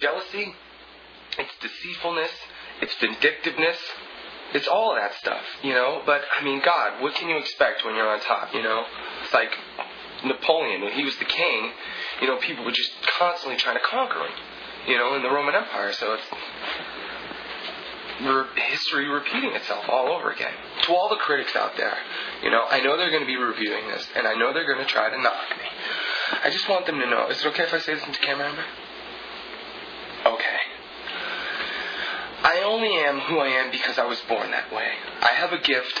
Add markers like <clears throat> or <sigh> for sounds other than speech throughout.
jealousy, it's deceitfulness, it's vindictiveness, it's all that stuff, you know. But I mean, God, what can you expect when you're on top? You know, it's like Napoleon when he was the king. You know, people were just constantly trying to conquer him. You know, in the Roman Empire. So it's history repeating itself all over again. To all the critics out there, you know, I know they're going to be reviewing this, and I know they're going to try to knock me. I just want them to know. Is it okay if I say this into camera? Okay. I only am who I am because I was born that way. I have a gift,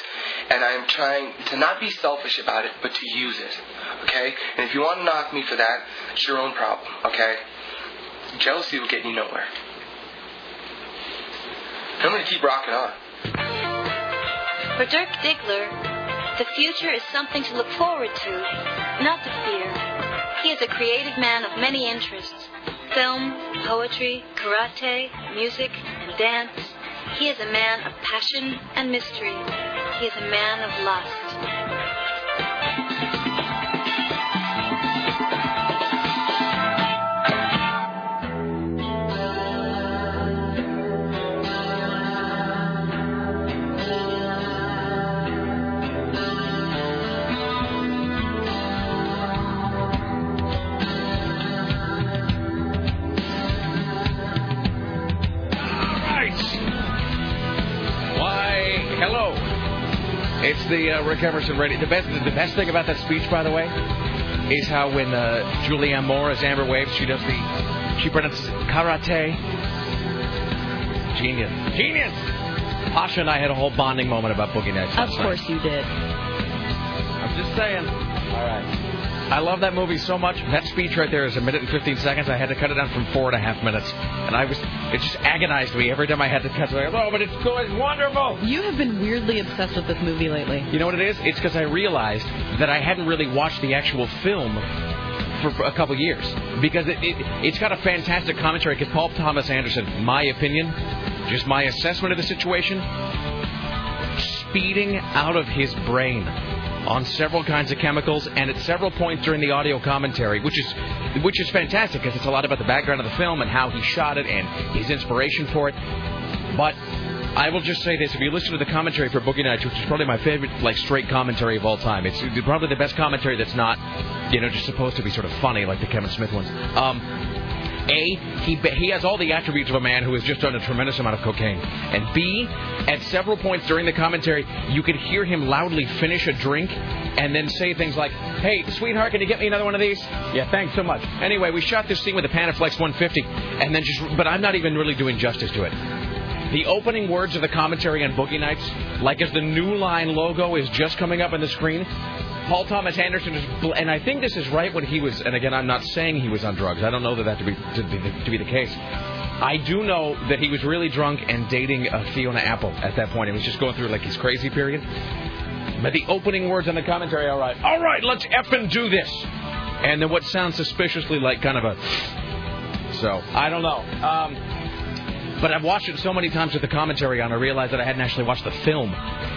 and I am trying to not be selfish about it, but to use it. Okay? And if you want to knock me for that, it's your own problem. Okay? Jealousy will get you nowhere. I'm going to keep rocking on. For Dirk Diggler, the future is something to look forward to, not to fear. He is a creative man of many interests film, poetry, karate, music, and dance. He is a man of passion and mystery. He is a man of lust. It's the uh, Rick Emerson radio. The best, the best thing about that speech, by the way, is how when uh, Julianne Moore as Amber Waves, she does the, she pronounces karate. Genius, genius. Pasha and I had a whole bonding moment about Boogie Nights. Of course you did. I'm just saying. All right. I love that movie so much. That speech right there is a minute and 15 seconds. I had to cut it down from four and a half minutes, and I was it just agonized me every time I had to cut it. Oh, but it's good, it's wonderful. You have been weirdly obsessed with this movie lately. You know what it is? It's because I realized that I hadn't really watched the actual film for, for a couple years because it, it it's got a fantastic commentary. Because Paul Thomas Anderson, my opinion, just my assessment of the situation, speeding out of his brain on several kinds of chemicals and at several points during the audio commentary, which is which is fantastic because it's a lot about the background of the film and how he shot it and his inspiration for it. But I will just say this: if you listen to the commentary for Boogie Nights, which is probably my favorite, like straight commentary of all time, it's probably the best commentary that's not, you know, just supposed to be sort of funny like the Kevin Smith ones. Um, a, he he has all the attributes of a man who has just done a tremendous amount of cocaine. And B, at several points during the commentary, you could hear him loudly finish a drink and then say things like, "Hey, sweetheart, can you get me another one of these?" Yeah, thanks so much. Anyway, we shot this scene with a Panaflex 150, and then just, but I'm not even really doing justice to it. The opening words of the commentary on Boogie Nights, like as the New Line logo is just coming up on the screen, Paul Thomas Anderson is, bl- and I think this is right when he was, and again, I'm not saying he was on drugs. I don't know that that to be to be the, to be the case. I do know that he was really drunk and dating uh, Fiona Apple at that point. He was just going through like his crazy period. But the opening words in the commentary, all right, all right, let's effing do this. And then what sounds suspiciously like kind of a. So I don't know. Um, but I've watched it so many times with the commentary on, I realized that I hadn't actually watched the film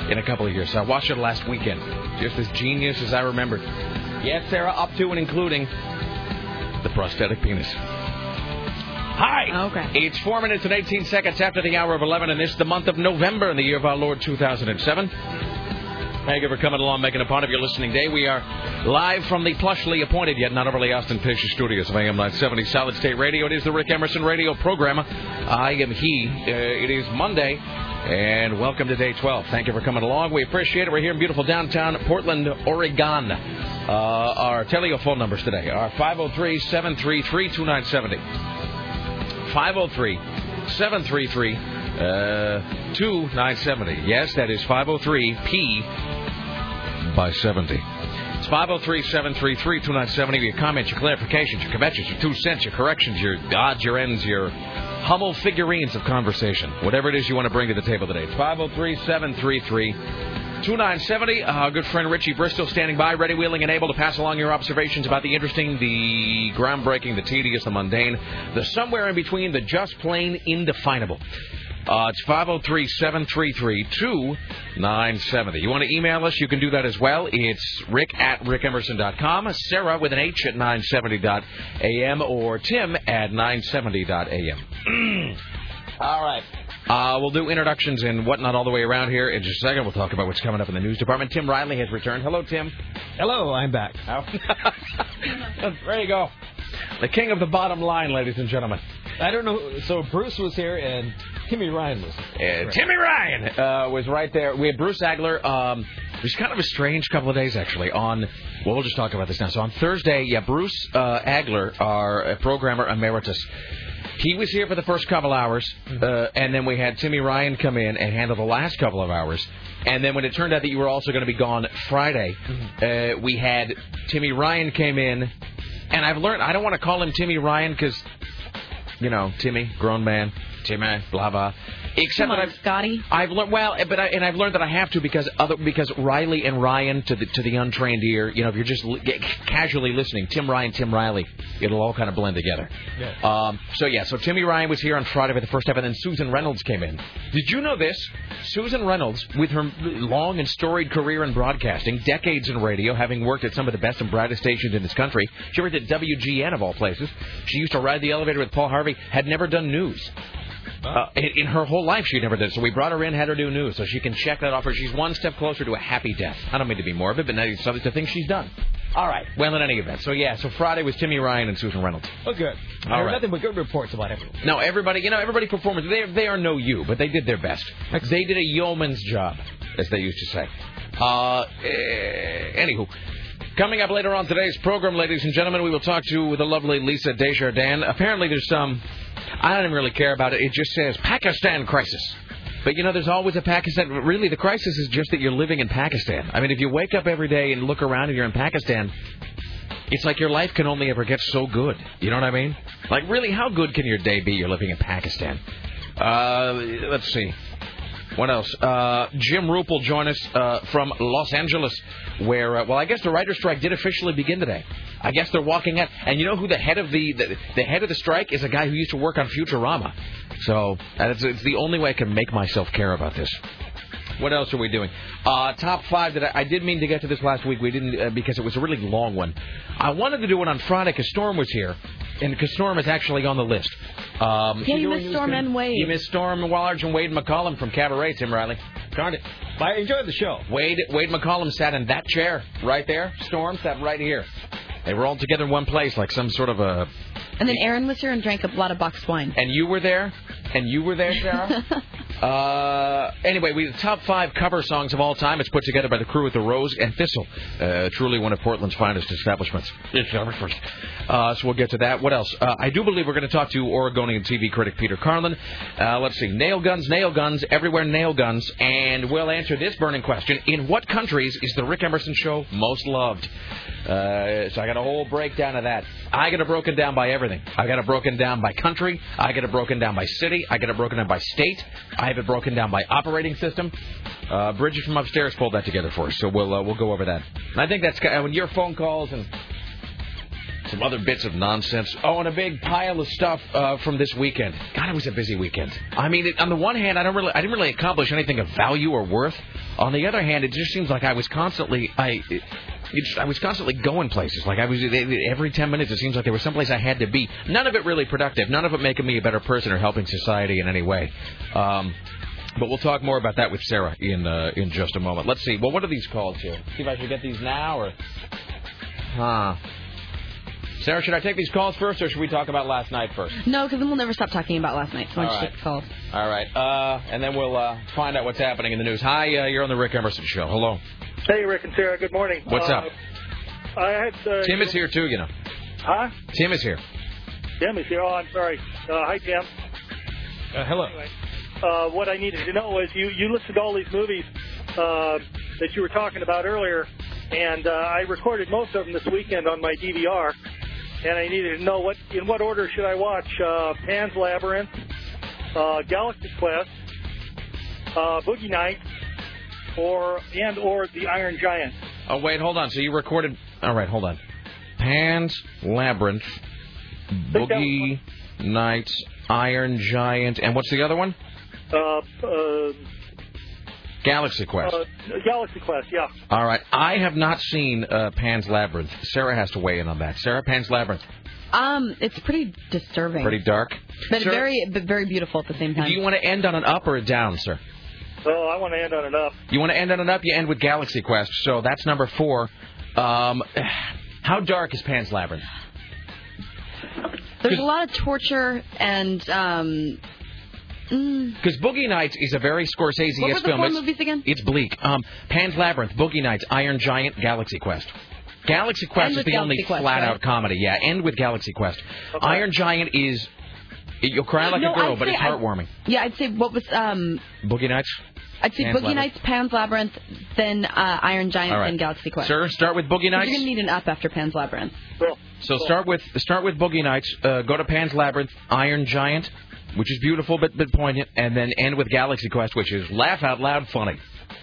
in a couple of years. So I watched it last weekend. Just as genius as I remembered. Yes, Sarah, up to and including the prosthetic penis. Hi. Okay. It's four minutes and 18 seconds after the hour of 11, and this is the month of November in the year of our Lord 2007. Thank you for coming along, making a part of your listening day. We are live from the plushly appointed yet not overly ostentatious studios of AM 970 Solid State Radio. It is the Rick Emerson radio program. I am he. Uh, it is Monday, and welcome to day 12. Thank you for coming along. We appreciate it. We're here in beautiful downtown Portland, Oregon. Uh, our telephone numbers today are 503 733 2970. 503 733 uh, 2970. Yes, that is 503 P by 70. It's 503 733 2970. Your comments, your clarifications, your conventions, your two cents, your corrections, your odds, your ends, your Hummel figurines of conversation. Whatever it is you want to bring to the table today. It's 503 733 2970. Our good friend Richie Bristol standing by, ready, willing, and able to pass along your observations about the interesting, the groundbreaking, the tedious, the mundane, the somewhere in between, the just plain indefinable. Uh, it's 503 733 2970. You want to email us? You can do that as well. It's rick at rickemerson.com, Sarah with an H at 970.am, or Tim at 970.am. <clears throat> All right. Uh, we'll do introductions and whatnot all the way around here in just a second. We'll talk about what's coming up in the news department. Tim Riley has returned. Hello, Tim. Hello, I'm back. <laughs> there you go. The king of the bottom line, ladies and gentlemen. I don't know. So Bruce was here and Timmy Ryan was. Uh, Timmy Ryan uh, was right there. We had Bruce Agler. Um, it was kind of a strange couple of days, actually. On well, we'll just talk about this now. So on Thursday, yeah, Bruce uh, Agler, our programmer emeritus, he was here for the first couple hours, uh, and then we had Timmy Ryan come in and handle the last couple of hours. And then when it turned out that you were also going to be gone Friday, uh, we had Timmy Ryan came in, and I've learned I don't want to call him Timmy Ryan because, you know, Timmy, grown man, Timmy, blah blah. Except Come on, that I've Scotty. I've learned well, but I, and I've learned that I have to because other because Riley and Ryan to the to the untrained ear, you know, if you're just li- get- casually listening, Tim Ryan, Tim Riley, it'll all kind of blend together. Yeah. Um, so yeah, so Timmy Ryan was here on Friday for the first time, and then Susan Reynolds came in. Did you know this? Susan Reynolds, with her long and storied career in broadcasting, decades in radio, having worked at some of the best and brightest stations in this country, she worked at WGN of all places. She used to ride the elevator with Paul Harvey. Had never done news. Uh, in, in her whole life, she never did. So we brought her in, had her do news, so she can check that off her. She's one step closer to a happy death. I don't mean to be morbid, but it's something to think she's done. All right. Well, in any event, so yeah, so Friday was Timmy Ryan and Susan Reynolds. Oh, good. All right. nothing but good reports about everyone. No, everybody, you know, everybody performers, they, they are no you, but they did their best. They did a yeoman's job, as they used to say. Uh, eh, anywho, coming up later on today's program, ladies and gentlemen, we will talk to the lovely Lisa Desjardins. Apparently, there's some, I don't even really care about it. It just says Pakistan crisis. But you know, there's always a Pakistan. Really, the crisis is just that you're living in Pakistan. I mean, if you wake up every day and look around and you're in Pakistan, it's like your life can only ever get so good. You know what I mean? Like, really, how good can your day be? You're living in Pakistan. Uh, let's see. What else? Uh, Jim Roop will join us uh, from Los Angeles, where, uh, well, I guess the writer's strike did officially begin today. I guess they're walking out. And you know who the head of the, the the head of the strike is? A guy who used to work on Futurama. So it's, it's the only way I can make myself care about this. What else are we doing? Uh, top five that I, I did mean to get to this last week. We didn't uh, because it was a really long one. I wanted to do it on Friday because Storm was here, and because Storm is actually on the list. Um, Yeah, you missed Storm and Wade. You missed Storm Wallarge and Wade McCollum from Cabaret, Tim Riley. Darn it. I enjoyed the show. Wade Wade McCollum sat in that chair right there. Storm sat right here. They were all together in one place, like some sort of a. And then Aaron was here and drank a lot of boxed wine. And you were there, and you were there, Sarah. <laughs> uh, anyway, we the top five cover songs of all time. It's put together by the crew at the Rose and Thistle, uh, truly one of Portland's finest establishments. Establishments. Uh, so we'll get to that. What else? Uh, I do believe we're going to talk to Oregonian TV critic Peter Carlin. Uh, let's see, nail guns, nail guns, everywhere nail guns, and we'll answer this burning question: In what countries is the Rick Emerson Show most loved? Uh, so I got a whole breakdown of that. I got it broken down by everything. I got it broken down by country. I got it broken down by city. I got it broken down by state. I have it broken down by operating system. Uh, Bridget from upstairs pulled that together for us, so we'll uh, we'll go over that. And I think that's when your phone calls and some other bits of nonsense. Oh, and a big pile of stuff uh, from this weekend. God, it was a busy weekend. I mean, it, on the one hand, I don't really, I didn't really accomplish anything of value or worth. On the other hand, it just seems like I was constantly, I, it, just, I was constantly going places. Like I was every ten minutes. It seems like there was someplace I had to be. None of it really productive. None of it making me a better person or helping society in any way. Um, but we'll talk more about that with Sarah in uh, in just a moment. Let's see. Well, what are these called here? See if I should get these now or. Huh. Sarah, should I take these calls first, or should we talk about last night first? No, because then we'll never stop talking about last night. So why All don't you take the calls? All right, uh, and then we'll uh, find out what's happening in the news. Hi, uh, you're on the Rick Emerson Show. Hello. Hey, Rick and Sarah. Good morning. What's Uh, up? I had. Uh, Tim is here too, you know. Huh? Tim is here. Tim is here. Oh, I'm sorry. Uh, hi, Tim. Uh, hello. Anyway, uh, what I needed to know was you you listed all these movies uh, that you were talking about earlier, and uh, I recorded most of them this weekend on my DVR, and I needed to know what in what order should I watch uh, Pan's Labyrinth, uh, Galaxy Quest, uh, Boogie Nights, or and or The Iron Giant. Oh wait, hold on. So you recorded? All right, hold on. Pan's Labyrinth, Boogie Nights, Iron Giant, and what's the other one? Uh, uh, Galaxy Quest. uh, Galaxy Quest, yeah. All right. I have not seen uh, Pan's Labyrinth. Sarah has to weigh in on that. Sarah, Pan's Labyrinth. Um, it's pretty disturbing. Pretty dark. but Sir, very, but very beautiful at the same time. Do you want to end on an up or a down, sir? Oh, I want to end on an up. You want to end on an up? You end with Galaxy Quest. So that's number four. Um, how dark is Pan's Labyrinth? There's a lot of torture and um. Mm, Because Boogie Nights is a very Scorsese what were the film. four It's, movies again? it's bleak. Um, Pan's Labyrinth, Boogie Nights, Iron Giant, Galaxy Quest. Galaxy Quest End is with the only Galaxy Quest, flat right? out comedy. Yeah, end with Galaxy Quest. Iron Giant is. You'll cry like No, a girl, I'd but say it's I- heartwarming. Yeah, I'd say what was um. Boogie Nights? I'd say Pan's Boogie Labyrinth. Nights, Pan's Labyrinth, then uh, Iron Giant, All right. then Galaxy Quest. Sir, start with Boogie Nights. You're gonna need an up after Pan's Labyrinth. Cool. So start with start with Boogie Nights. Uh, go to Pan's Labyrinth, Iron Giant, which is beautiful but but poignant, and then end with Galaxy Quest, which is laugh out loud funny.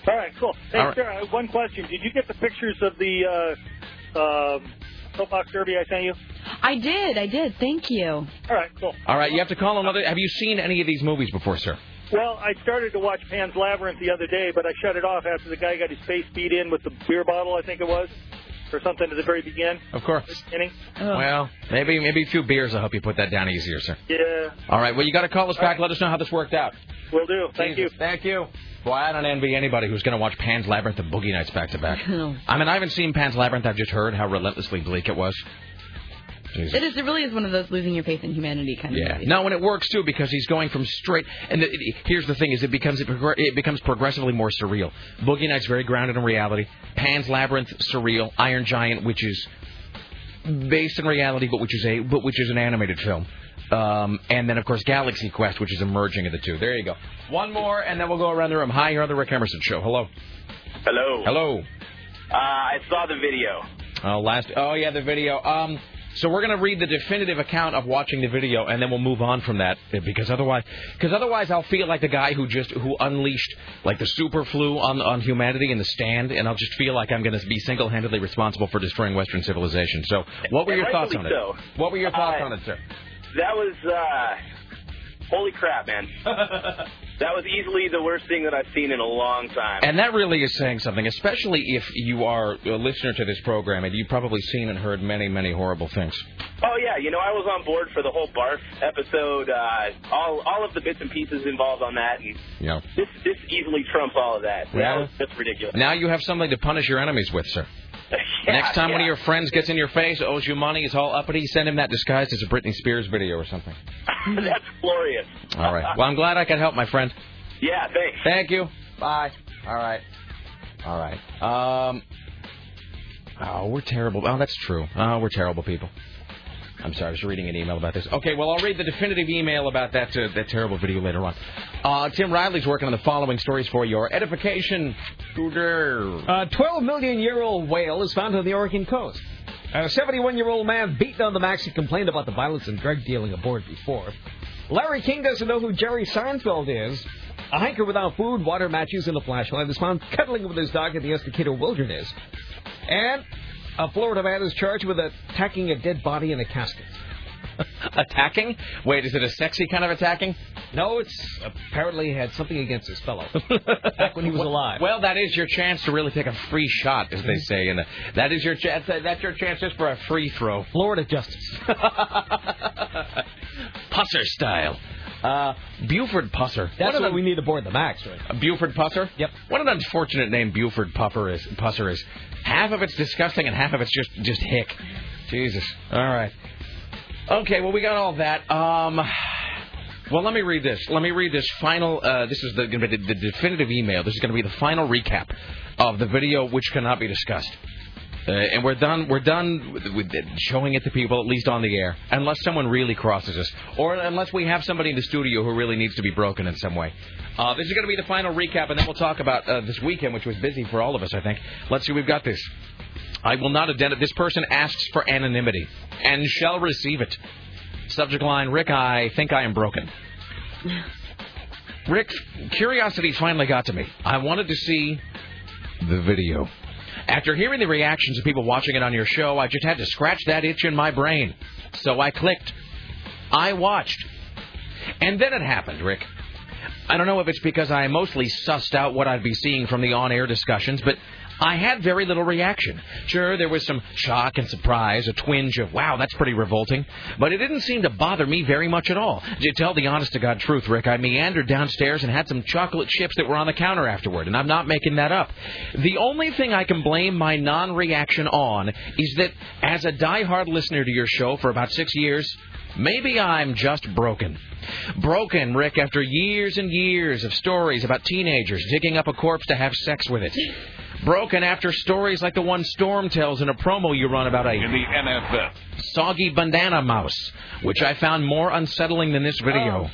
All right, cool. Hey, All right. Sarah, I one question. Did you get the pictures of the uh, um, soapbox derby I sent you? I did, I did. Thank you. All right, cool. All right, you have to call another. Have you seen any of these movies before, sir? Well, I started to watch Pan's Labyrinth the other day, but I shut it off after the guy got his face beat in with the beer bottle, I think it was, or something at the very begin, Of course. beginning. Well, maybe maybe a few beers will help you put that down easier, sir. Yeah, All right. Well, you got to call us back. Let us know how this worked out. will do. Thank Jesus, Thank you. Boy, I don't envy anybody who's going to watch Pan's Labyrinth and Boogie Nights back to back. <laughs> I mean, I haven't seen Pan's Labyrinth. I've just heard how relentlessly bleak it was. Jesus. It is. It really is one of those losing your faith in humanity kind of Yeah. movies. No, and it works too because he's going from straight. And the, it, here's the thing: is it becomes it, progr- it becomes progressively more surreal. Boogie Nights very grounded in reality. Pan's Labyrinth surreal. Iron Giant, which is based in reality, but which is a but which is an animated film. Um, and then of course Galaxy Quest, which is emerging of the two. There you go. One more, and then we'll go around the room. Hi, you're on the Rick Emerson Show. Hello. Hello. Hello. Uh, I saw the video. Oh, last. Oh, yeah, the video. Um, so we're gonna read the definitive account of watching the video, and then we'll move on from that because otherwise, because otherwise, I'll feel like the guy who just who unleashed like the super flu on on humanity in the stand, and I'll just feel like I'm gonna be single-handedly responsible for destroying Western civilization. So, what were your thoughts on it? so. What were your thoughts Uh, on it, sir? That was, uh, holy crap, man. <laughs> that was easily the worst thing that I've seen in a long time. And that really is saying something, especially if you are a listener to this program and you've probably seen and heard many, many horrible things. Oh yeah, you know I was on board for the whole barf episode, uh, all all of the bits and pieces involved on that, and know. this this easily trumps all of that. Yeah. That was, that's ridiculous. Now you have something to punish your enemies with, sir. <laughs> Yeah, Next time one of your friends gets in your face, owes you money, is all uppity, send him that disguised as a Britney Spears video or something. <laughs> that's glorious. All right. Well, I'm glad I could help, my friend. yeah, thanks. Thank you. Bye. All right. All right. Um. Oh, we're terrible. Oh, that's true. Oh, we're terrible people. I'm sorry, I was reading an email about this. Okay, well, I'll read the definitive email about that uh, that terrible video later on. Uh, Tim Riley's working on the following stories for your edification. A 12 million year old whale is found on the Oregon coast. A 71 year old man beaten on the max and complained about the violence and drug dealing aboard before. Larry King doesn't know who Jerry Seinfeld is. A hiker without food, water, matches, and a flashlight is found cuddling with his dog in the Estacado Wilderness. And a Florida man is charged with attacking a dead body in a casket. <laughs> Attacking? Wait, is it a sexy kind of attacking? No, it's apparently he had something against his fellow <laughs> back when he was alive. Well, that is your chance to really take a free shot, as they mm-hmm. say, and uh, that is your chance. Uh, that's your chance just for a free throw. Florida justice. <laughs> Pusser style. Uh, Buford Pusser. That's what what we need aboard the Max, right? a Buford Pusser? Yep. What an unfortunate name Buford Puffer is. Pusser is. Half of it's disgusting and half of it's just just hick. Jesus. All right. Okay. Well, we got all that. Um. Well, let me read this. Let me read this final. Uh, this is gonna be the, the definitive email. This is going to be the final recap of the video, which cannot be discussed. Uh, and we're done. We're done with, with showing it to people, at least on the air, unless someone really crosses us, or unless we have somebody in the studio who really needs to be broken in some way. Uh, this is going to be the final recap, and then we'll talk about uh, this weekend, which was busy for all of us. I think. Let's see. We've got this. I will not identify. This person asks for anonymity and shall receive it. Subject line: Rick, I think I am broken. Rick, curiosity finally got to me. I wanted to see the video. After hearing the reactions of people watching it on your show, I just had to scratch that itch in my brain. So I clicked. I watched. And then it happened, Rick. I don't know if it's because I mostly sussed out what I'd be seeing from the on air discussions, but I had very little reaction. Sure, there was some shock and surprise, a twinge of, wow, that's pretty revolting, but it didn't seem to bother me very much at all. To tell the honest to God truth, Rick, I meandered downstairs and had some chocolate chips that were on the counter afterward, and I'm not making that up. The only thing I can blame my non reaction on is that as a die-hard listener to your show for about six years, Maybe I'm just broken. Broken, Rick, after years and years of stories about teenagers digging up a corpse to have sex with it. Broken after stories like the one Storm tells in a promo you run about a in the NFF. soggy bandana mouse, which I found more unsettling than this video.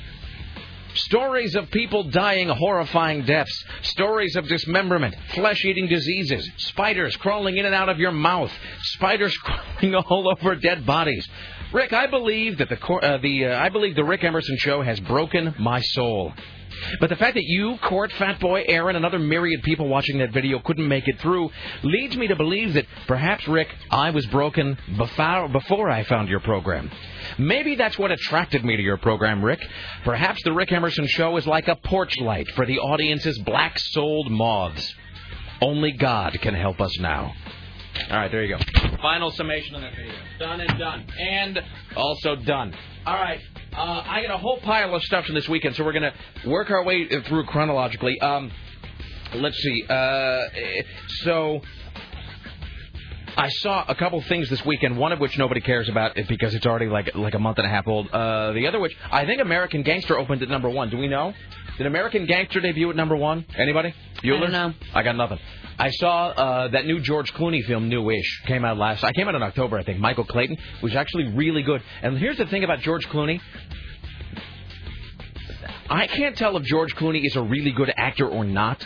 Stories of people dying horrifying deaths. Stories of dismemberment, flesh eating diseases, spiders crawling in and out of your mouth, spiders <laughs> crawling all over dead bodies. Rick, I believe that the uh, the uh, I believe the Rick Emerson show has broken my soul. But the fact that you, Court, Fat Boy, Aaron, and other myriad people watching that video couldn't make it through leads me to believe that perhaps, Rick, I was broken before, before I found your program. Maybe that's what attracted me to your program, Rick. Perhaps the Rick Emerson show is like a porch light for the audience's black souled moths. Only God can help us now. All right, there you go. Final summation on that video. Done and done. And also done. All right. Uh, I got a whole pile of stuff from this weekend, so we're going to work our way through chronologically. Um, let's see. Uh, so. I saw a couple things this weekend. One of which nobody cares about because it's already like like a month and a half old. Uh, the other which I think American Gangster opened at number one. Do we know? Did American Gangster debut at number one? Anybody? Bueller? I don't know. I got nothing. I saw uh, that new George Clooney film, Newish, came out last. I came out in October, I think. Michael Clayton was actually really good. And here's the thing about George Clooney. I can't tell if George Clooney is a really good actor or not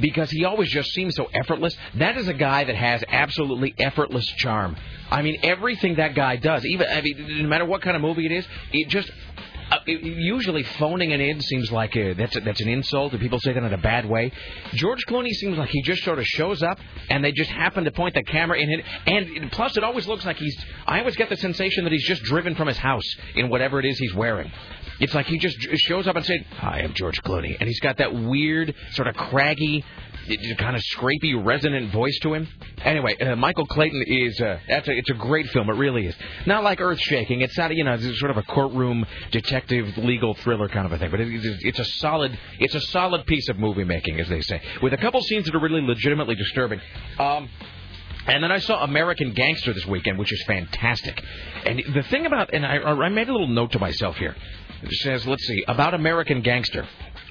because he always just seems so effortless. That is a guy that has absolutely effortless charm. I mean, everything that guy does, even I mean, no matter what kind of movie it is, it just uh, usually phoning it in seems like a, that's a, that's an insult, and people say that in a bad way. George Clooney seems like he just sort of shows up, and they just happen to point the camera in it. And plus, it always looks like he's. I always get the sensation that he's just driven from his house in whatever it is he's wearing. It's like he just shows up and says, "Hi, I'm George Clooney," and he's got that weird, sort of craggy, kind of scrapey, resonant voice to him. Anyway, uh, Michael Clayton is uh, that's a, it's a great film. It really is. Not like Earth Shaking. It's not you know it's sort of a courtroom detective legal thriller kind of a thing, but it, it's- a solid it's a solid piece of movie making, as they say, with a couple scenes that are really legitimately disturbing. Um, and then I saw American Gangster this weekend, which is fantastic. And the thing about, and I, I made a little note to myself here. It says, let's see, about American Gangster.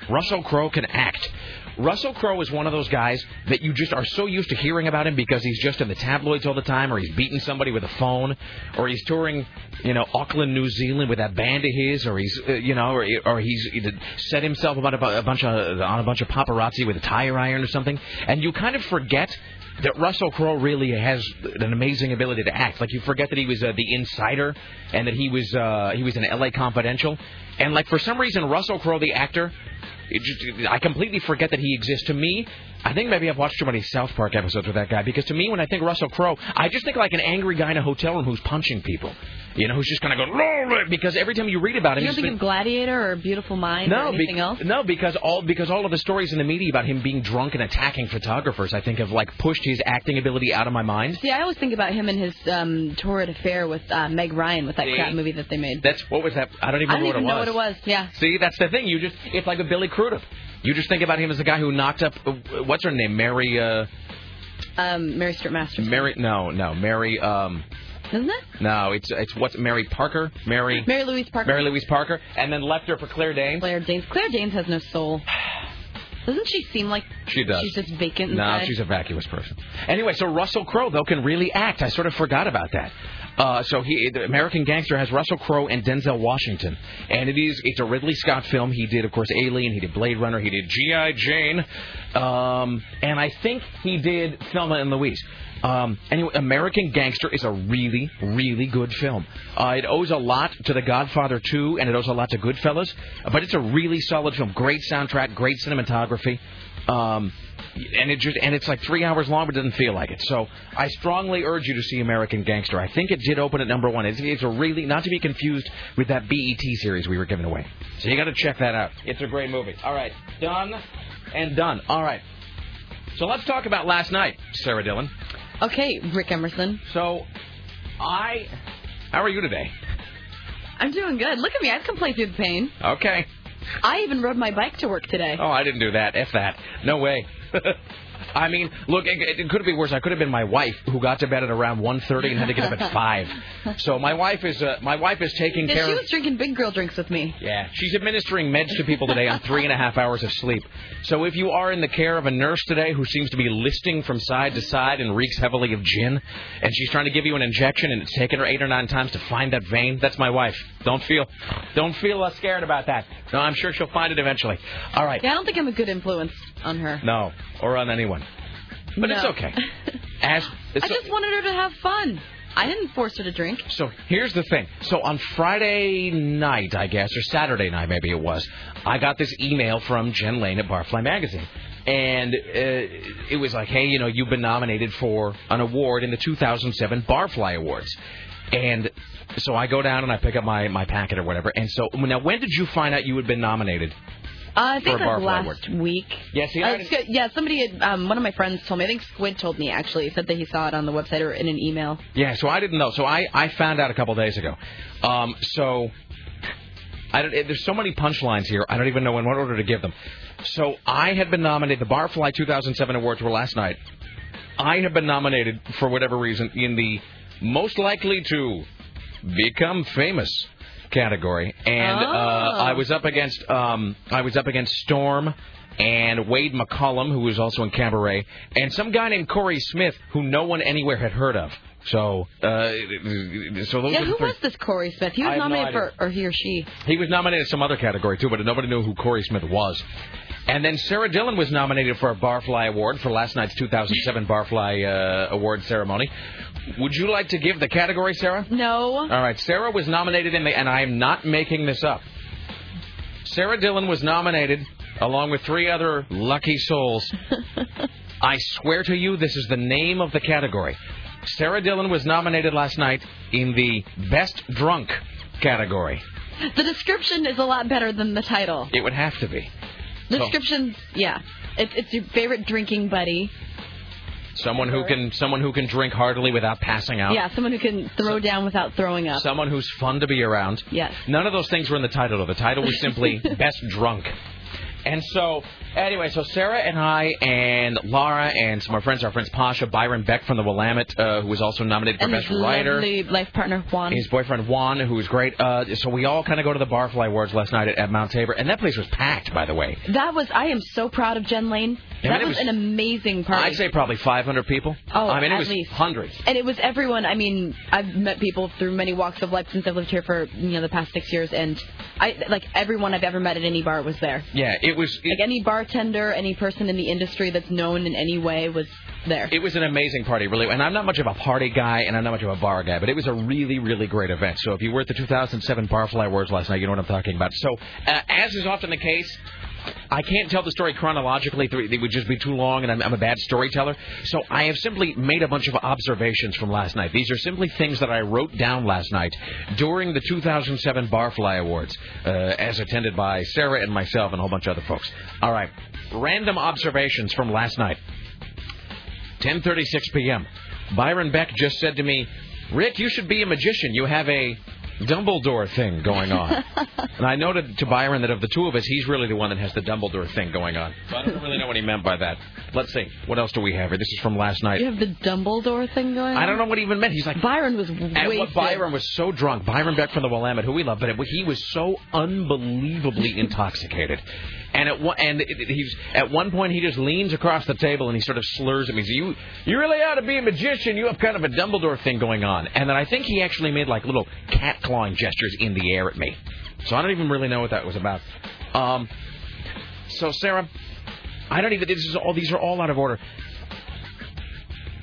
Russell Crowe can act. Russell Crowe is one of those guys that you just are so used to hearing about him because he's just in the tabloids all the time, or he's beating somebody with a phone, or he's touring, you know, Auckland, New Zealand with that band of his, or he's, uh, you know, or, or he's he set himself about a, a bunch of on a bunch of paparazzi with a tire iron or something, and you kind of forget that Russell Crowe really has an amazing ability to act. Like you forget that he was uh, the insider and that he was uh, he was in L.A. Confidential, and like for some reason Russell Crowe the actor. Just, I completely forget that he exists. To me, I think maybe I've watched too many South Park episodes with that guy because to me, when I think Russell Crowe, I just think like an angry guy in a hotel room who's punching people. You know, who's just kind of going because every time you read about him, You don't think of Gladiator or Beautiful Mind or anything bec- else? no, because all because all of the stories in the media about him being drunk and attacking photographers, I think have like pushed his acting ability out of my mind. See, I always think about him and his um, torrid affair with uh, Meg Ryan with that See? crap movie that they made. That's what was that? I don't even I don't know even what know it what was. it was. Yeah. See, that's the thing. You just it's like with Billy Crudup. You just think about him as the guy who knocked up uh, what's her name, Mary. Uh, Um, Mary Stuart Masters. Mary. No, no, Mary. Um, Isn't it? no, it's it's what's Mary Parker. Mary. Mary Louise Parker. Mary Louise Parker, and then left her for Claire Danes. Claire Danes. Claire Danes has no soul. Doesn't she seem like She does. she's just vacant No, inside? she's a vacuous person. Anyway, so Russell Crowe though can really act. I sort of forgot about that. Uh, so he, the American Gangster has Russell Crowe and Denzel Washington, and it is it's a Ridley Scott film. He did, of course, Alien. He did Blade Runner. He did G.I. Jane, um, and I think he did Thelma and Louise. Um, anyway, American Gangster is a really, really good film. Uh, it owes a lot to The Godfather 2, and it owes a lot to Goodfellas, but it's a really solid film. Great soundtrack, great cinematography. Um, and it just and it's like three hours long, but doesn't feel like it. So I strongly urge you to see American Gangster. I think it did open at number one. It's, it's a really not to be confused with that BET series we were giving away. So you got to check that out. It's a great movie. All right, done and done. All right. So let's talk about last night, Sarah Dillon. Okay, Rick Emerson. So I, how are you today? I'm doing good. Look at me. I've come play through the pain. Okay. I even rode my bike to work today. Oh, I didn't do that. F that. No way. <laughs> I mean, look, it, it could have been worse. I could have been my wife who got to bed at around 1.30 and had to get up at five. <laughs> So my wife is uh, my wife is taking Yeah, care she of. was drinking big girl drinks with me. Yeah, she's administering meds to people today on three and a half hours of sleep. So if you are in the care of a nurse today who seems to be listing from side to side and reeks heavily of gin, and she's trying to give you an injection and it's taken her eight or nine times to find that vein, that's my wife. Don't feel, don't feel uh, scared about that. No, I'm sure she'll find it eventually. All right. Yeah, I don't think I'm a good influence on her. No, or on anyone. But it's No. okay. <laughs> As I just wanted her to have fun. I didn't force her to drink. So here's the thing. So on Friday night, I guess, or Saturday night, maybe it was, I got this email from Jen Lane at Barfly Magazine. And uh, it was like, hey, you know, you've been nominated for an award in the 2007 Barfly Awards. And so I go down and I pick up my, my packet or whatever. And so, now, when did you find out you had been nominated? Uh, I think like last week. Yeah, see, Uh, I it's good. yeah, somebody had, um, one of my friends told me. I think Squid told me actually. He said that he saw it on the website or in an email. Yeah, so I didn't know. So I, I found out a couple days ago. Um, so I don't, there's so many punchlines here. I don't even know in what order to give them. So I had been nominated. The Barfly 2007 awards were last night. I have been nominated for whatever reason in the most likely to become famous category, and uh, Oh. I was up against um, I was up against Storm and Wade McCollum, who was also in Cabaret, and some guy named Corey Smith, who no one anywhere had heard of. So, uh, so those yeah, who was this Corey Smith? He was have no nominated for, or he or she. He was nominated in some other category too, but nobody knew who Corey Smith was. And then Sarah Dillon was nominated for a Barfly Award for last night's 2007 Barfly uh, Award ceremony. Would you like to give the category, Sarah? No. All right, Sarah was nominated in the, and I am not making this up. Sarah Dillon was nominated along with three other lucky souls. <laughs> I swear to you, this is the name of the category. Sarah Dillon was nominated last night in the Best Drunk category. The description is a lot better than the title. It would have to be. The description, yeah. It's, it's your favorite drinking buddy. Someone who can someone who can drink heartily without passing out. Yeah, someone who can throw down without throwing up. Someone who's fun to be around. Yes. None of those things were in the title. Though. The title was simply <laughs> Best Drunk. And so, anyway, so Sarah and I and Laura and some of our friends, our friends Pasha, Byron Beck from the Willamette, uh, who was also nominated for and Best his Writer. lovely life partner Juan. His boyfriend Juan, who was great. Uh, so we all kind of go to the Barfly Awards last night at, at Mount Tabor, and that place was packed, by the way. That was. I am so proud of Jen Lane. Yeah, that it was, was- an amazing party. I'd say probably 500 people. Oh, I mean, it at was least. hundreds. And it was everyone. I mean, I've met people through many walks of life since I've lived here for you know the past six years, and I like everyone I've ever met at any bar was there. Yeah, it was. Like any bartender, any person in the industry that's known in any way was there. It was an amazing party, really. And I'm not much of a party guy, and I'm not much of a bar guy, but it was a really, really great event. So if you were at the 2007 Barfly Awards last night, you know what I'm talking about. So, uh, as is often the case, I can't tell the story chronologically. It would just be too long, and I'm, I'm a bad storyteller. So I have simply made a bunch of observations from last night. These are simply things that I wrote down last night during the 2007 Barfly Awards, uh, as attended by Sarah and myself and a whole bunch of other folks. All right, random observations from last night. 10:36 p.m. Byron Beck just said to me, "Rick, you should be a magician. You have a Dumbledore thing going on." <laughs> and I noted to Byron that of the two of us, he's really the one that has the Dumbledore thing going on. So I don't really know what he meant by that. Let's see. What else do we have here? This is from last night. You have the Dumbledore thing going. on? I don't know what he even meant. He's like Byron was and wasted. what Byron was so drunk. Byron Beck from the Willamette, who we love, but it, he was so unbelievably intoxicated. And at one, and he's at one point he just leans across the table and he sort of slurs at me. "You you really ought to be a magician. You have kind of a Dumbledore thing going on." And then I think he actually made like little cat clawing gestures in the air at me. So I don't even really know what that was about. Um, so Sarah, I don't even. This is all. These are all out of order.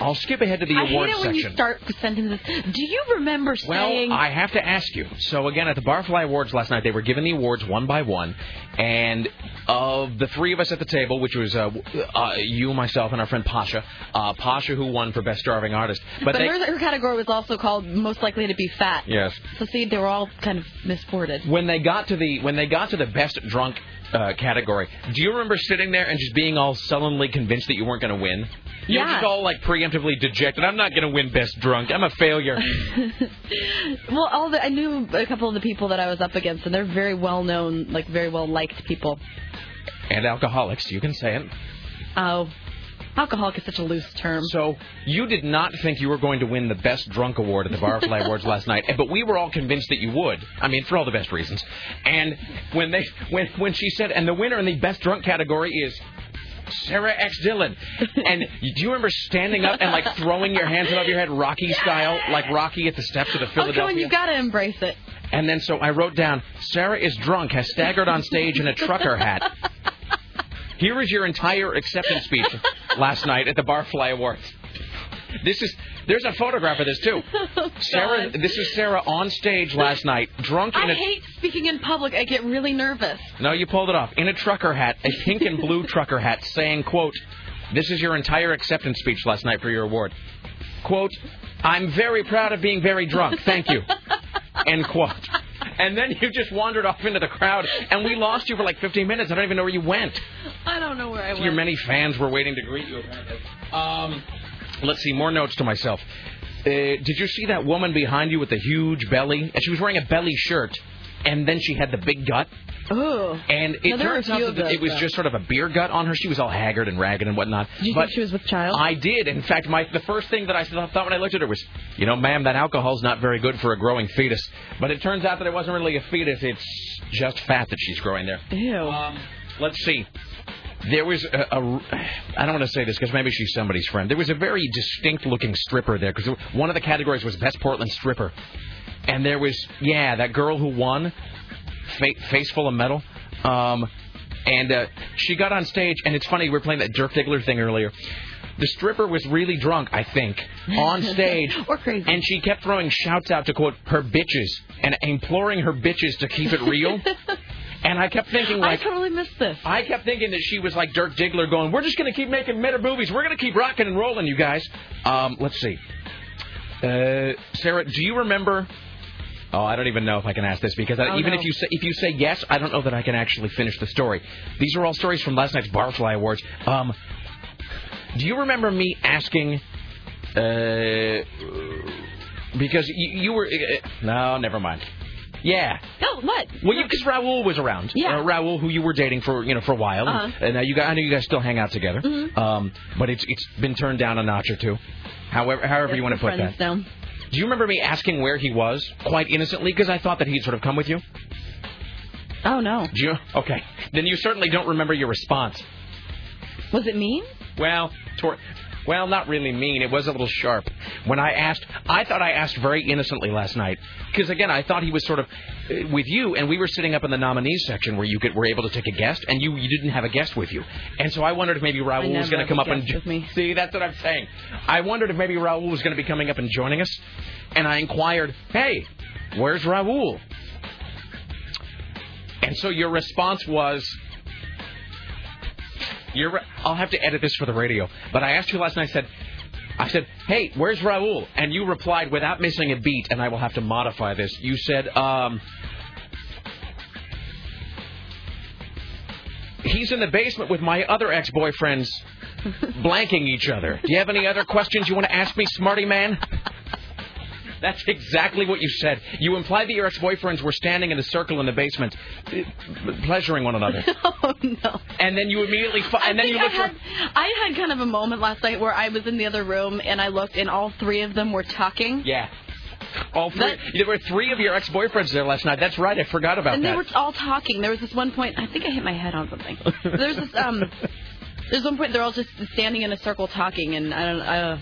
I'll skip ahead to the I hate awards it when section. you start sentences. Do you remember Well, saying? I have to ask you. So again, at the Barfly Awards last night, they were giving the awards one by one, and of the three of us at the table, which was uh, uh, you, myself, and our friend Pasha, uh, Pasha who won for best starving artist. but they, her, her category was also called most likely to be fat. yes, So see, they were all kind of misforted. when they got to the when they got to the best drunk uh, category, do you remember sitting there and just being all sullenly convinced that you weren't going to win? You were Yeah. just all like preemptively dejected. I'm not going to win best drunk. I'm a failure. <laughs> Well, all the, I knew a couple of the people that I was up against, and they're very well known, like very well liked people. and alcoholics, you can say it. Oh, alcoholic is such a loose term. So you did not think you were going to win the best drunk award at the Barfly <laughs> Awards last night, but we were all convinced that you would. I mean, for all the best reasons. And when they when when she said, and the winner in the best drunk category is. Sarah X Dillon, and <laughs> do you remember standing up and like throwing your hands above your head, Rocky style, like Rocky at the steps of the Philadelphia? Oh, come on, Philadelphia? you gotta embrace it. And then so I wrote down, Sarah is drunk, has staggered on stage in a trucker hat. <laughs> Here is your entire acceptance speech last night at the Barfly Awards. This is there's a photograph of this too. <laughs> Sarah, this is Sarah on stage last night, drunk in I a hate speaking in public. I get really nervous. no, you pulled it off in a trucker hat, a pink and blue <laughs> trucker hat, saying, "quote This is your entire acceptance speech last night for your award." Quote, "I'm very proud of being very drunk. Thank you." <laughs> End quote. And then you just wandered off into the crowd, and we lost you for like 15 minutes. I don't even know where you went. I don't know where I went. Your many fans were waiting to greet you. Apparently. Um, let's see more notes to myself. Uh, did you see that woman behind you with the huge belly? And she was wearing a belly shirt, and then she had the big gut. Ooh. And it No, there were a turns out that those, it was though. just sort of a beer gut on her. She was all haggard and ragged and whatnot. Did you but think she was with child? I did. In fact, my the first thing that I thought when I looked at her was, you know, ma'am, that alcohol's not very good for a growing fetus. But it turns out that it wasn't really a fetus. It's just fat that she's growing there. Ew. Um, let's see. There was a, a I don't want to say this because maybe she's somebody's friend. There was a very distinct looking stripper there because one of the categories was best Portland stripper, and there was yeah that girl who won, fa- face full of metal, um, and uh, she got on stage and it's funny we were playing that Dirk Diggler thing earlier. The stripper was really drunk, I think, on <laughs> stage. or crazy. And she kept throwing shouts out to quote her bitches and imploring her bitches to keep it real. <laughs> and I kept thinking like, I totally missed this. I kept thinking that she was like Dirk Diggler going, We're just gonna keep making meta movies, we're gonna keep rocking and rolling, you guys. Um, let's see. Uh, Sarah, do you remember Oh, I don't even know if I can ask this because I, Oh, even no. if you say if you say yes, I don't know that I can actually finish the story. These are all stories from last night's Barfly Awards. Um, do you remember me asking? Uh, because you, you were uh, no, never mind. Yeah, Oh, what? well, because Raul was around. Yeah. uh, Raul, who you were dating for you know for a while, Uh-huh. and uh, you guys, I know you guys still hang out together. Mm-hmm. Um, but it's it's been turned down a notch or two. However, however you want to put friends that. now. Do you remember me asking where he was quite innocently because I thought that he'd sort of come with you? Oh no. Do you? <laughs> Okay, then you certainly don't remember your response. Was it mean? Well, tor- well, not really mean. It was a little sharp. When I asked, I thought I asked very innocently last night because again, I thought he was sort of uh, with you, and we were sitting up in the nominees section where you could were able to take a guest, and you you didn't have a guest with you, and so I wondered if maybe Raul was going to come up and with me. <laughs> see. That's what I'm saying. I wondered if maybe Raul was going to be coming up and joining us, and I inquired, "Hey, where's Raul?" And so your response was. You're. right. I'll have to edit this for the radio. But I asked you last night. I said, I said, "Hey, where's Raul?" And you replied without missing a beat. And I will have to modify this. You said, um, "He's in the basement with my other ex-boyfriends, <laughs> blanking each other." Do you have any other questions you want to ask me, smarty man? That's exactly what you said. You implied that your ex-boyfriends were standing in a circle in the basement, pleasuring one another. <laughs> Oh no. And then you immediately, I and then you I looked. had, for- I had kind of a moment last night where I was in the other room and I looked and all three of them were talking. Yeah. All three. That- there were three of your ex-boyfriends there last night. That's right. I forgot about and that. And they were all talking. There was this one point. I think I hit my head on something. There's this um. There's one point they're all just standing in a circle talking, and I don't. Uh,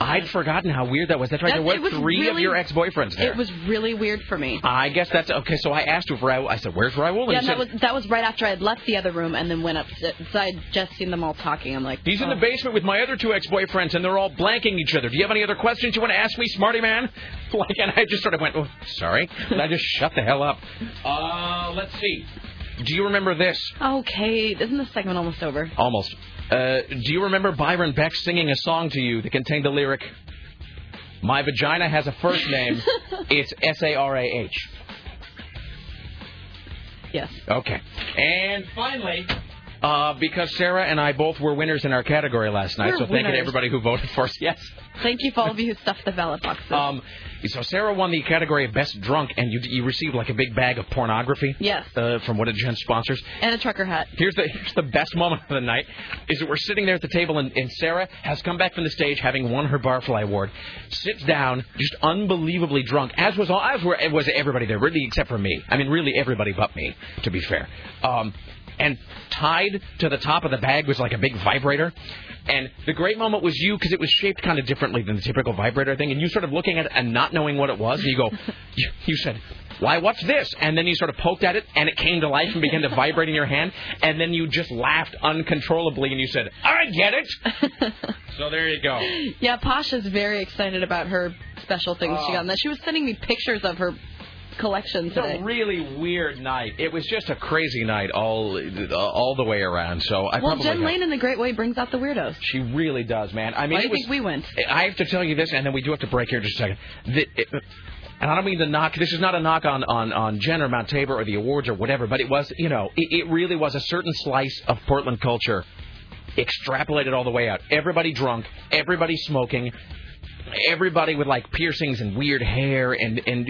I'd forgotten how weird that was. That's right. That- there were three of your ex-boyfriends there. It was really weird for me. I guess that's okay. So I asked if Raul. I said, "Where's Raul?" And Yeah, he and said, that was that was right after I had left the other room and then went up. So I had just seen them all talking. I'm like, He's in oh. the basement with my other two ex-boyfriends, and they're all blanking each other. Do you have any other questions you want to ask me, smarty man? <laughs> Like, and I just sort of went, oh, sorry, and I just shut the hell up. Uh, let's see. Do you remember this? Okay, isn't this segment almost over? Almost. Uh, do you remember Byron Beck singing a song to you that contained the lyric, "My vagina has a first name. <laughs> it's S A R A H." Yes. Okay. And finally, uh, because Sarah and I both were winners in our category last night, We're so thank you to everybody who voted for us. <laughs> Yes. Thank you for all of you who stuffed the ballot boxes. Um, so Sarah won the category of best drunk, and you you received like a big bag of pornography. Yes. Uh, from one of Jen's sponsors. and a trucker hat. Here's the here's the best moment of the night is that we're sitting there at the table and, and Sarah has come back from the stage having won her Barfly Award, sits down just unbelievably drunk as was all as were was everybody there really except for me. I mean really everybody but me to be fair. Um, and tied to the top of the bag was like a big vibrator. And the great moment was you because it was shaped kind of differently than the typical vibrator thing. And you sort of looking at it and not knowing what it was. And you go, <laughs> you, you said, why, what's this? And then you sort of poked at it and it came to life and began to vibrate in your hand. And then you just laughed uncontrollably and you said, I get it. <laughs> so there you go. Yeah, Pasha's very excited about her special things she Oh. got. And she was sending me pictures of her collection It's today. a really weird night. It was just a crazy night all all the way around. So I well, Jen have- Lane in the Great Way brings out the weirdos. She really does, man. I mean, Why do you was, think we went? I have to tell you this, and then we do have to break here in just a second. That it, and I don't mean to knock. This is not a knock on on on Jen or Mount Tabor or the awards or whatever, but it was, you know, it, it really was a certain slice of Portland culture extrapolated all the way out. Everybody drunk, everybody smoking. Everybody with like piercings and weird hair and and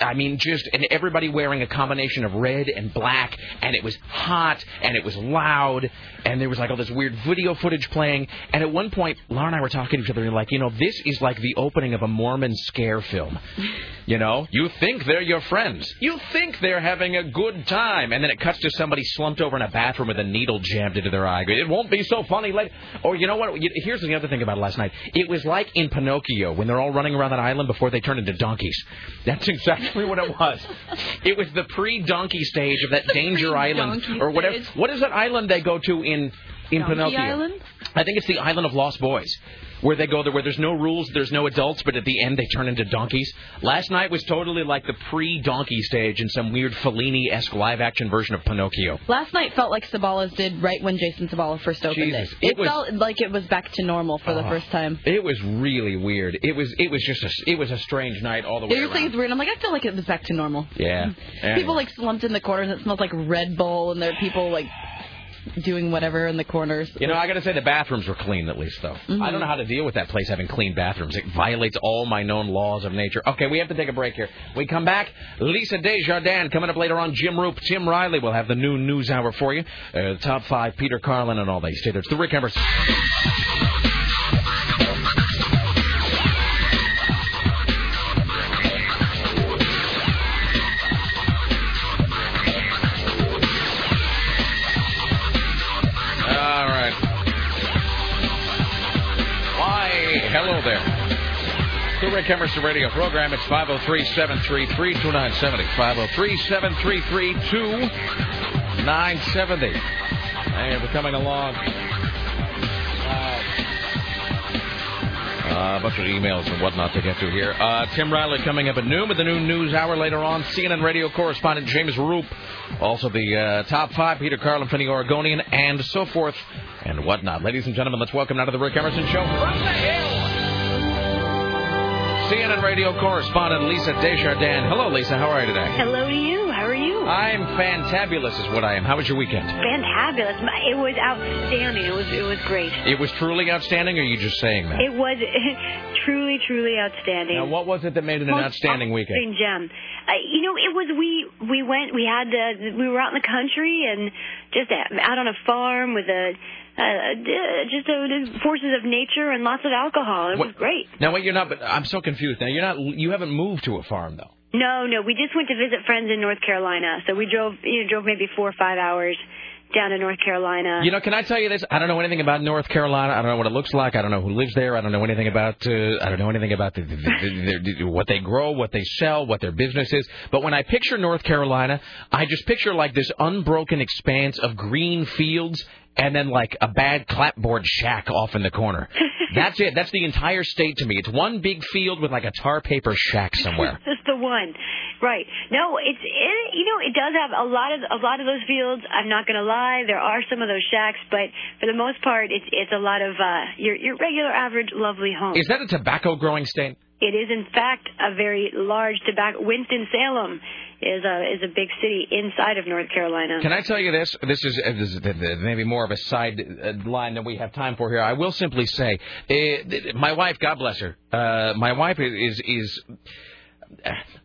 I mean just and everybody wearing a combination of red and black and it was hot and it was loud and there was like all this weird video footage playing. And at one point Laura and I were talking to each other and like you know this is like the opening of a Mormon scare film. You know? You think they're your friends. You think they're having a good time. And then it cuts to somebody slumped over in a bathroom with a needle jammed into their eye. It won't be so funny later or you know what? Here's the other thing about last night. It was like in Pinocchio when they're all running around that island before they turn into donkeys. That's exactly what it was. It was the pre-donkey stage of that <laughs> danger island or whatever. what is that island they go to in in Donkey Pinocchio Island? I think it's the island of lost boys, where they go there, where there's no rules, there's no adults, but at the end they turn into donkeys. Last night was totally like the pre-donkey stage in some weird Fellini-esque live-action version of Pinocchio. Last night felt like Sabala's did right when Jason Sabala first opened Jesus, it. it was- felt like it was back to normal for the Oh. first time. It was really weird. It was it was just a it was a strange night all the way you're saying it's weird. I'm like, I feel like it was back to normal. Yeah. Anyway. People like slumped in the corners. It smells like Red Bull, and there are people like doing whatever in the corners. You know, I got to say the bathrooms were clean at least, though. Mhm. I don't know how to deal with that place having clean bathrooms. It violates all my known laws of nature. Okay, we have to take a break here. We come back. Lisa Desjardins coming up later on. Jim Roop, Tim Riley will have the new news hour for you. Uh, the top five, Peter Carlin, and all that. Stay there. It's the Rick Emerson. Rick Emerson radio program. It's 503 733 2970. 503 733 2970. And we're coming along. Uh, a bunch of emails and whatnot to get to here. Uh, Tim Riley coming up at noon with the new news hour later on. CNN radio correspondent James Roop. Also the uh, top five, Peter Carlin, Finney Oregonian, and so forth and whatnot. Ladies and gentlemen, let's welcome now to the Rick Emerson Show from the Hill. CNN radio correspondent Lisa Desjardins. Hello, Lisa. How are you today? Hello to you. How are you? I'm fantabulous, is what I am. How was your weekend? Fantabulous. It was outstanding. It was it was great. It was truly outstanding, or are you just saying that? It was <laughs> truly, truly outstanding. Now, what was it that made it an Most outstanding weekend? outstanding gem. Uh, you know, it was we we went we had uh, we were out in the country and just out on a farm with a uh, just uh, the forces of nature and lots of alcohol. It was great. Now, wait, you're not. But I'm so confused. Now, you're not. You haven't moved to a farm though. No, no, we just went to visit friends in North Carolina. So we drove, you know, drove maybe four or five hours down to North Carolina. You know, can I tell you this? I don't know anything about North Carolina. I don't know what it looks like. I don't know who lives there. I don't know anything about. Uh, I don't know anything about the, the, the, the, what they grow, what they sell, what their business is. But when I picture North Carolina, I just picture like this unbroken expanse of green fields and then like a bad clapboard shack off in the corner. <laughs> That's it. That's the entire state to me. It's one big field with like a tar paper shack <laughs> somewhere. Just the one, right? No, it's it, you know it does have a lot of a lot of those fields. I'm not going to lie, there are some of those shacks, but for the most part, it's it's a lot of uh, your your regular average lovely home. Is that a tobacco growing state? It is in fact a very large tobacco. Winston Salem is a is a big city inside of North Carolina. Can I tell you this? This is, uh, this is maybe more of a side uh, line than we have time for here. I will simply say, uh, my wife, God bless her, uh, my wife is is.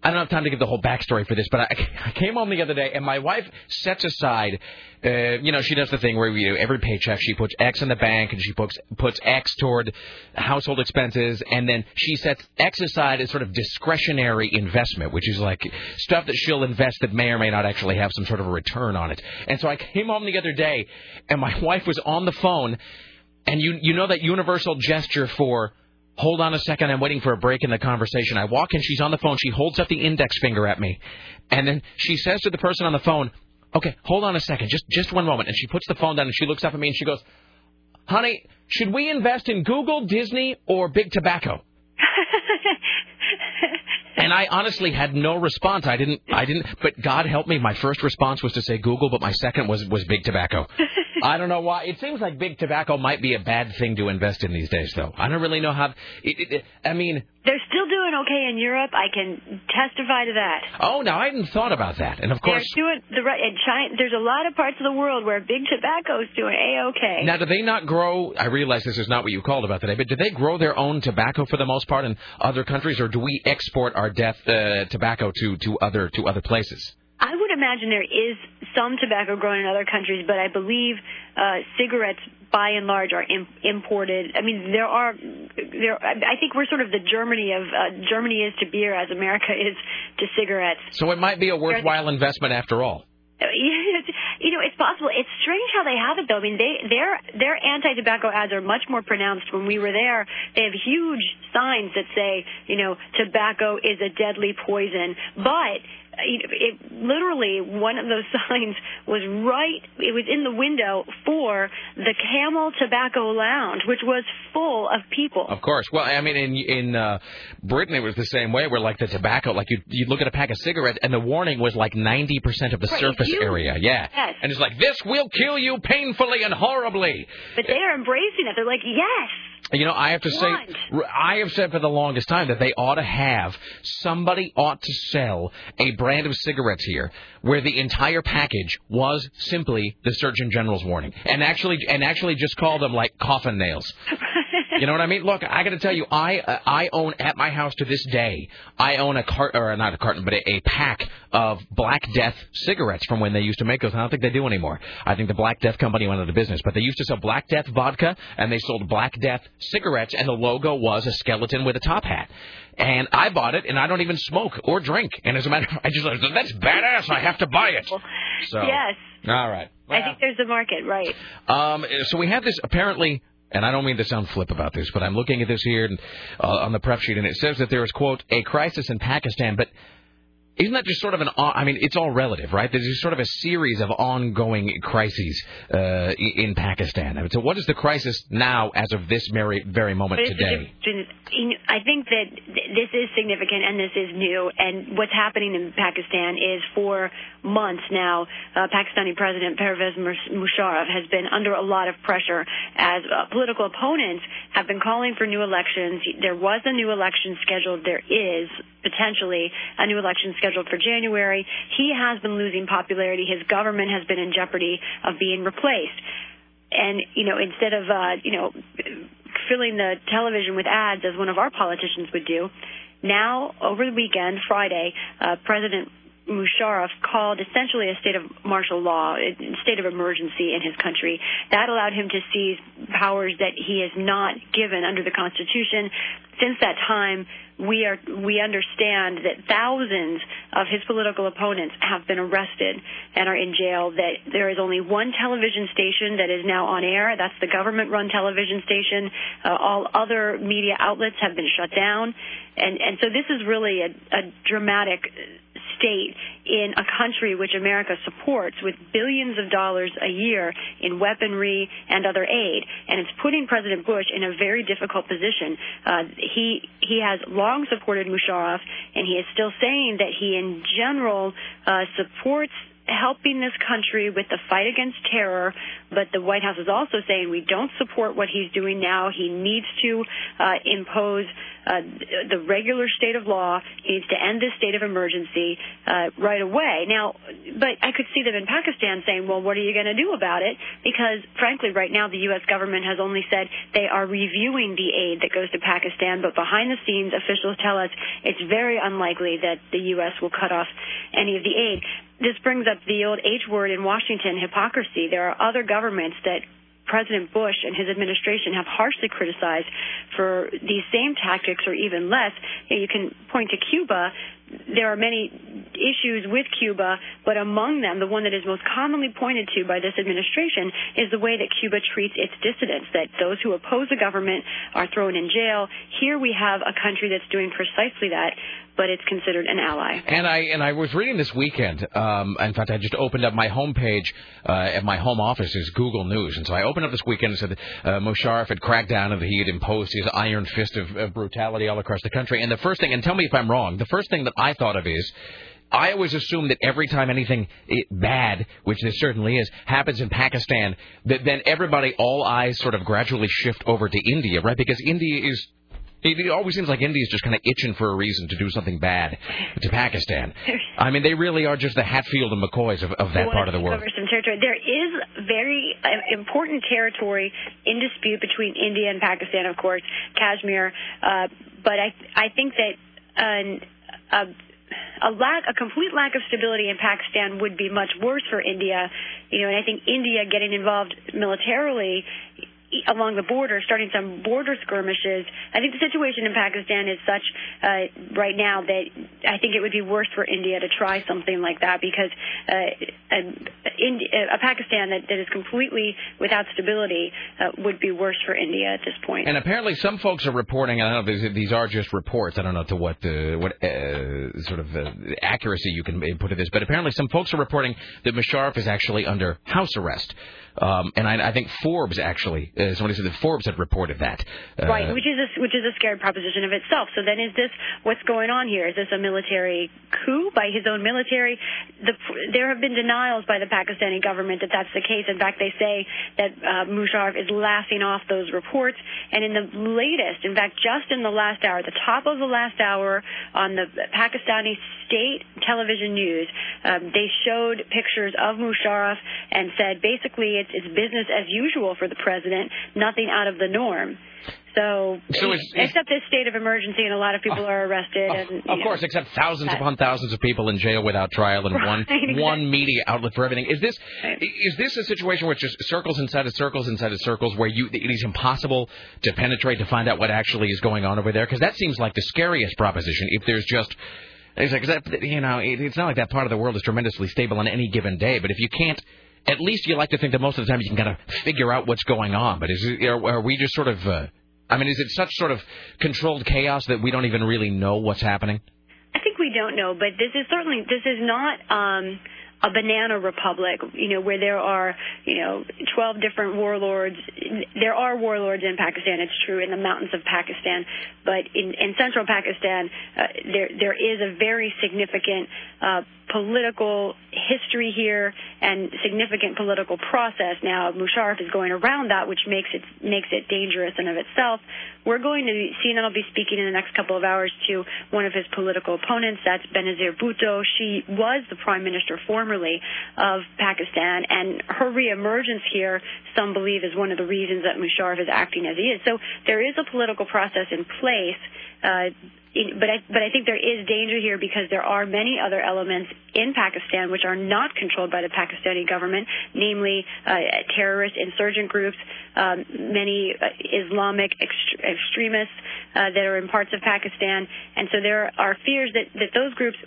I don't have time to give the whole backstory for this, but I, <laughs> I came home the other day and my wife sets aside, uh, you know, she does the thing where you know, every paycheck she puts X in the bank and she puts puts X toward household expenses, and then she sets X aside as sort of discretionary investment, which is like stuff that she'll invest that may or may not actually have some sort of a return on it. And so I came home the other day and my <laughs> wife was on the phone, and you you know that universal gesture for Hold on a second. I'm waiting for a break in the conversation. I walk in. She's on the phone. She holds up the index finger at me. And then she says to the person on the phone, okay, hold on a second. Just, just one moment. And she puts the phone down and she looks up at me and she goes, honey, should we invest in Google, Disney, or Big Tobacco? <laughs> and I honestly had no response. I didn't, I didn't, but God help me. My first response was to say Google, but my second was, was Big Tobacco. <laughs> <laughs> I don't know why. It seems like big tobacco might be a bad thing to invest in these days, though. I don't really know how. It, it, I mean, they're still doing okay in Europe. I can testify to that. Oh, now I hadn't thought about that. And of course, they're doing the right. In China, there's a lot of parts of the world where big tobacco is doing a okay. Now, do they not grow? I realize this is not what you called about today, but do they grow their own tobacco for the most part in other countries, or do we export our death uh, tobacco to to other to other places? I imagine there is some tobacco grown in other countries, but I believe uh, cigarettes, by and large, are Im- imported. I mean, there are there. I think we're sort of the Germany of uh, Germany is to beer as America <laughs> is to cigarettes. So it might be a worthwhile investment after all. <laughs> You know, it's possible. It's strange how they have it though. I mean, they their their anti-tobacco ads are much more pronounced. When we were there, they have huge signs that say, you know, tobacco is a deadly poison. But it, literally one of those <laughs> signs was right it was in the window for the camel tobacco lounge which was full of people. Of course. Well i mean in in uh britain it was the same way where like the tobacco like you you look at a pack of cigarettes and the warning was like 90% of the right, surface you, area. Yeah. Yes. and it's like this will kill you painfully and horribly. But they are embracing it. They're like yes you know, I have to say, I have said for the longest time that they ought to have somebody ought to sell a brand of cigarettes here where the entire package was simply the Surgeon General's warning, and actually, and actually just call them like coffin nails. <laughs> You know what I mean? Look, I got to tell you, I uh, I own at my house to this day. I own a cart or not a carton, but a, a pack of Black Death cigarettes from when they used to make those. I don't think they do anymore. I think the Black Death company went out of business, but they used to sell Black Death vodka and they sold Black Death cigarettes, and the logo was a skeleton with a top hat. And I bought it, and I don't even smoke or drink. And as a matter, of I just that's badass. I have to buy it. So yes. All right. I think there's a market, right? Um, so we have this apparently and I don't mean to sound flip about this, but I'm looking at this here and, uh, on the prep sheet, and it says that there is, quote, a crisis in Pakistan, but isn't that just sort of an? I mean, it's all relative, right? There's just sort of a series of ongoing crises uh, in Pakistan. So, what is the crisis now, as of this very very moment today? I think that this is significant and this is new. And what's happening in Pakistan is for months now, uh, Pakistani President Pervez Musharraf has been under a lot of pressure as uh, political opponents have been calling for new elections. There was a new election scheduled. There is potentially a new election scheduled for January. He has been losing popularity. His government has been in jeopardy of being replaced. And, you know, instead of, uh, you know, filling the television with ads as one of our politicians would do, now, over the weekend, Friday, uh, President Musharraf called essentially a state of martial law, a state of emergency in his country. That allowed him to seize powers that he is not given under the Constitution. Since that time, we are we understand that thousands of his political opponents have been arrested and are in jail. That there is only one television station that is now on air. That's the government-run television station. Uh, all other media outlets have been shut down, and and so this is really a, a dramatic state in a country which America supports with billions of dollars a year in weaponry and other aid, and it's putting President Bush in a very difficult position. Uh, he he has long supported Musharraf, and he is still saying that he, in general, uh, supports helping this country with the fight against terror, but the White House is also saying we don't support what he's doing now. He needs to uh, impose uh, the regular state of law. He needs to end this state of emergency uh, right away. Now, but I could see them in Pakistan saying, well, what are you going to do about it? Because, frankly, right now the U.S. government has only said they are reviewing the aid that goes to Pakistan, but behind the scenes, officials tell us it's very unlikely that the U.S. will cut off any of the aid this brings up the old H word in Washington, hypocrisy. There are other governments that President Bush and his administration have harshly criticized for these same tactics or even less. You can point to Cuba. There are many issues with Cuba, but among them, the one that is most commonly pointed to by this administration is the way that Cuba treats its dissidents, that those who oppose the government are thrown in jail. Here we have a country that's doing precisely that but it's considered an ally. And I and I was reading this weekend. Um, in fact, I just opened up my homepage uh, at my home office is Google News, and so I opened up this weekend and said uh, Musharraf had cracked down and he had imposed his iron fist of, of brutality all across the country. And the first thing, and tell me if I'm wrong, the first thing that I thought of is. I always assume that every time anything bad, which this certainly is, happens in Pakistan, that then everybody, all eyes sort of gradually shift over to India, right? Because India is it always seems like India's just kind of itching for a reason to do something bad to Pakistan. <laughs> I mean, they really are just the Hatfield and McCoys of, of that part of the world. Some territory. There is very uh, important territory in dispute between India and Pakistan, of course, Kashmir. Uh, but I I think that uh, a, a lack, a complete lack of stability in Pakistan would be much worse for India. You know, and I think India getting involved militarily along the border, starting some border skirmishes. I think the situation in Pakistan is such uh, right now that I think it would be worse for India to try something like that because uh, a, a Pakistan that, that is completely without stability uh, would be worse for India at this point. And apparently, some folks are reporting. I don't know these are just reports. I don't know to what uh, what uh, sort of uh, accuracy you can put to this, but apparently, some folks are reporting that Musharraf is actually under house arrest. Um, and I, I think Forbes actually, uh, somebody said that Forbes had reported that. Uh, right, which is a, which is a scary proposition of itself. So then, is this what's going on here? Is this a military coup by his own military? The, there have been denials by the Pakistani government that that's the case. In fact, they say that uh, Musharraf is laughing off those reports. And in the latest, in fact, just in the last hour, the top of the last hour on the Pakistani state television news, um, they showed pictures of Musharraf and said basically it's, it's business as usual for the president, nothing out of the norm. So, so it's, except this state of emergency, and a lot of people oh. are arrested. Of, and, of know, course, except thousands that. upon thousands of people in jail without trial and <laughs> right, one exactly. one media outlet for everything. Is this is this a situation where it's just circles inside of circles inside of circles, where you it is impossible to penetrate to find out what actually is going on over there? Because that seems like the scariest proposition. If there's just it's like, you know, it's not like that part of the world is tremendously stable on any given day. But if you can't, at least you like to think that most of the time you can kind of figure out what's going on. But is it, are, are we just sort of, uh, I mean, is it such sort of controlled chaos that we don't even really know what's happening? I think we don't know, but this is certainly this is not. Um, a banana republic, you know, where there are, you know, 12 different warlords. There are warlords in Pakistan, it's true, in the mountains of Pakistan, but in, in central Pakistan, uh, there there is a very significant uh, political history here and significant political process. Now, Musharraf is going around that, which makes it makes it dangerous in of itself. We're going to CNN will be speaking in the next couple of hours to one of his political opponents. That's Benazir Bhutto. She was the prime minister formerly of Pakistan, and her reemergence here, some believe, is one of the reasons that Musharraf is acting as he is. So there is a political process in place. Uh, but I, but I think there is danger here because there are many other elements in Pakistan which are not controlled by the Pakistani government, namely uh, terrorist insurgent groups, um, many uh, Islamic ext- extremists uh, that are in parts of Pakistan, and so there are fears that that those groups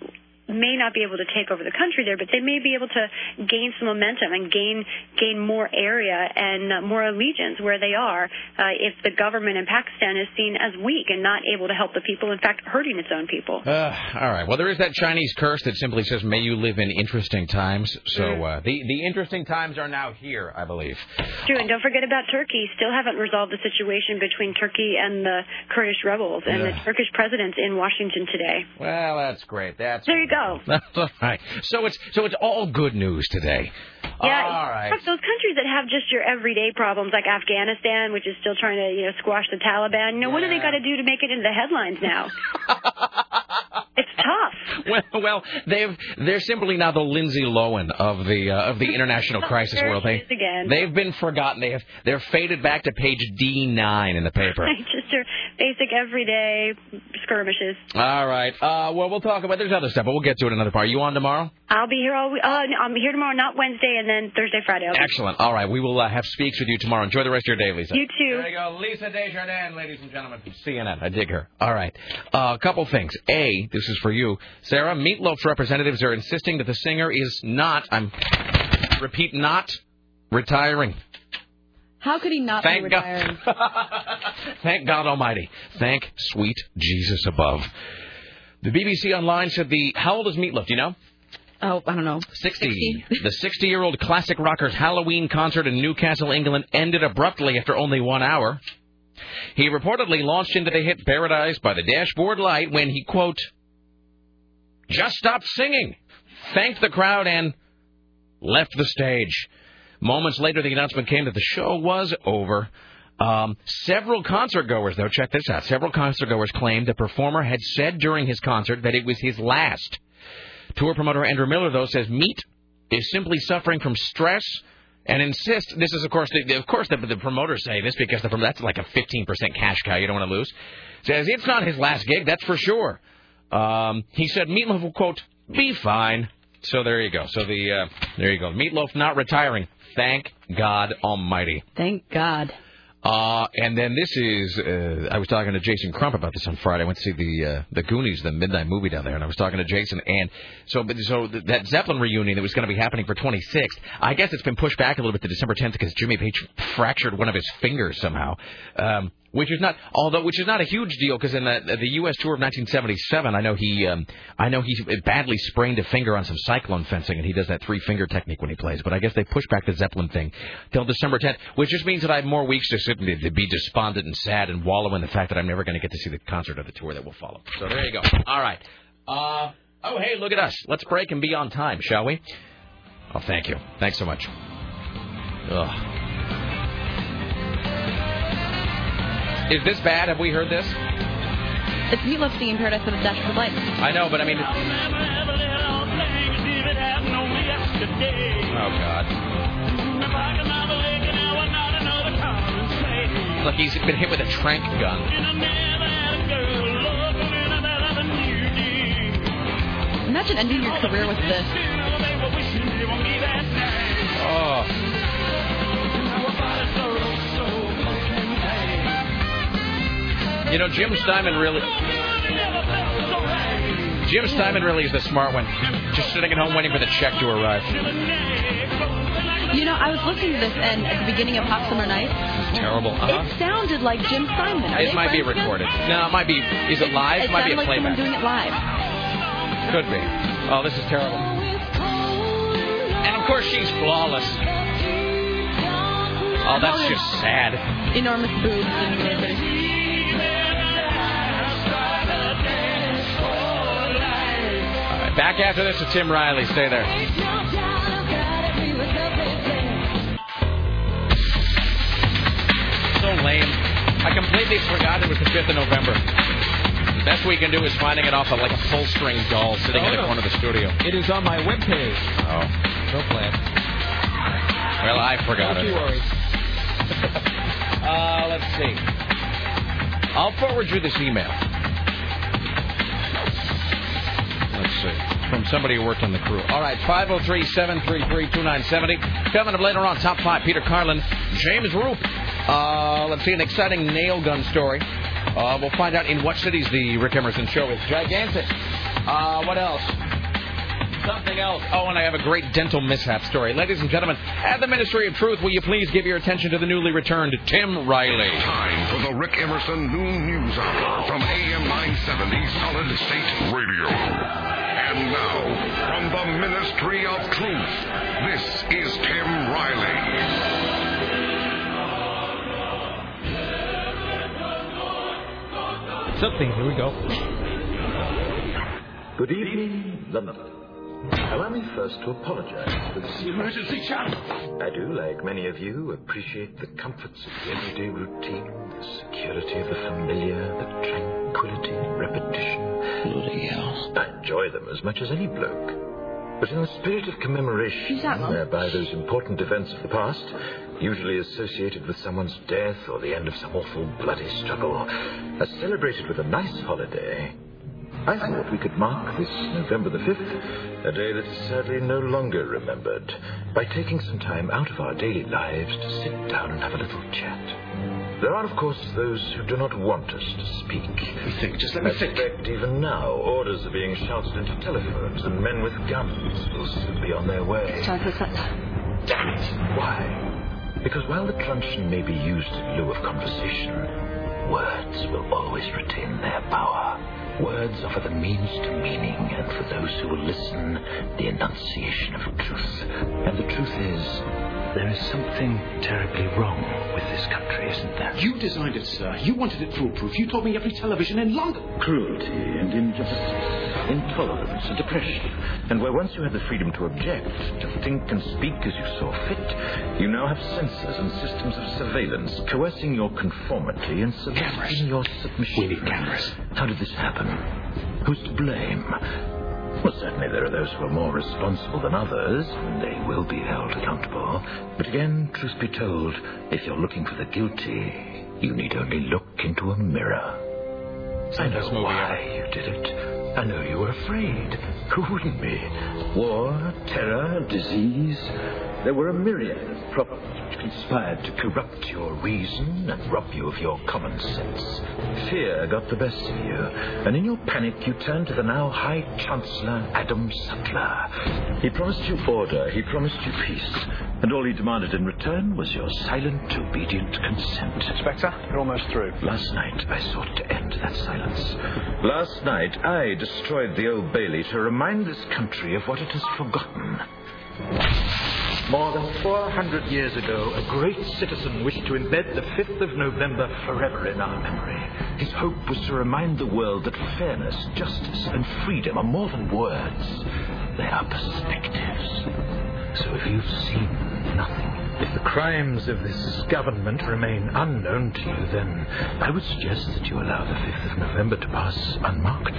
may not be able to take over the country there, but they may be able to gain some momentum and gain gain more area and uh, more allegiance where they are uh, if the government in Pakistan is seen as weak and not able to help the people, in fact, hurting its own people. Uh, all right. Well, there is that Chinese curse that simply says, "May you live in interesting times." So uh, the the interesting times are now here, I believe. True, and don't forget about Turkey. Still haven't resolved the situation between Turkey and the Kurdish rebels, and the Turkish president's in Washington today. Well, that's great. That's There you go. That's <laughs> all right. So it's so it's all good news today. Yeah, All right. look, those countries that have just your everyday problems, like Afghanistan, which is still trying to you know squash the Taliban. You know, what do they got to do to make it into the headlines now? <laughs> it's tough. <laughs> Well, well, they've they're simply now the Lindsay Lohan of the uh, of the <laughs> international crisis world. They again. they've been forgotten. They have they're faded back to page D nine in the paper. <laughs> just your basic everyday skirmishes. All right. Uh, well, we'll talk about there's other stuff, but we'll get to it another part. Are you on tomorrow? I'll be here all. we- Uh, no, I'm here tomorrow, not Wednesday, and then Thursday, Friday. I'll be- Excellent. All right. We will uh, have speaks with you tomorrow. Enjoy the rest of your day, Lisa. You too. There you go, Lisa Desjardins, ladies and gentlemen, from CNN. I dig her. All right. Uh, a couple things. A, this is for you, Sarah. Meatloaf's representatives are insisting that the singer is not. I'm repeat, not retiring. How could he not Thank be God. retiring? <laughs> Thank God Almighty. Thank sweet Jesus above. The BBC Online said the. How old is Meatloaf? Do you know? Oh, I don't know. 60. <laughs> the 60 year old classic rocker's Halloween concert in Newcastle, England ended abruptly after only one hour. He reportedly launched into the hit Paradise by the Dashboard Light when he, quote, just stopped singing, thanked the crowd, and left the stage. Moments later, the announcement came that the show was over. Um, several concert goers, though, check this out. Several concert goers claimed the performer had said during his concert that it was his last. Tour promoter Andrew Miller, though, says Meat is simply suffering from stress and insists. This is, of course, the, of course, the, the promoters say this because the, that's like a 15% cash cow you don't want to lose. Says it's not his last gig, that's for sure. Um, he said Meatloaf will quote be fine. So there you go. So the uh, there you go. Meatloaf not retiring. Thank God Almighty. Thank God. Uh, and then this is, uh, I was talking to Jason Crump about this on Friday. I went to see the uh, the Goonies, the midnight movie down there, and I was talking to Jason. And so, so th- that Zeppelin reunion that was going to be happening for 26th, I guess it's been pushed back a little bit to December 10th because Jimmy Page fractured one of his fingers somehow. Um, which is not, although which is not a huge deal because in the, the U.S. tour of 1977, I know he, um, I know he badly sprained a finger on some cyclone fencing, and he does that three finger technique when he plays. But I guess they pushed back the Zeppelin thing till December 10th, which just means that I have more weeks to sit and to be despondent and sad and wallow in the fact that I'm never going to get to see the concert of the tour that will follow. So there you go. All right. Uh, oh hey, look at us. Let's break and be on time, shall we? Oh, thank you. Thanks so much. Ugh. Is this bad? Have we heard this? It's Meatloaf singing Paradise by the Dashboard Light. I know, but I mean. Oh God. Look, he's been hit with a trank gun. Imagine ending your career with this. Oh. You know, Jim Steinman really. Jim Steinman really is the smart one. Just sitting at home waiting for the check to arrive. You know, I was listening to this, and at the beginning of Hot Summer Night, Terrible. Uh-huh. it sounded like Jim Steinman. Are It might be friends again? recorded. No, it might be. Is it live? It might be a like playback. doing it live. Could be. Oh, this is terrible. And of course, she's flawless. Oh, that's just sad. Enormous boobs and everything. Back after this with Tim Riley. Stay there. So lame. I completely forgot it was the 5th of November. The best we can do is finding it off of like a full string doll sitting in the Oh, corner of the studio. It is on my webpage. Oh. Don't play it. Well, I forgot Don't it. you worry. <laughs> Uh, let's see. I'll forward you this email. Let's see. From somebody who worked on the crew. All right, 503 733 2970. Coming up later on, top five Peter Carlin, James Roop. Uh, let's see, an exciting nail gun story. Uh, we'll find out in what cities the Rick Emerson show is gigantic. Uh, what else? Something else. Oh, and I have a great dental mishap story. Ladies and gentlemen, at the Ministry of Truth, will you please give your attention to the newly returned Tim Riley? Time for the Rick Emerson Noon News Hour from AM 970 Solid State Radio. And now, from the Ministry of Truth, this is Tim Riley. Something. Here we go. Good evening, London. Allow me first to apologize for this Emergency channel. I do, like many of you, appreciate the comforts of the everyday routine, the security of the familiar, the tranquility and repetition. Bloody hell. I enjoy them as much as any bloke. But in the spirit of commemoration, whereby those important events of the past, usually associated with someone's death or the end of some awful bloody struggle, are celebrated with a nice holiday, I thought we could mark this November the 5th, a day that is sadly no longer remembered, by taking some time out of our daily lives to sit down and have a little chat. There are, of course, those who do not want us to speak. Let me think. Just let me I think. suspect even now orders are being shouted into telephones, and men with guns will soon be on their way. Time for that. Damn it! Why? Because while the truncheon may be used in lieu of conversation, words will always retain their power. Words offer the means to meaning, and for those who will listen, the enunciation of truth. And the truth is, there is something terribly wrong with this country, isn't there? You designed it, sir. You wanted it foolproof. You told me every television in London. Cruelty and injustice, intolerance and oppression. And where once you had the freedom to object, to think and speak as you saw fit, you now have censors and systems of surveillance coercing your conformity and soliciting your submission. We need cameras. How did this happen? Who's to blame? Well, certainly there are those who are more responsible than others, and they will be held accountable. But again, truth be told, if you're looking for the guilty, you need only look into a mirror. I know movie why you did it. I know you were afraid. <laughs> Who wouldn't be? War, terror, disease. There were a myriad of problems conspired to corrupt your reason and rob you of your common sense. Fear got the best of you, and in your panic you turned to the now High Chancellor Adam Sutler. He promised you order, he promised you peace, and all he demanded in return was your silent, obedient consent. Inspector, you're almost through. Last night I sought to end that silence. Last night I destroyed the Old Bailey to remind this country of what it has forgotten. More than 400 years ago, a great citizen wished to embed the 5th of November forever in our memory. His hope was to remind the world that fairness, justice, and freedom are more than words. They are perspectives. So if you've seen nothing, if the crimes of this government remain unknown to you, then I would suggest that you allow the 5th of November to pass unmarked.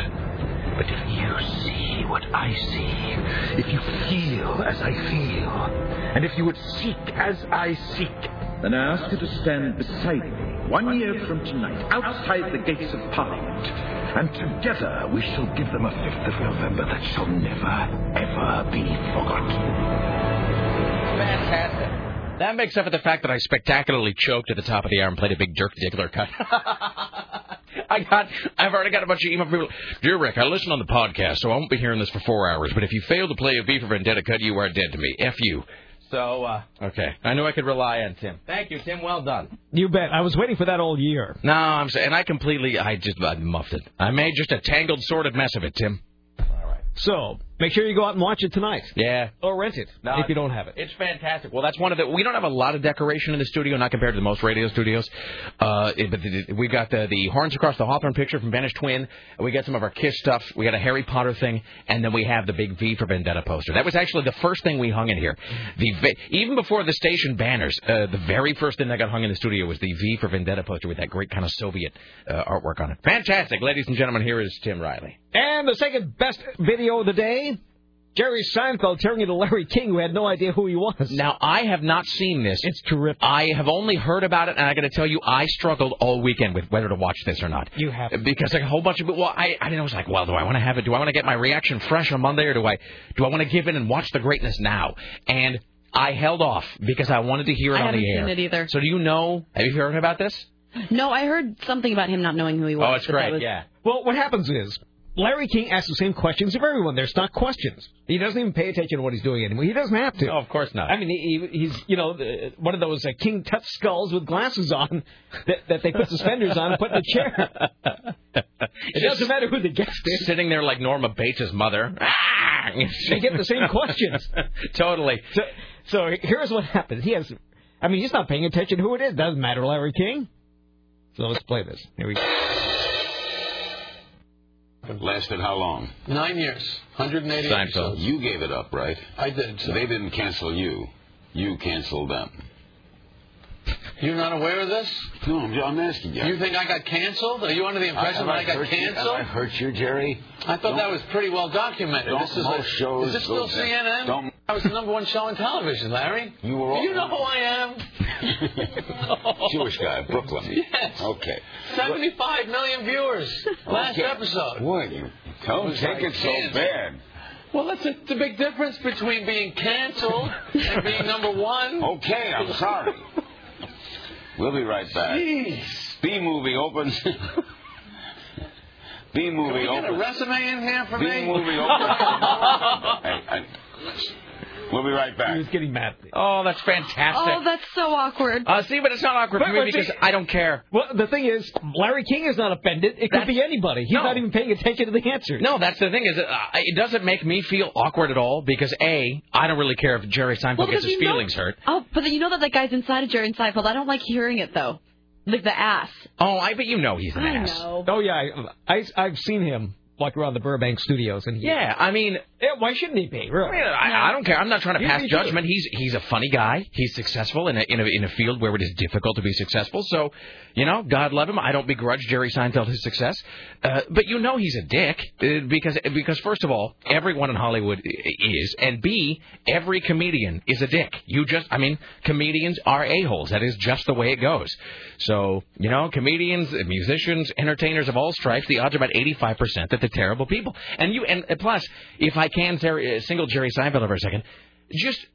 But if you see what I see, if you feel as I feel, and if you would seek as I seek, then I ask you to stand beside me one year from tonight, outside the gates of Parliament, and together we shall give them a 5th of November that shall never, ever be forgotten. Fantastic. That makes up for the fact that I spectacularly choked at the top of the hour and played a big Dirk Diggler cut. <laughs> I got, I've already got a bunch of email from people. Dear Rick, I listen on the podcast, so I won't be hearing this for four hours. But if you fail to play a V for Vendetta cut, you are dead to me. F you. So, uh, okay. I knew I could rely on Tim. Thank you, Tim. Well done. You bet. I was waiting for that all year. No, I'm saying, and I completely, I just I muffed it. I made just a tangled, sordid mess of it, Tim. All right. So make sure you go out and watch it tonight, Yeah. or rent it No, if you don't have it. It's fantastic. Well, that's one of the. We don't have a lot of decoration in the studio, not compared to most radio studios. Uh, it- but the, we got the, the horns across the Hawthorne picture from Vanish Twin. and We got some of our Kiss stuff. We got a Harry Potter thing, and then we have the big V for Vendetta poster. That was actually the first thing we hung in here. The even before the station banners, uh, the very first thing that got hung in the studio was the V for Vendetta poster with that great kind of Soviet uh, artwork on it. Fantastic, ladies and gentlemen. Here is Tim Riley. And the second best video of the day Jerry Seinfeld turning into Larry King, who had no idea who he was. Now, I have not seen this. It's terrific. I have only heard about it, and I got to tell you, I struggled all weekend with whether to watch this or not. You have because like, a whole bunch of well, I I didn't I was like, well, do I want to have it? Do I want to get my reaction fresh on Monday, or do I do I want to give in and watch the greatness now? And I held off because I wanted to hear it I on haven't the air. seen it either. So do you know? Have you heard about this? No, I heard something about him not knowing who he oh, was. Oh, it's great. was- Yeah. Well, what happens is Larry King asks the same questions of everyone. There's not questions. He doesn't even pay attention to what he's doing anymore. He doesn't have to. No, of course not. I mean, he, he- he's you know one of those uh, King Tut skulls with glasses on <laughs> that, that they put suspenders on and put in a chair. <laughs> It doesn't matter who the guest is. Sitting there like Norman Bates' mother. <laughs> They get the same questions. totally. So, so here's what happens. He has, I mean, he's not paying attention to who it is. Doesn't matter, Larry King. So let's play this. Here we go. Lasted how long? Nine years, 180 episodes. You gave it up, right? I did. So they didn't cancel you. You canceled them. You're not aware of this? No, I'm, I'm asking you. You think I got canceled? Are you under the impression have that I got hurt you? canceled? I hurt you, Jerry? I thought that was pretty well documented. Don't this is most a, shows is this still CNN? don't- I was the number one show on television, Larry. You were all- Do you know who I am? <laughs> Jewish guy, Brooklyn. Yes. Okay. 75 million viewers last Okay. episode. What? You don't take like it so canceled. bad. Well, that's a, the big difference between being canceled and being number one. Okay, I'm sorry. <laughs> We'll be right back. Jeez. B movie opens. B Can movie we get a resume in here for B me? movie opens. <laughs> Hey, I- we'll be right back. He was getting mad. Oh, that's fantastic. Oh, that's so awkward. Uh, see, but it's not awkward for me because see- I don't care. Well, the thing is, Larry King is not offended. It could That's- be anybody. He's No. not even paying attention to the answer. No, that's the thing is, uh, it doesn't make me feel awkward at all because a, I don't really care if Jerry Seinfeld Well, gets his you know- feelings hurt. Oh, but you know that that guy's inside of Jerry Seinfeld. I don't like hearing it though. Like the ass. Oh, I bet you know he's an I ass. know. Oh yeah, I, I I've seen him walk around the Burbank studios, and he, Yeah, I mean, yeah, why shouldn't he be? I, mean, I, I don't care. I'm not trying to pass judgment. He's he's a funny guy. He's successful in a, in a in a field where it is difficult to be successful. So, you know, God love him. I don't begrudge Jerry Seinfeld his success. Uh, but you know he's a dick uh, because because first of all, everyone in Hollywood is, and B, every comedian is a dick. You just, I mean, comedians are a holes. That is just the way it goes. So, you know, comedians, musicians, entertainers of all stripes, the odds are about 85% that they're terrible people. And you, and plus, if I can Terry, uh, single Jerry Seinfeld for a second, just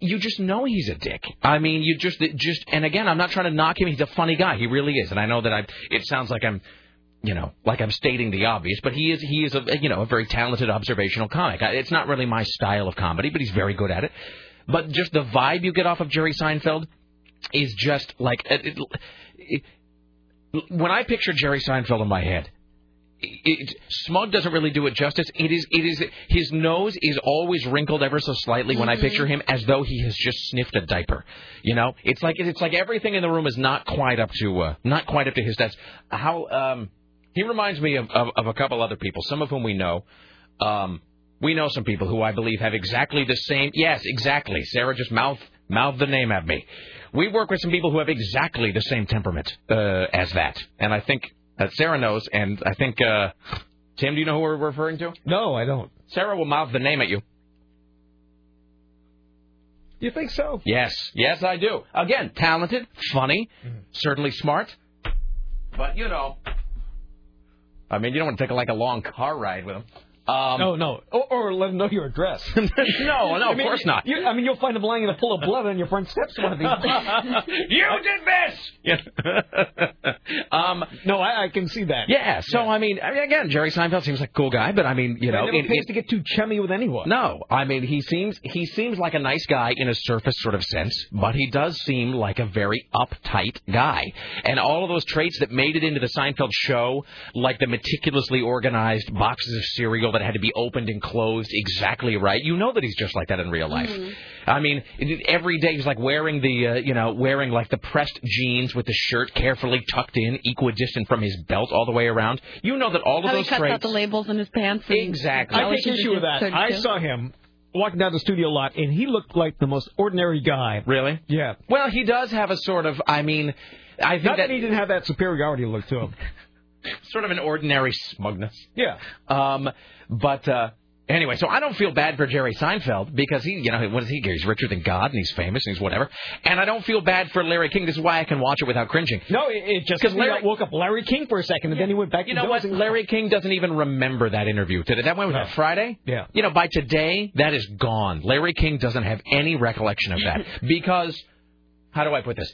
you just know he's a dick. I mean, you just just and again, I'm not trying to knock him. He's a funny guy. He really is. And I know that I it sounds like I'm you know, like I'm stating the obvious, but he is he is a you know, a very talented observational comic. It's not really my style of comedy, but he's very good at it. But just the vibe you get off of Jerry Seinfeld is just like it, it, it, when I picture Jerry Seinfeld in my head, it, smug doesn't really do it justice. It is, it is, his nose is always wrinkled ever so slightly when I picture him, as though he has just sniffed a diaper. You know, it's like it's like everything in the room is not quite up to, uh, not quite up to his stats. How um, he reminds me of, of of a couple other people, some of whom we know. Um, we know some people who I believe have exactly the same. Yes, exactly. Sarah just mouth mouthed the name at me. We work with some people who have exactly the same temperament uh, as that, and I think that Sarah knows. And I think uh, Tim, do you know who we're referring to? No, I don't. Sarah will mouth the name at you. You think so? Yes, yes, I do. Again, talented, funny, certainly smart, but you know, I mean, you don't want to take like a long car ride with him. Um, no, no. Or, or let him know your address. <laughs> no, no, <laughs> I of mean, course not. You, I mean, you'll find him lying in a pool of blood on your front steps one of these days. <laughs> you did this. um, no, I, I can see that. yeah. So I mean, I mean, again, Jerry Seinfeld seems like a cool guy, but I mean, you know, it never pays it- to get too chummy with anyone. No, I mean he seems he seems like a nice guy in a surface sort of sense, but he does seem like a very uptight guy. And all of those traits that made it into the Seinfeld show, like the meticulously organized boxes of cereal that had to be opened and closed exactly right, you know that he's just like that in real life. I mean, every day he's like wearing the uh, you know wearing like the pressed jeans with the shirt carefully tucked in, equidistant from his belt all the way around. You know that all of How he those cuts traits. out the labels in his pants. Exactly. I take issue with that. I saw him walking down the studio lot, and he looked like the most ordinary guy. Really? Yeah. Well, he does have a sort of, I mean, I think Not that that he didn't have that superiority look to him. <laughs> <laughs> sort of an ordinary smugness. Yeah. Um, but uh, Anyway, so I don't feel bad for Jerry Seinfeld because he, you know, what is he? He's richer than God and he's famous and he's whatever. And I don't feel bad for Larry King. This is why I can watch it without cringing. No, it, it just Because Larry- woke up Larry King for a second and then he went back. You know what? Larry King doesn't even remember that interview today. That went was that Friday. Yeah. You know, by today, that is gone. Larry King doesn't have any recollection of that <laughs> because, how do I put this?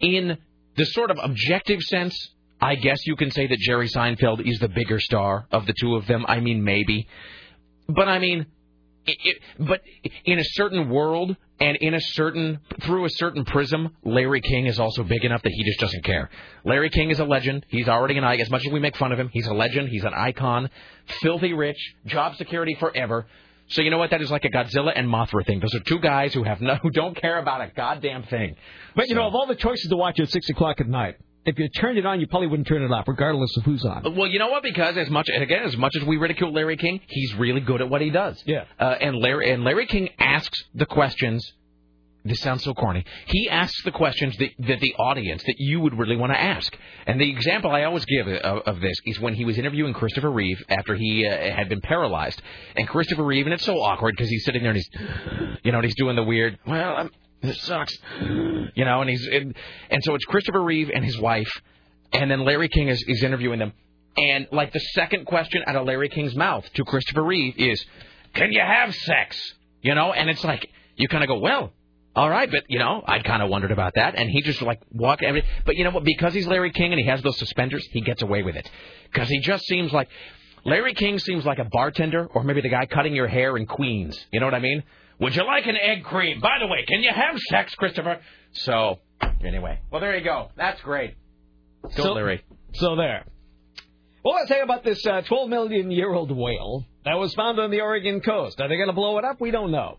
In the sort of objective sense, I guess you can say that Jerry Seinfeld is the bigger star of the two of them. I mean, maybe, but I mean, it, it, but in a certain world and in a certain through a certain prism, Larry King is also big enough that he just doesn't care. Larry King is a legend. He's already an icon. As much as we make fun of him, he's a legend. He's an icon. Filthy rich, job security forever. So you know what? That is like a Godzilla and Mothra thing. Those are two guys who have no, <laughs> who don't care about a goddamn thing. But you know, of all the choices to watch at six o'clock at night, if you turned it on, you probably wouldn't turn it off, regardless of who's on. Well, you know what? Because as much again, as much as we ridicule Larry King, he's really good at what he does. Yeah. Uh, and Larry and Larry King asks the questions. This sounds so corny. He asks the questions that, that the audience that you would really want to ask. And the example I always give of, of this is when he was interviewing Christopher Reeve after he uh, had been paralyzed. And Christopher Reeve, and it's so awkward because he's sitting there and he's, you know, and he's doing the weird. Well, I'm, this sucks, you know, and he's and, and so it's Christopher Reeve and his wife, and then Larry King is, is interviewing them. And like the second question out of Larry King's mouth to Christopher Reeve is, "Can you have sex?" You know, and it's like you kind of go, "Well, all right," but you know, I kind of wondered about that, and he just like walk. But you know what? Because he's Larry King and he has those suspenders, he gets away with it because he just seems like Larry King seems like a bartender or maybe the guy cutting your hair in Queens. You know what I mean? Would you like an egg cream? By the way, can you have sex, Christopher? So anyway, well there you go. That's great. Go So- Larry. So there. Well, let's say about this uh, 12 million year old whale that was found on the Oregon coast. Are they going to blow it up? We don't know.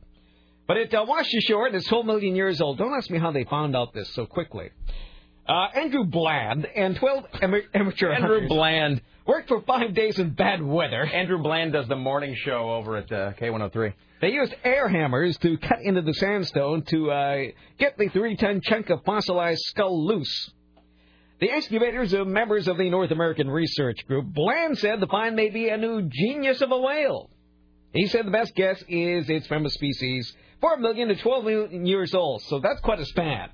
But it uh, washed ashore and it's 12 million years old. Don't ask me how they found out this so quickly. Uh, Andrew Bland and 12 ama- amateur Andrew hunters Bland. worked for five days in bad weather. Andrew Bland does the morning show over at uh, K103. They used air hammers to cut into the sandstone to uh, get the three-ton chunk of fossilized skull loose. The excavators are members of the North American Research Group. Bland said the find may be a new genius of a whale. He said the best guess is it's from a species 4 million to 12 million years old, so that's quite a span.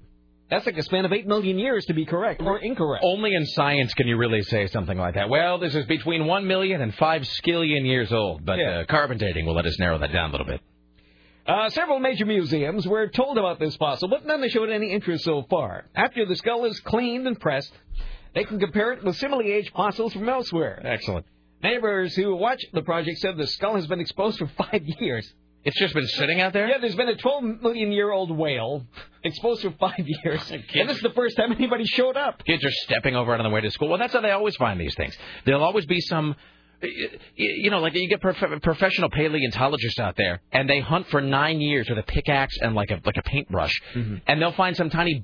That's like a span of 8 million years to be correct or incorrect. Only in science can you really say something like that. Well, this is between one million and five skillion years old, but uh, carbon dating will let us narrow that down a little bit. Uh, several major museums were told about this fossil, but none have showed any interest so far. After the skull is cleaned and pressed, they can compare it with similarly aged fossils from elsewhere. Excellent. Neighbors who watched the project said the skull has been exposed for <laughs> five years. It's just been sitting out there? Yeah, there's been a 12 million year old whale exposed for five <laughs> years. And this is the first time anybody showed up. Kids are stepping over it on the way to school. Well, that's how they always find these things. There'll always be some, you know, like you get prof- professional paleontologists out there, and they hunt for nine years with a pickaxe and like a like a paintbrush, and they'll find some tiny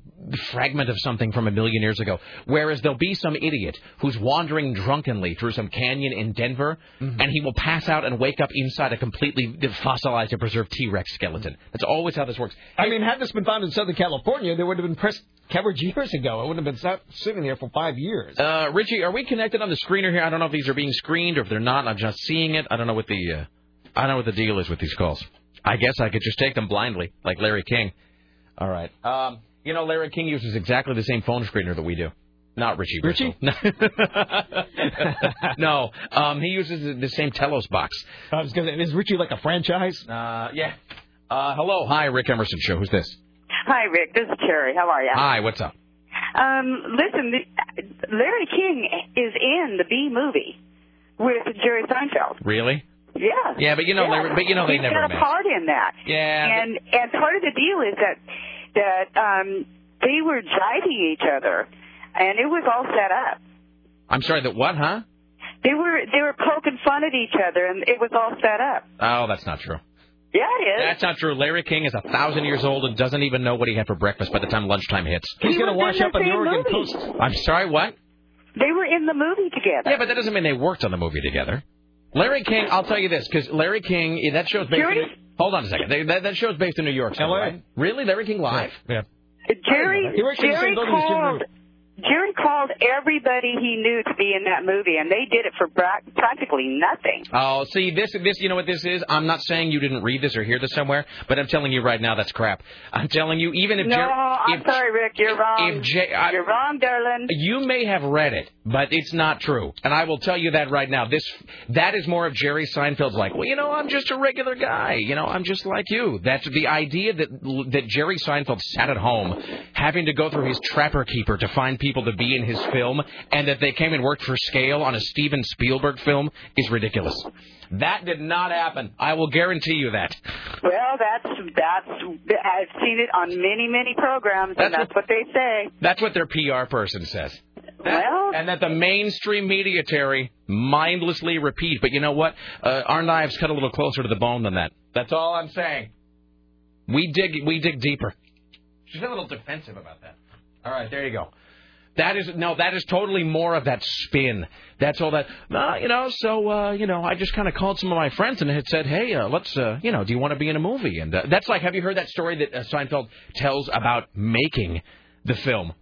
fragment of something from a million years ago. Whereas there'll be some idiot who's wandering drunkenly through some canyon in Denver, and he will pass out and wake up inside a completely fossilized and preserved T-Rex skeleton. That's always how this works. I mean, had this been found in Southern California, there would have been press coverage years ago. It wouldn't have been sat, sitting there for five years. Uh, Richie, are we connected on the screener here? I don't know if these are being screened or if they're not. I'm just seeing it. I don't know what the uh, I don't know what the deal is with these calls. I guess I could just take them blindly, like Larry King. All right. Um, you know, Larry King uses exactly the same phone screener that we do. Not Richie. Richie? <laughs> No, um, he uses the- the same Telos box. I was gonna, is Richie like a franchise? Uh, yeah. Uh, hello, hi, Rick Emerson Show. Who's this? Hi, Rick. This is Terry. How are you? Hi, what's up? Um, listen, the, Larry King is in the Bee Movie with Jerry Seinfeld. Really? Yeah. Yeah, but you know, Yeah. Larry, but you know, they He's never got a met. part in that. Yeah. And and part of the deal is that that um, they were jiving each other, and it was all set up. I'm sorry. That what? Huh? They were they were poking fun at each other, and it was all set up. Oh, that's not true. Yeah, it is. That's not true. Larry King is a thousand years old and doesn't even know what he had for breakfast by the time lunchtime hits. He's He gonna wash up on the Oregon movie. coast. I'm sorry. What? They were in the movie together. Yeah, but that doesn't mean they worked on the movie together. Larry King, I'll tell you this, because Larry King, eh, that show's based. In, Jerry- hold on a second. They, that, that show's based in New York. Still, LA. right? Really, Larry King live? Yeah. Jerry He works in the Jerry same building as Jim called Jerry called everybody he knew to be in that movie, and they did it for bra- practically nothing. Oh, see, this, this, you know what this is? I'm not saying you didn't read this or hear this somewhere, but I'm telling you right now that's crap. I'm telling you, even if no, I'm if, sorry, Rick. You're wrong. if J- I- you're wrong, darling. You may have read it, but it's not true. And I will tell you that right now. This that is more of Jerry Seinfeld's like, well, you know, I'm just a regular guy. You know, I'm just like you. That's the idea that that Jerry Seinfeld sat at home having to go through his trapper keeper to find people to be in his film and that they came and worked for scale on a Steven Spielberg film is ridiculous. That did not happen. I will guarantee you that. Well, that's that's. I've seen it on many, many programs, and that's what they say. That's what their PR person says. Well, and that the mainstream media, Terry, mindlessly repeat. But you know what? Uh, our knives cut a little closer to the bone than that. That's all I'm saying. We dig, we dig deeper. She's a little defensive about that. All right, there you go. That is no, that is totally more of that spin. That's all that. Uh, you know, so uh, you know, I just kind of called some of my friends and had said, hey, uh, let's, uh, you know, do you want to be in a movie? And uh, that's like, have you heard that story that uh, Seinfeld tells about making the film?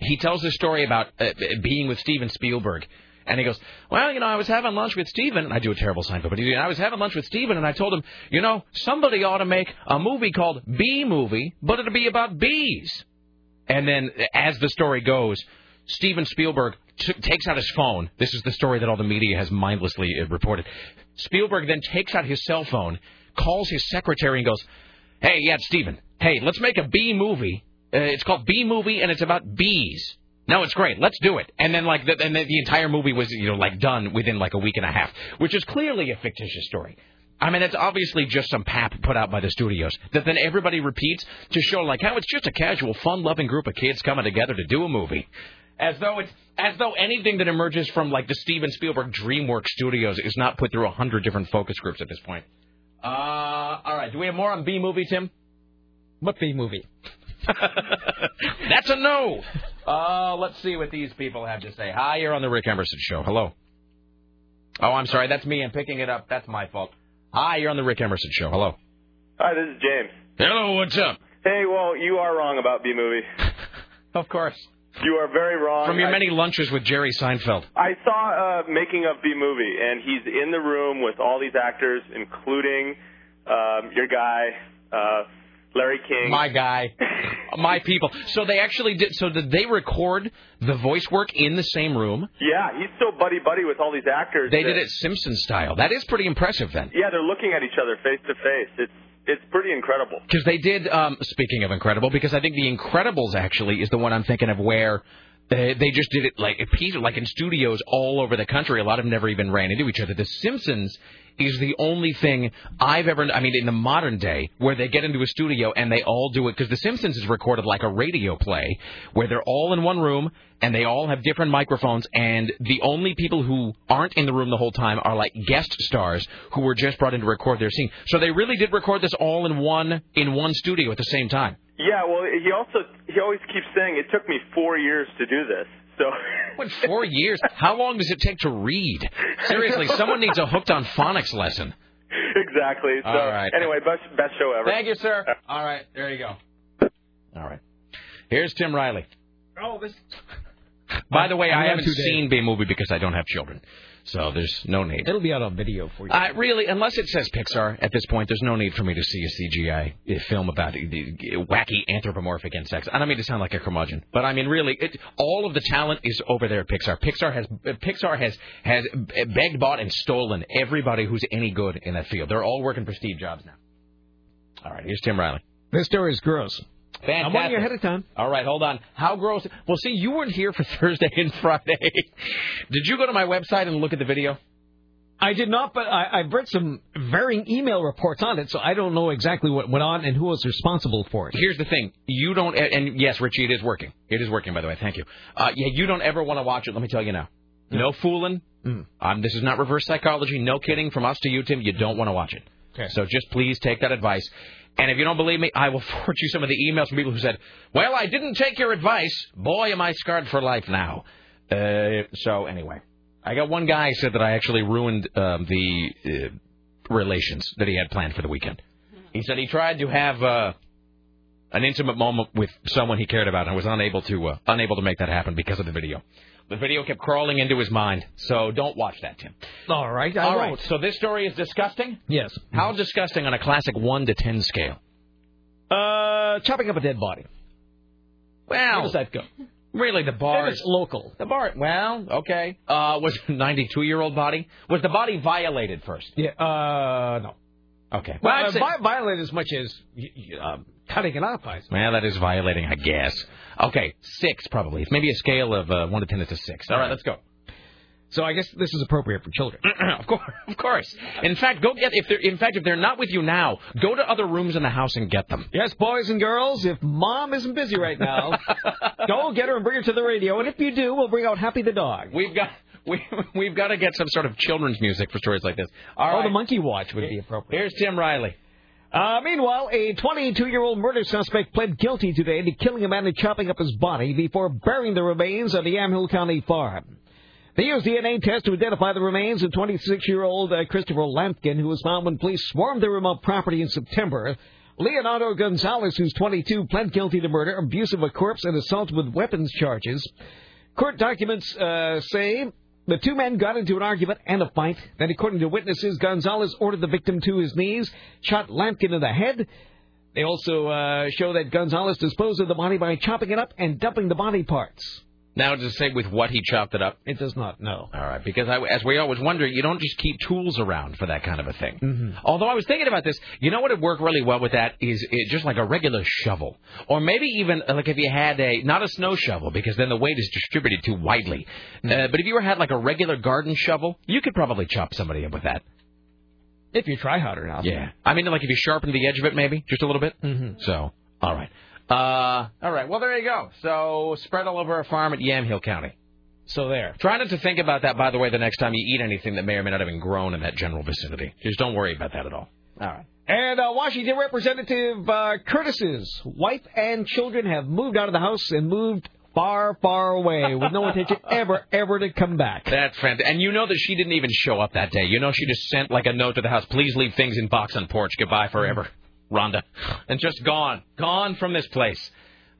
He tells this story about uh, being with Steven Spielberg. And he goes, well, you know, I was having lunch with Steven, and I do a terrible Seinfeld, but I was having lunch with Steven, and I told him, you know, somebody ought to make a movie called Bee Movie, but it'll be about bees. And then, as the story goes, Steven Spielberg t- takes out his phone. This is the story that all the media has mindlessly uh, reported. Spielberg then takes out his cell phone, calls his secretary, and goes, "Hey, yeah, Steven. Hey, let's make a bee movie. Uh, it's called Bee Movie, and it's about bees." No, it's great. Let's do it. And then like, the, and then the entire movie was you know like done within like a week and a half, which is clearly a fictitious story. I mean, it's obviously just some pap put out by the studios that then everybody repeats to show like how it's just a casual, fun-loving group of kids coming together to do a movie, as though it's as though anything that emerges from like the Steven Spielberg DreamWorks studios is not put through a hundred different focus groups at this point. Uh, all right. Do we have more on Bee Movie, Tim? What Bee Movie? <laughs> That's a no. Uh, let's see what these people have to say. Hi, you're on the Rick Emerson Show. Hello. Oh, I'm sorry. That's me. I'm picking it up. That's my fault. Hi, you're on the Rick Emerson Show. Hello. Hi, this is James. Hello, what's up? Hey, well, you are wrong about Bee Movie. <laughs> Of course. You are very wrong. From your I- many lunches with Jerry Seinfeld. I saw uh, making of Bee Movie, and he's in the room with all these actors, including um, your guy, uh, Larry King. My guy. <laughs> My people. So they actually did. So did they record the voice work in the same room? Yeah, he's so buddy buddy with all these actors. They that- did it Simpson style. That is pretty impressive then. Yeah, they're looking at each other face to face. It's it's pretty incredible. Because they did. Um, speaking of incredible, because I think the Incredibles actually is the one I'm thinking of where they, they just did it like like in studios all over the country. A lot of them never even ran into each other. The Simpsons is the only thing I've ever. I mean, in the modern day, where they get into a studio and they all do it because The Simpsons is recorded like a radio play, where they're all in one room and they all have different microphones, and the only people who aren't in the room the whole time are like guest stars who were just brought in to record their scene. So they really did record this all in one in one studio at the same time. Yeah, well, he also he always keeps saying it took me four years to do this. So What four years? How long does it take to read? Seriously, someone needs a hooked on phonics lesson. exactly. So All right. anyway, best best show ever. Thank you, sir. All right, there you go. All right. Here's Tim Riley. Oh, this. By the way, I'm I haven't seen Bee Movie because I don't have children, so there's no need. It'll be out on video for you. Uh, really, unless it says Pixar at this point, there's no need for me to see a CGI uh, film about the wacky anthropomorphic insects. I don't mean to sound like a curmudgeon, but I mean really, it, all of the talent is over there at Pixar. Pixar has Pixar has has begged, bought, and stolen everybody who's any good in that field. They're all working for Steve Jobs now. All right, here's Tim Riley. This story is gross. Fantastic. I'm warning you ahead of time. All right, hold on. How gross? Well, see, you weren't here for <laughs> Thursday and Friday. Did you go to my website and look at the video? I did not, but I, I've read some varying email reports on it, so I don't know exactly what went on and who was responsible for it. Here's the thing: you don't, and yes, Richie, it is working. It is working, by the way. Thank you. Uh, yeah, you don't ever want to watch it. Let me tell you now. No fooling. Um, this is not reverse psychology. No kidding. From us to you, Tim, you don't want to watch it. Okay. So just please take that advice. And if you don't believe me, I will <laughs> forward you some of the emails from people who said, "Well, I didn't take your advice. Boy, am I scarred for life now." Uh, so anyway, I got one guy who said that I actually ruined um, the uh, relations that he had planned for the weekend. He said he tried to have uh, an intimate moment with someone he cared about and was unable to uh, unable to make that happen because of the video. The video kept crawling into his mind, so don't watch that, Tim. All right, I All won't. right. So this story is disgusting. Yes. How disgusting on a classic one to ten scale? Uh, chopping up a dead body. Well, How does that go? Really, the bar. It's local. The bar. Well, okay. Uh, was a 92 year old body? Was the body violated first? Yeah. Uh, no. Okay. Well, I'd uh, vi- violate as much as um, cutting it up. I Well, that is violating, I guess. Okay, six probably. Maybe a scale of uh, one to ten, it's a six. All right, let's go. So I guess this is appropriate for children. <clears throat> of course, of course. In fact, go get if they're in fact if they're not with you now, go to other rooms in the house and get them. Yes, boys and girls, if mom isn't busy right now, <laughs> go get her and bring her to the radio. And if you do, we'll bring out Happy the dog. We've got <laughs> we we've got to get some sort of children's music for stories like this. All oh, right. the monkey watch would be appropriate. Here's Tim Riley. Uh, meanwhile, a 22-year-old murder suspect pled guilty today to killing a man and chopping up his body before burying the remains at the Yamhill County farm. They used DNA tests to identify the remains of 26-year-old uh, Christopher Lampkin, who was found when police swarmed their remote property in September. Leonardo Gonzalez, who's 22, pled guilty to murder, abuse of a corpse, and assault with weapons charges. Court documents uh, say the two men got into an argument and a fight. Then, according to witnesses, Gonzalez ordered the victim to his knees, shot Lampkin in the head. They also uh, show that Gonzalez disposed of the body by chopping it up and dumping the body parts. Now, does it say with what he chopped it up? It does not know. All right, because I, as we always wonder, you don't just keep tools around for that kind of a thing. Mm-hmm. Although I was thinking about this, you know what would work really well with that is it, just like a regular shovel, or maybe even uh, like if you had a not a snow shovel because then the weight is distributed too widely. Uh, but if you were had like a regular garden shovel, you could probably chop somebody up with that. If you try hard enough. Yeah, I mean like if you sharpen the edge of it, maybe just a little bit. Mm-hmm. So, all right, uh, all right. Well, there you go. So spread all over a farm at Yamhill County. So there. Try not to think about that, by the way, the next time you eat anything that may or may not have been grown in that general vicinity. Just don't worry about that at all. All right. And uh, Washington Representative uh, Curtis's wife and children have moved out of the house and moved far, far away with no intention <laughs> ever, ever to come back. That's fantastic. And you know that she didn't even show up that day. You know she just sent like a note to the house. Please leave things in box on porch. Goodbye forever, Rhonda. And just gone, gone from this place.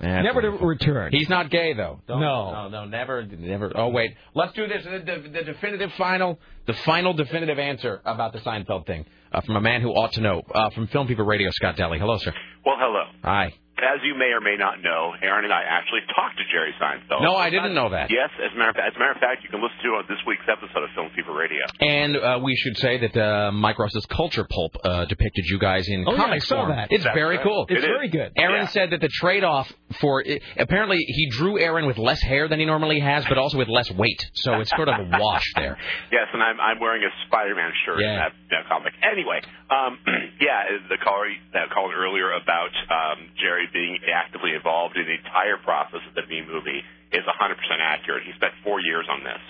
That's Never to return. He's not gay though. Don't- No. no, no, never, never. Oh wait, let's do this. The, the, the definitive final, the final definitive answer about the Seinfeld thing uh, from a man who ought to know. Uh, from Film People Radio, Scott Daly. Hello, sir. Well, hello. Hi. As you may or may not know, Aaron and I actually talked to Jerry Seinfeld. No, I didn't know that. Yes, as a matter of fact, as a matter of fact, you can listen to it on this week's episode of Film Fever Radio. And uh, we should say that uh, Mike Russell's Culture Pulp uh, depicted you guys in Oh, yeah, comic I saw form. that. It's That's very right. cool. It's It is. very good. Aaron Yeah. said that the trade-off for it, apparently he drew Aaron with less hair than he normally has, but also with less weight. So it's sort of a wash there. <laughs> Yes, and I'm I'm wearing a Spider-Man shirt in that, that comic. Anyway, um, <clears throat> yeah, the caller that called earlier about um, Jerry being actively involved in the entire process of the Bee Movie is 100% accurate. He spent four years on this.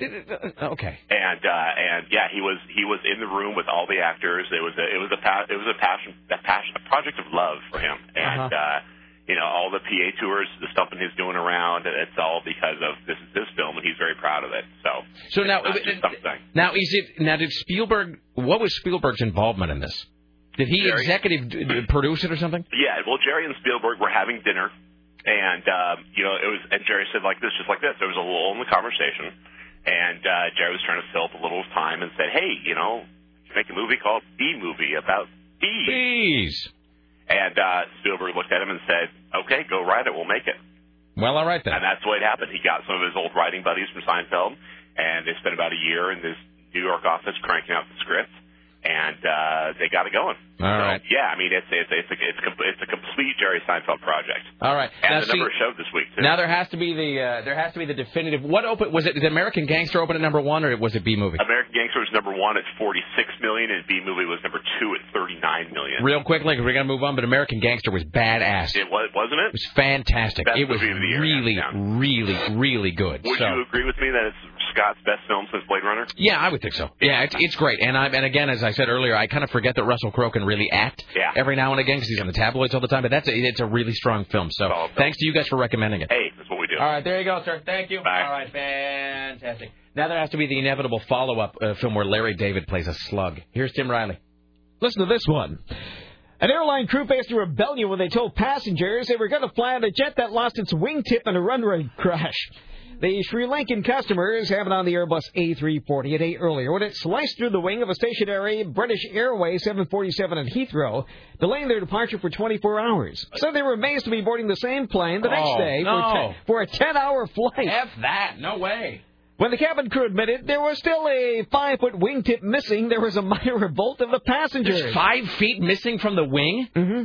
Okay. and uh and yeah he was he was in the room with all the actors it was a it was a pa- it was a passion a passion a project of love for him and Uh-huh. uh you know all the PA tours the stuff that he's doing around it's all because of this this film and he's very proud of it so So now, it's not just something now is it now did Spielberg? What was Spielberg's involvement in this? Did he Jerry- executive produce it or something? yeah well Jerry and Spielberg were having dinner and um you know it was and Jerry said like this just like this there was a lull in the conversation and uh Jerry was trying to fill up a little time and said hey you know you make a movie called Bee Movie about bees Please. And uh, Spielberg looked at him and said, "Okay, go write it. We'll make it." Well, all right then. And that's what happened. He got some of his old writing buddies from Seinfeld, and they spent about a year in this New York office cranking out the script, and uh, they got it going. All right. Yeah, I mean it's it's it's a it's a, it's a complete Jerry Seinfeld project. All right. And now, the see, number showed this week too. now there has to be the uh, there has to be the definitive. What open was it? Did American Gangster open at number one or was it Bee Movie? American Gangster was number one at 46 million, and Bee Movie was number two at 39 million. Real quickly, we're gonna move on. But American Gangster was badass. It was, wasn't it? It was fantastic. Best it was movie of the year, really, really, really good. Would so. you agree with me that it's Scott's best film since Blade Runner? Yeah, I would think so. Yeah, it's, it's great. And I and again, as I said earlier, I kind of forget that Russell Crowe can really act Yeah. every now and again because he's on the tabloids all the time. But that's a, it's a really strong film. So Solid film. thanks to you guys for recommending it. Hey, that's what we do. All right, there you go, sir. Thank you. Bye. All right, fantastic. Now there has to be the inevitable follow-up uh, film where Larry David plays a slug. Here's Tim Riley. Listen to this one. An airline crew faced a rebellion when they told passengers they were going to fly on a jet that lost its wingtip in a runway crash. The Sri Lankan customers have it on the Airbus A340 a day earlier when it sliced through the wing of a stationary British Airways 747 at Heathrow, delaying their departure for 24 hours. So they were amazed to be boarding the same plane the next Oh, day no. for, ten, for a 10-hour flight. F that. No way. When the cabin crew admitted there was still a five-foot wingtip missing, there was a minor <laughs> revolt of the passengers. There's five feet missing from the wing? Mm-hmm.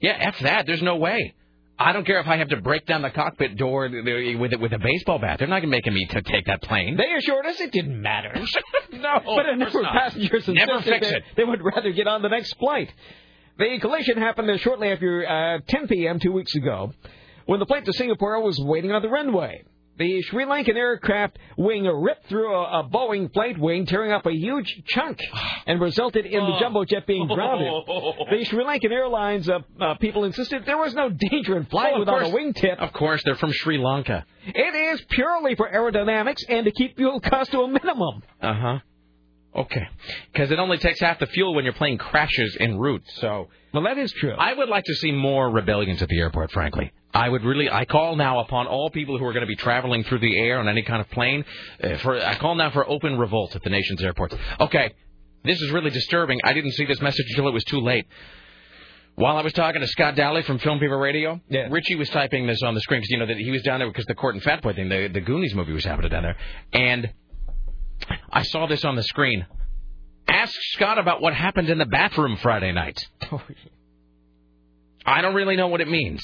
Yeah, F that. There's no way. I don't care if I have to break down the cockpit door with with a baseball bat. They're not going to make me to take that plane. They assured us it didn't matter. <laughs> no, <laughs> but a number of passengers Never fix it. They would rather get on the next flight. The collision happened shortly after uh, 10 p.m. two weeks ago, when the flight to Singapore was waiting on the runway. The Sri Lankan aircraft wing ripped through a, a Boeing flight wing, tearing up a huge chunk, and resulted in the jumbo jet being grounded. The <laughs> Sri Lankan Airlines uh, uh, people insisted there was no danger in flying Oh, without a wingtip. Of course, they're from Sri Lanka. It is purely for aerodynamics and to keep fuel costs to a minimum. Uh huh. Okay. Because it only takes half the fuel when your plane crashes en route. So. Well, that is true. I would like to see more rebellions at the airport, frankly. I would really. I call now upon all people who are going to be traveling through the air on any kind of plane. Uh, for I call now for open revolt at the nation's airports. Okay. This is really disturbing. I didn't see this message until it was too late. While I was talking to Scott Daly from Film People Radio, Richie was typing this on the screen because you know that he was down there because the Court and Fat Boy thing, the the Goonies movie was happening down there, and I saw this on the screen. Ask Scott about what happened in the bathroom Friday night. <laughs> I don't really know what it means.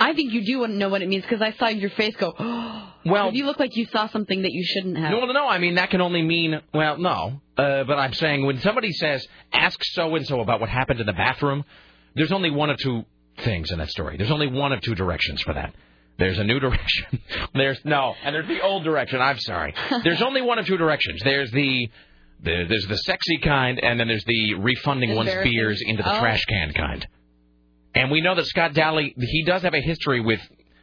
I think you do know what it means because I saw your face go. <gasps> well, you look like you saw something that you shouldn't have. No, no, no. I mean, that can only mean, well, no. Uh, but I'm saying when somebody says, ask so and so about what happened in the bathroom, there's only one of two things in that story. There's only one of two directions for that. There's a new <laughs> direction. There's, no, and there's the old direction. I'm sorry. <laughs> There's only one of two directions. There's the, the there's the sexy kind, and then there's the refunding one's beers into the Oh. trash can kind. And we know that Scott Daly, he does have a history with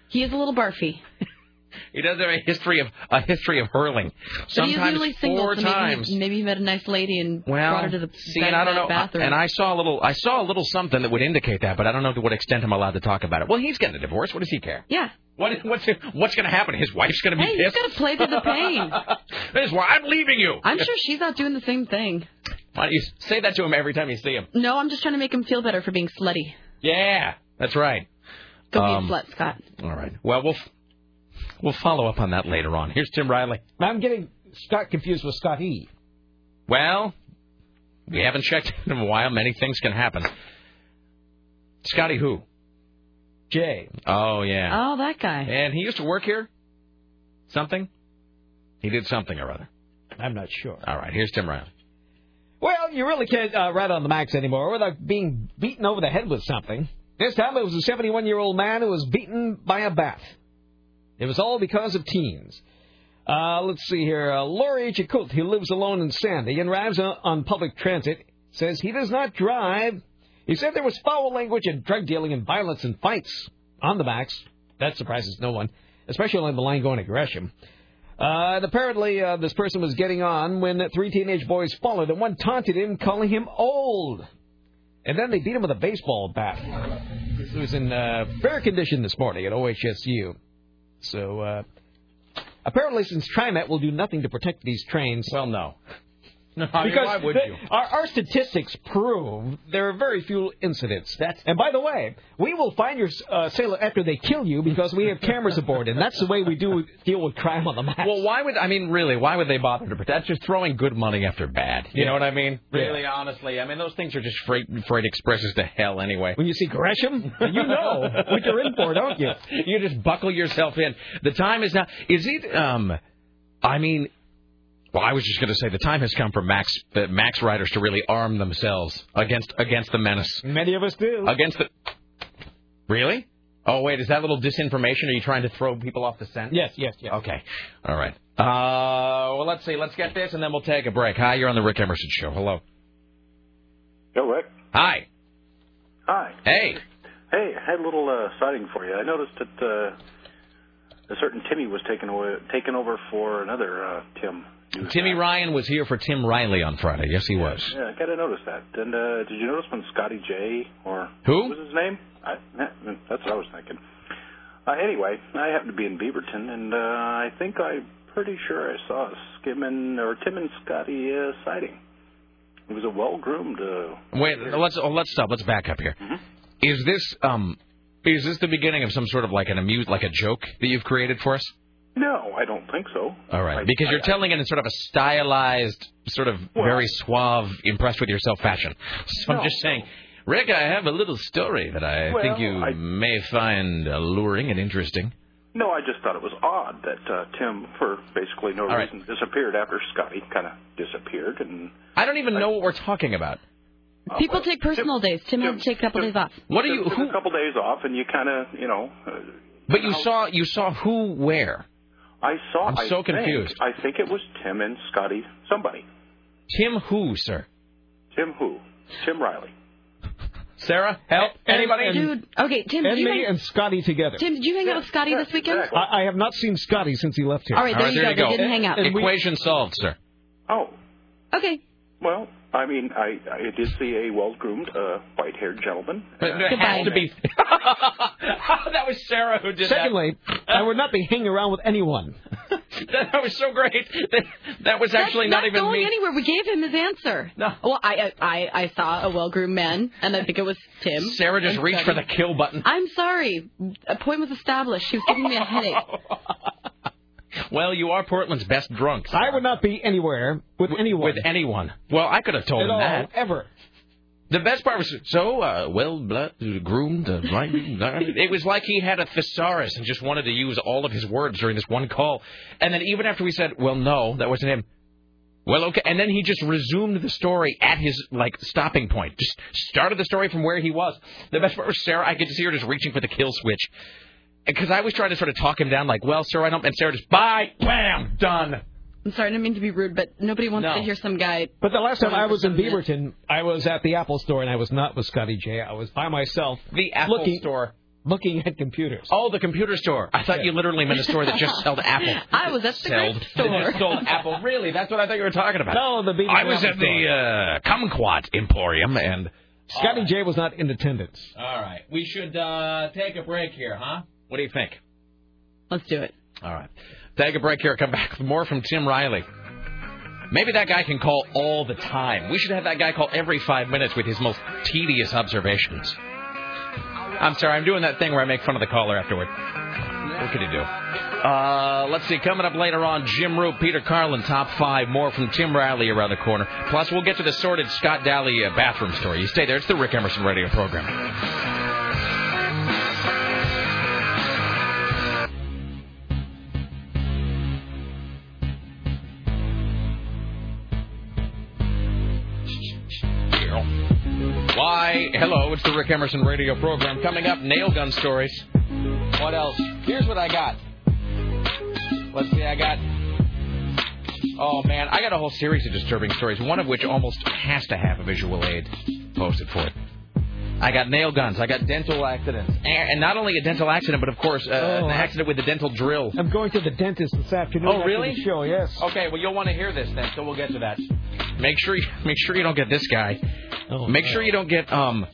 He is a little barfy. <laughs> he does have a history of a history of hurling. But he's Sometimes usually single, four so maybe, times. Maybe he met a nice lady and Well, brought her to the see, and I don't know, bathroom. and I saw a little, I saw a little something that would indicate that, but I don't know to what extent I'm allowed to talk about it. Well, he's getting a divorce. What does he care? yeah. What, what's what's going to happen? His wife's going to be Hey, he's pissed. got to play through the pain. This is why I'm leaving you. I'm sure she's not doing the same thing. Why don't you say that to him every time you see him? No, I'm just trying to make him feel better for being slutty. Yeah, that's right. Go Um, be a slut, Scott. All right. Well, we'll we'll follow up on that later on. Here's Tim Riley. I'm getting Scott confused with Scott E. Well, we haven't checked <laughs> in a while. Many things can happen. Scotty who? Jay. Oh yeah. Oh, that guy. And he used to work here? Something? He did something or other. I'm not sure. All right, here's Tim Riley. Well, you really can't uh, ride on the max anymore without being beaten over the head with something. This time it was a 71 year old man who was beaten by a bat. It was all because of teens. Uh, let's see here. Uh, Laurie Chakut, who lives alone in Sandy and rides on, on public transit, says he does not drive. He said there was foul language and drug dealing and violence and fights on the max. That surprises no one, especially on the line going to Gresham. Uh, and apparently, uh, this person was getting on when three teenage boys followed and one taunted him, calling him old. And then they beat him with a baseball bat. He was in uh, fair condition this morning at OHSU. So, uh, apparently, since TriMet will do nothing to protect these trains. Well, no. No, I mean, because why would the- you? Our, our statistics prove there are very few incidents. That's, and by the way, we will find your uh, sailor after they kill you because we have cameras aboard, and that's the way we do deal with crime on the max. Well, why would I mean really? Why would they bother to protect? That's just throwing good money after bad. You Yeah. know what I mean? Yeah. Really, honestly, I mean those things are just freight freight expresses to hell anyway. When you see Gresham, you know what you're in for, don't you? <laughs> You just buckle yourself in. The time is now. Is it? Um, I mean, well, I was just going to say the time has come for Max uh, Max riders to really arm themselves against against the menace. Many of us do. Against the. Really? Oh wait, is that little disinformation? Are you trying to throw people off the scent? Yes, yes, yes. Okay. All right. Uh, well, let's see. Let's get this, and then we'll take a break. Hi, you're on the Rick Emerson Show. Hello. Yo, Rick. Hi. Hi. Hey. Hey, I had a little uh, sighting for you. I noticed that uh, a certain Timmy was taken away, taken over for another uh, Tim. Timmy Ryan was here for Tim Riley on Friday. Yes, he was. Yeah, I kind of noticed that. And uh, did you notice when Scotty J or Who? what was his name? I, that's what I was thinking. Uh, anyway, I happened to be in Beaverton, and uh, I think I'm pretty sure I saw a Skimming or Tim and Scotty uh, sighting. It was a well-groomed. Uh, Wait, let's oh, let's stop. Let's back up here. Is this um is this the beginning of some sort of like an amuse like a joke that you've created for us? No, I don't think so. All right, I- because you're I- telling it in sort of a stylized, sort of very suave, impressed with yourself fashion. So I'm just saying, Rick, I have a little story that I Well, think you I- may find alluring and interesting. No, I just thought it was odd that uh, Tim, for basically no All right. reason, disappeared after Scotty kind of disappeared, and I don't even know what we're talking about. People take personal days. Tim had to take a couple days off. What are you? took Who? a couple days off, and you kind of, you know. Uh, But you saw you saw who where? I saw. I'm I so think- confused. I think it was Tim and Scotty. Somebody. Tim who, sir? Tim who? Tim Riley. <laughs> Sarah, help anybody? Dude, okay, Tim, and did you me hang, and Scotty together. Tim, did you hang out with Scotty this weekend? I, I have not seen Scotty since he left here. All right, there you go. They didn't hang out. And we- Equation solved, sir. Oh, Okay. well, I mean, I I did see a well-groomed, uh, white-haired gentleman. But Uh, there has to be. <laughs> that was Sarah who did it. Secondly, I would not be hanging around with anyone. that. <laughs> That was so great. That, that was actually That's not even going me. anywhere. We gave him his answer. No. Well, I I I saw a well-groomed man, and I think it was Tim. Sarah just and reached for the kill button. I'm sorry. A point was established. She was giving me a headache. <laughs> Well, you are Portland's best drunk. I would not be anywhere with anyone. With anyone. Well, I could have told At him all, that. ever. The best part was so uh, well blood, groomed, uh, it was like he had a thesaurus and just wanted to use all of his words during this one call. And then even after we said, "Well, no, that wasn't him," well, okay, and then he just resumed the story at his like stopping point. Just started the story from where he was. The best part was Sarah. I could see her just reaching for the kill switch because I was trying to sort of talk him down, like, "Well, sir, I don't," and Sarah just, "Bye, bam, done." I'm sorry, I didn't mean to be rude, but nobody wants No. to hear some guy. But the last time I was in Beaverton, I was at the Apple store and I was not with Scotty J. I was by myself. The Apple looking, store. Looking at computers. Oh, the computer store. I thought you literally meant a store that just <laughs> sold Apple. I was at the Sold. store. Sold Apple. Really? That's what I thought you were talking about. No, the Beaverton I was Apple at the uh, Kumquat Emporium, and Scotty J was not in attendance. all right, we should uh, take a break here, huh? What do you think? Let's do it. All right, take a break here. Come back with more from Tim Riley. Maybe that guy can call all the time. We should have that guy call every five minutes with his most tedious observations. I'm sorry, I'm doing that thing where I make fun of the caller afterward. What can he do? Uh, let's see. Coming up later on, Jim Root, Peter Carlin, top five. More from Tim Riley around the corner. Plus, we'll get to the sordid Scott Daly uh, bathroom story. You stay there. It's the Rick Emerson radio program. Why? Hello, it's the Rick Emerson radio program. Coming up, nail gun stories. What else? Here's what I got. Let's see, I got. Oh man, I got a whole series of disturbing stories. One of which almost has to have a visual aid posted for it. I got nail guns. I got dental accidents, and not only a dental accident, but of course uh, Oh, an accident with a dental drill. I'm going to the dentist this afternoon. Oh, really? Show, yes. Okay, well you'll want to hear this then, so we'll get to that. Make sure you make sure you don't get this guy. make sure you don't get um.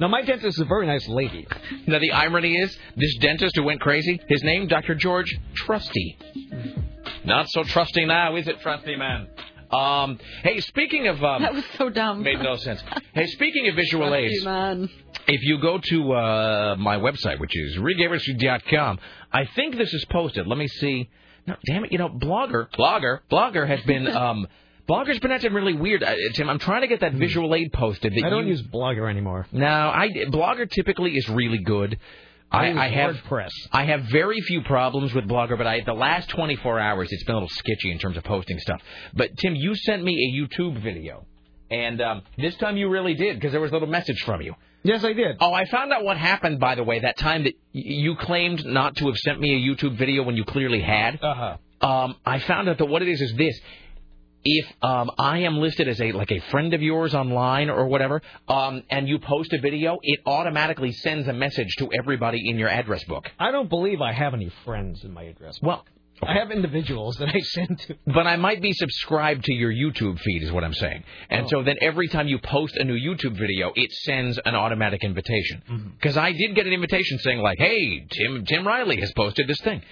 Now my dentist is a very nice lady. Now the irony is, this dentist who went crazy, his name Dr. George Trusty. Not so trusty now, is it, Trusty man? Um, hey, speaking of um, That was so dumb. made no sense. Hey, speaking of visual Trust aids, man. if you go to uh, my website, which is rickemerson.com, I think this is posted. Let me see. No, damn it, you know, Blogger, Blogger, Blogger has been, <laughs> um, Blogger's been acting really weird. Uh, Tim, I'm trying to get that visual aid posted. That Hmm. I don't you- use Blogger anymore. no, I Blogger typically is really good. I, use I have WordPress. I have very few problems with Blogger, but I the last 24 hours it's been a little sketchy in terms of posting stuff. But Tim, you sent me a YouTube video, and um, this time you really did because there was a little message from you. Yes, I did. Oh, I found out what happened by the way that time that y- you claimed not to have sent me a YouTube video when you clearly had. Uh huh. Um, I found out that what it is is this. If um, I am listed as a like a friend of yours online or whatever, um, and you post a video, it automatically sends a message to everybody in your address book. I don't believe I have any friends in my address. Book. Well, I have individuals that I send to. But I might be subscribed to your YouTube feed, is what I'm saying. And Oh. so then every time you post a new YouTube video, it sends an automatic invitation. Mm-hmm. Because I did get an invitation saying like, "Hey, Tim Tim Riley has posted this thing."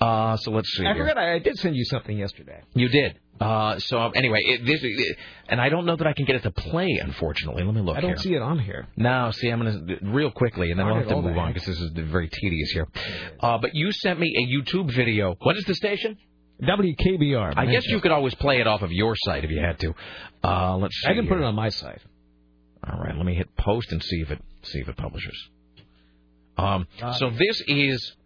Uh, so let's see. I here. forgot I, I did send you something yesterday. You did. Uh, so anyway, it, this, it, and I don't know that I can get it to play. Unfortunately, let me look. I don't here. see it on here. No, see, I'm gonna real quickly, and then we'll Darn have to move on because this is very tedious here. Uh, but you sent me a YouTube video. What is the station? WKBR. I guess you could always play it off of your site if you had to. Uh, let's see. I didn't put it on my site. All right, let me hit post and see if it see if it publishes. Um, Got so this is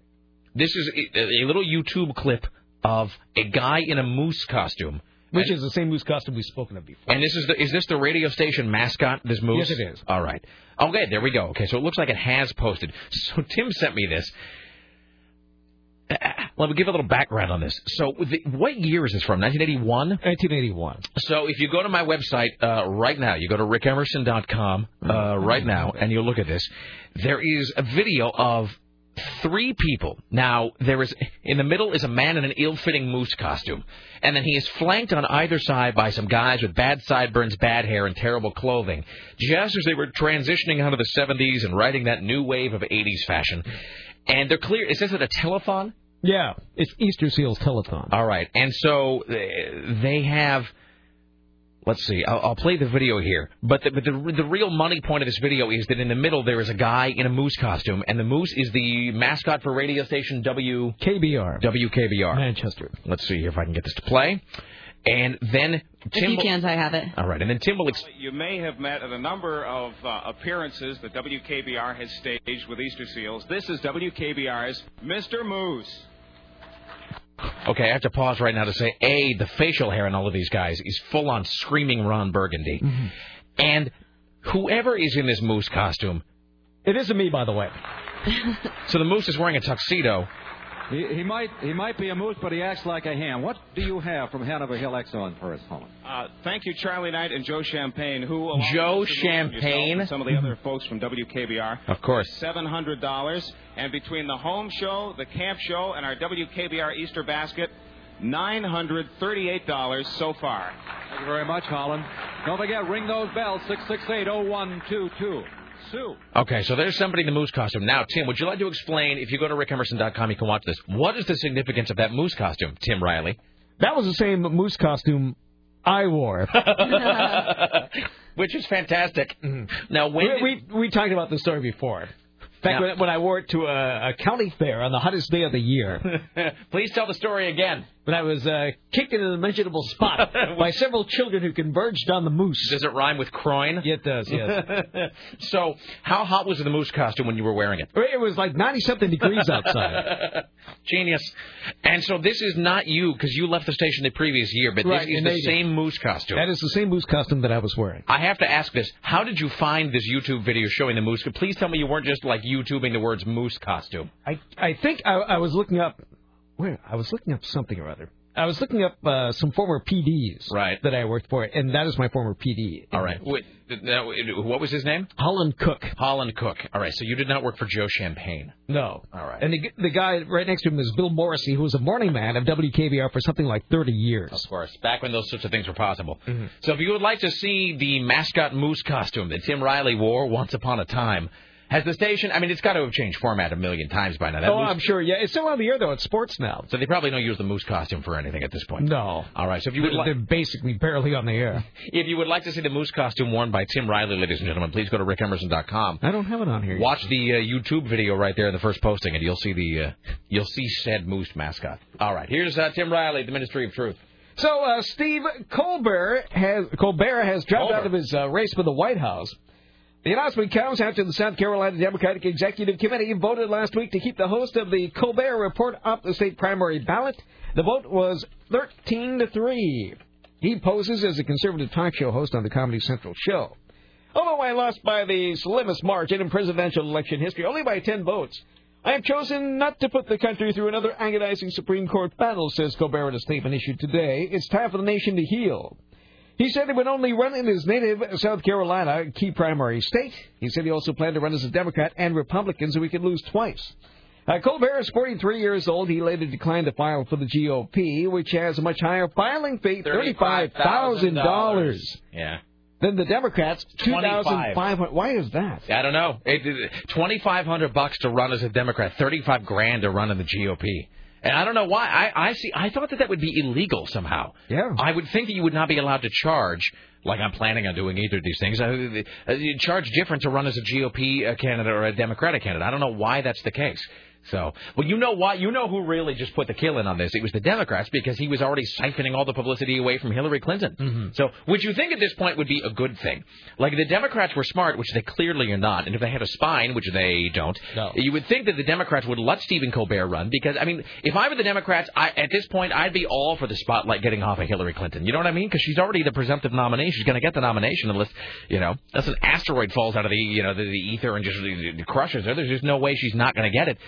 this is a, a little YouTube clip of a guy in a moose costume. Which And- is the same moose costume we've spoken of before. and this is the is this the radio station mascot? This moose? Yes, it is. All right. Okay, there we go. Okay, so it looks like it has posted. <laughs> So Tim sent me this. <laughs> Let me give a little background on this. So, the, what year is this from? 1981. 1981. So, if you go to my website uh, right now, you go to rickemerson.com uh, right now, and you look at this. There is a video of three people. Now, there is in the middle is a man in an ill-fitting moose costume, and then he is flanked on either side by some guys with bad sideburns, bad hair, and terrible clothing, just as they were transitioning out of the 70s and riding that new wave of 80s fashion. And they're clear. Is this at a telethon? Yeah, it's Easter Seals Telethon. All right, and so uh, they have. Let's see. I'll, I'll play the video here, but the, but the the real money point of this video is that in the middle there is a guy in a moose costume, and the moose is the mascot for radio station W KBR. WKBR Manchester. Let's see here if I can get this to play, and then If Tim. you can't, I have it. All right, and then Tim will. Ex- You may have met at a number of uh, appearances that WKBR has staged with Easter Seals. This is WKBR's Mr. Moose. Okay, I have to pause right now to say, a the facial hair in all of these guys is full on screaming Ron Burgundy, mm-hmm. and whoever is in this moose costume. It isn't me, by the way. <laughs> So the moose is wearing a tuxedo. He, he might he might be a moose, but he acts like a ham. What do you have from Hanover Hill Exxon for us, Holland? Uh, thank you, Charlie Knight and Joe Champagne, who along Joe with Mr. Moose and yourself Champagne? some of the other folks from WKBR. Of course. Seven hundred dollars, and between the home show, the camp show, and our WKBR Easter basket, nine hundred thirty-eight dollars so far. Thank you very much, Holland. Don't forget, ring those bells six six eight oh one two two. Sue. Okay, so there's somebody in the moose costume. Now, Tim, would you like to explain, if you go to rickemerson.com, you can watch this. What is the significance of that moose costume, Tim Riley? That was the same moose costume I wore. <laughs> <laughs> Which is fantastic. Mm-hmm. Now, when we, we we talked about this story before. Back Now- when, when I wore it to a, a county fair on the hottest day of the year. <laughs> Please tell the story again. When I was uh, kicked in an unmentionable spot <laughs> by several children who converged on the moose. Does it rhyme with croin? It does, yes. <laughs> so, how hot was the moose costume when you were wearing it? it was like 90 something degrees outside. <laughs> Genius. And so this is not you because you left the station the previous year, but Right, this is the same moose costume. That is the same moose costume that I was wearing. I have to ask this: How did you find this YouTube video showing the moose? Please tell me you weren't just like YouTubing the words moose costume. I I think I, I was looking up where I was looking up something or other. I was looking up uh, some former PDs Right. that I worked for, and that is my former PD. All right. Wait, now, what was his name? Holland Cook. Holland Cook. All right. So you did not work for Joe Champagne. No. All right. And the, the guy right next to him is Bill Morrissey, who was a morning man of WKBR for something like 30 years. Of course, back when those sorts of things were possible. So if you would like to see the mascot moose costume that Tim Riley wore once upon a time, has the station? I mean, it's got to have changed format a million times by now. That oh, moose- I'm sure. Yeah, it's still on the air though. It's sports now. so they probably don't use the moose costume for anything at this point. No. All right. So if you would They're, like, they're basically barely on the air. <laughs> if you would like to see the moose costume worn by Tim Riley, ladies and gentlemen, please go to rickemerson.com. I don't have it on here. Watch the uh, YouTube video right there in the first posting, and you'll see the uh, you'll see said moose mascot. All right, here's uh, Tim Riley, the Ministry of Truth. So uh, Steve Colbert has Colbert has dropped Colbert. out of his uh, race for the White House. The announcement comes after the South Carolina Democratic Executive Committee voted last week to keep the host of the Colbert Report off the state primary ballot. The vote was 13 to 3. He poses as a conservative talk show host on the Comedy Central show. Although I lost by the slimmest margin in presidential election history, only by 10 votes, I have chosen not to put the country through another agonizing Supreme Court battle, says Colbert in a statement issued today. It's time for the nation to heal. He said he would only run in his native South Carolina, key primary state. He said he also planned to run as a Democrat and Republican so he could lose twice. Uh, Colbert is 43 years old. He later declined to file for the GOP, which has a much higher filing fee, $35,000. Yeah. Than the Democrats, 25. 2500 Why is that? I don't know. Twenty five hundred bucks to run as a Democrat, thirty five grand to run in the GOP. And I don't know why. I, I see. I thought that that would be illegal somehow. Yeah. I would think that you would not be allowed to charge, like I'm planning on doing either of these things. Uh, uh, charge different to run as a GOP uh, candidate or a Democratic candidate. I don't know why that's the case. So, well, you know why? You know who really just put the kill in on this? It was the Democrats because he was already siphoning all the publicity away from Hillary Clinton. Mm-hmm. So, which you think at this point would be a good thing? Like the Democrats were smart, which they clearly are not, and if they had a spine, which they don't, No. you would think that the Democrats would let Stephen Colbert run because I mean, if I were the Democrats, I, at this point I'd be all for the spotlight getting off of Hillary Clinton. You know what I mean? Because she's already the presumptive nominee. She's going to get the nomination unless you know, unless an asteroid falls out of the you know the, the ether and just crushes her. There's just no way she's not going to get it.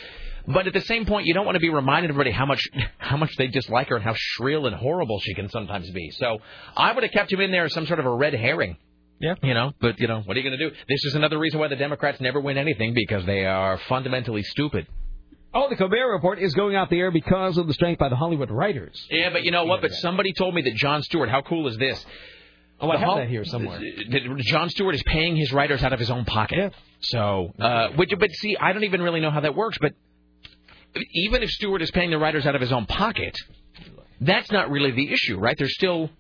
But at the same point, you don't want to be reminding everybody how much <laughs> how much they dislike her and how shrill and horrible she can sometimes be. So I would have kept him in there as some sort of a red herring. Yeah. You know, but you know, what are you going to do? This is another reason why the Democrats never win anything because they are fundamentally stupid. Oh, the Colbert Report is going off the air because of the strike by the Hollywood writers. Yeah, but you know what? But somebody told me that Jon Stewart. How cool is this? Oh, I have Hol- that here somewhere. Jon Stewart is paying his writers out of his own pocket. So, uh, which, but see, I don't even really know how that works. But even if Stewart is paying the writers out of his own pocket, that's not really the issue, right? They're still,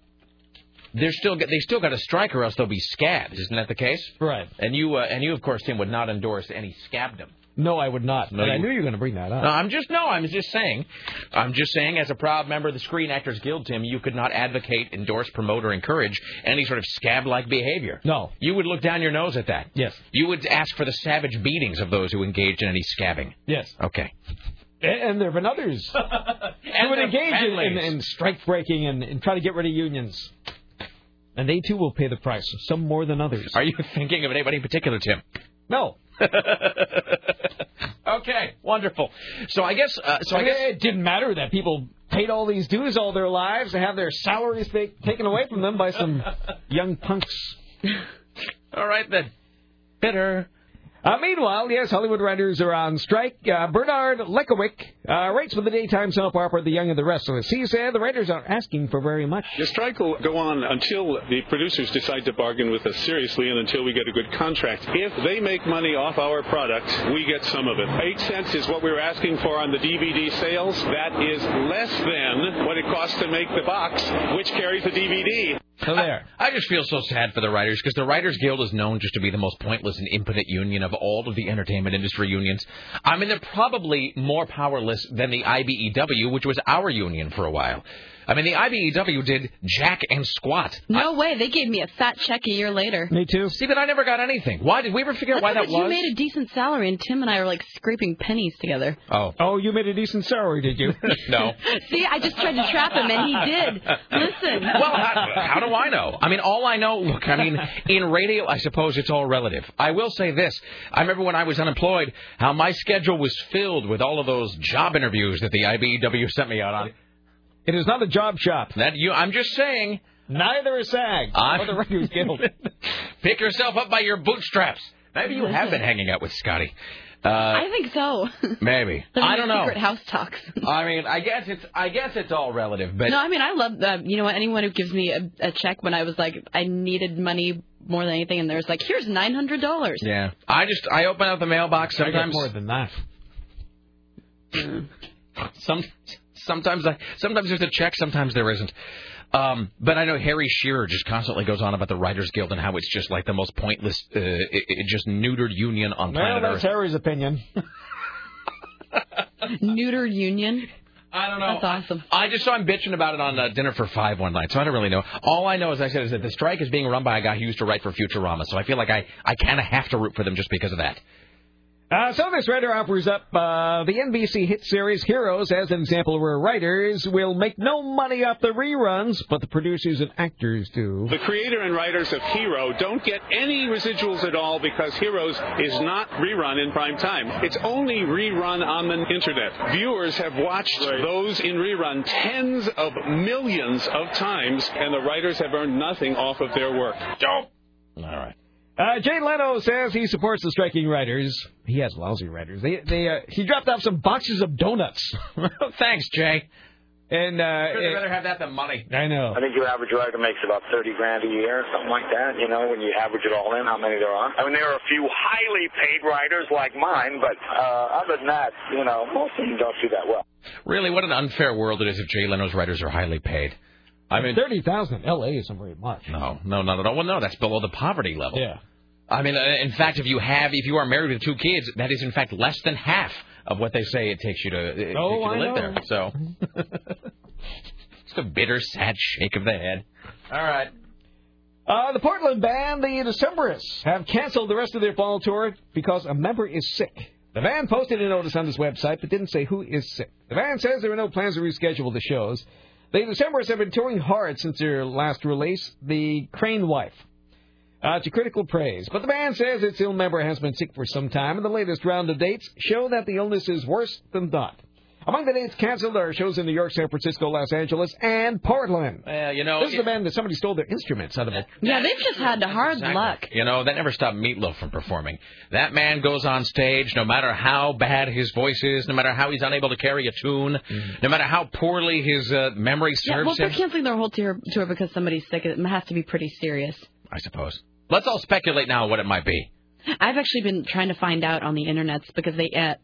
they're still, they still got a strike, or else they'll be scabbed. Isn't that the case? Right. And you, uh, and you, of course, Tim, would not endorse any scabbedom. No, I would not. No, but I knew you were going to bring that up. No, I'm just no. I'm just saying. I'm just saying, as a proud member of the Screen Actors Guild, Tim, you could not advocate, endorse, promote, or encourage any sort of scab-like behavior. No. You would look down your nose at that. Yes. You would ask for the savage beatings of those who engaged in any scabbing. Yes. Okay. And, there have been others who <laughs> would engage in, in, in strike breaking and, and try to get rid of unions. And they too will pay the price, some more than others. Are you <laughs> thinking of anybody in particular, Tim? No. <laughs> okay, wonderful. So I guess. Uh, so I I guess. mean, it didn't matter that people paid all these dues all their lives and have their salaries ta- taken away from them by some young punks. All right then. Bitter. Uh, meanwhile, yes, Hollywood writers are on strike. Uh, Bernard Lekowick uh, writes for the daytime soap opera The Young and the Restless. He said the writers aren't asking for very much. The strike will go on until the producers decide to bargain with us seriously and until we get a good contract. If they make money off our product, we get some of it. Eight cents is what we were asking for on the DVD sales. That is less than what it costs to make the box, which carries the DVD. So there. I just feel so sad for the writers because the Writers Guild is known just to be the most pointless and impotent union of all of the entertainment industry unions. I mean, they're probably more powerless than the IBEW, which was our union for a while. I mean, the IBEW did jack and squat. No way. They gave me a fat check a year later. Me too. See, but I never got anything. Why did we ever figure out why that because was? you made a decent salary, and Tim and I were like scraping pennies together. Oh. Oh, you made a decent salary, did you? <laughs> no. <laughs> See, I just tried to trap him, and he did. Listen. Well, how, how do I know? I mean, all I know, look, I mean, in radio, I suppose it's all relative. I will say this. I remember when I was unemployed, how my schedule was filled with all of those job interviews that the IBEW sent me out on. It is not a job shop. That you, I'm just saying. Neither is SAG I'm- or the Writers Guild. <laughs> Pick yourself up by your bootstraps. Maybe you have been hanging out with Scotty. Uh, I think so. <laughs> maybe. I don't know. Secret house talks. <laughs> I mean, I guess it's I guess it's all relative, but no, I mean I love uh, you know anyone who gives me a, a check when I was like I needed money more than anything, and there's like here's nine hundred dollars. yeah. I just I open up the mailbox I got sometimes. more than that. Some sometimes I sometimes there's a check, sometimes there isn't. Um, but I know Harry Shearer just constantly goes on about the Writers Guild and how it's just like the most pointless, uh, it, it just neutered union on planet Earth. Well, that's Earth. Harry's opinion. <laughs> neutered union. I don't know. That's awesome. I just saw him bitching about it on uh, Dinner for Five one night, so I don't really know. All I know, as I said, is that the strike is being run by a guy who used to write for Futurama, so I feel like I, I kind of have to root for them just because of that. Uh, so this writer offers up uh, the NBC hit series Heroes as an example where writers will make no money off the reruns, but the producers and actors do. The creator and writers of Hero don't get any residuals at all because Heroes is not rerun in prime time. It's only rerun on the internet. Viewers have watched those in rerun tens of millions of times, and the writers have earned nothing off of their work. All right. Uh, Jay Leno says he supports the striking writers. He has lousy writers. They, they, uh, he dropped off some boxes of donuts. <laughs> Thanks, Jay. And uh, Sure, they'd it- rather have that than money. I know. I think your average writer makes about 30 grand a year, something like that, you know, when you average it all in, how many there are. I mean, there are a few highly paid writers like mine, but uh, other than that, you know, most of them don't do that well. Really, what an unfair world it is if Jay Leno's writers are highly paid. I mean, thirty thousand in L.A. isn't very much. No, no, not at all. Well, no, that's below the poverty level. Yeah. I mean, uh, in fact, if you have, if you are married with two kids, that is in fact less than half of what they say it takes you to, takes Oh, you to live know. there. So, <laughs> just a bitter, sad shake of the head. All right. Uh, the Portland band, the Decemberists, have canceled the rest of their fall tour because a member is sick. The band posted a notice on this website but didn't say who is sick. The band says there are no plans to reschedule the shows. The Decemberists have been touring hard since their last release, The Crane Wife, uh, to critical praise. But the band says its ill member has been sick for some time, and the latest round of dates show that the illness is worse than thought. Among the dates canceled are shows in New York, San Francisco, Los Angeles, and Portland. Well, you know, this is the band that somebody stole their instruments out of it. Yeah, they've just had the hard Exactly. luck. You know, that never stopped Meatloaf from performing. That man goes on stage, no matter how bad his voice is, no matter how he's unable to carry a tune, no matter how poorly his uh, memory Yeah, serves well, if they're canceling their whole tour, tour because somebody's sick, it has to be pretty serious. I suppose. Let's all speculate now what it might be. I've actually been trying to find out on the internets because they uh,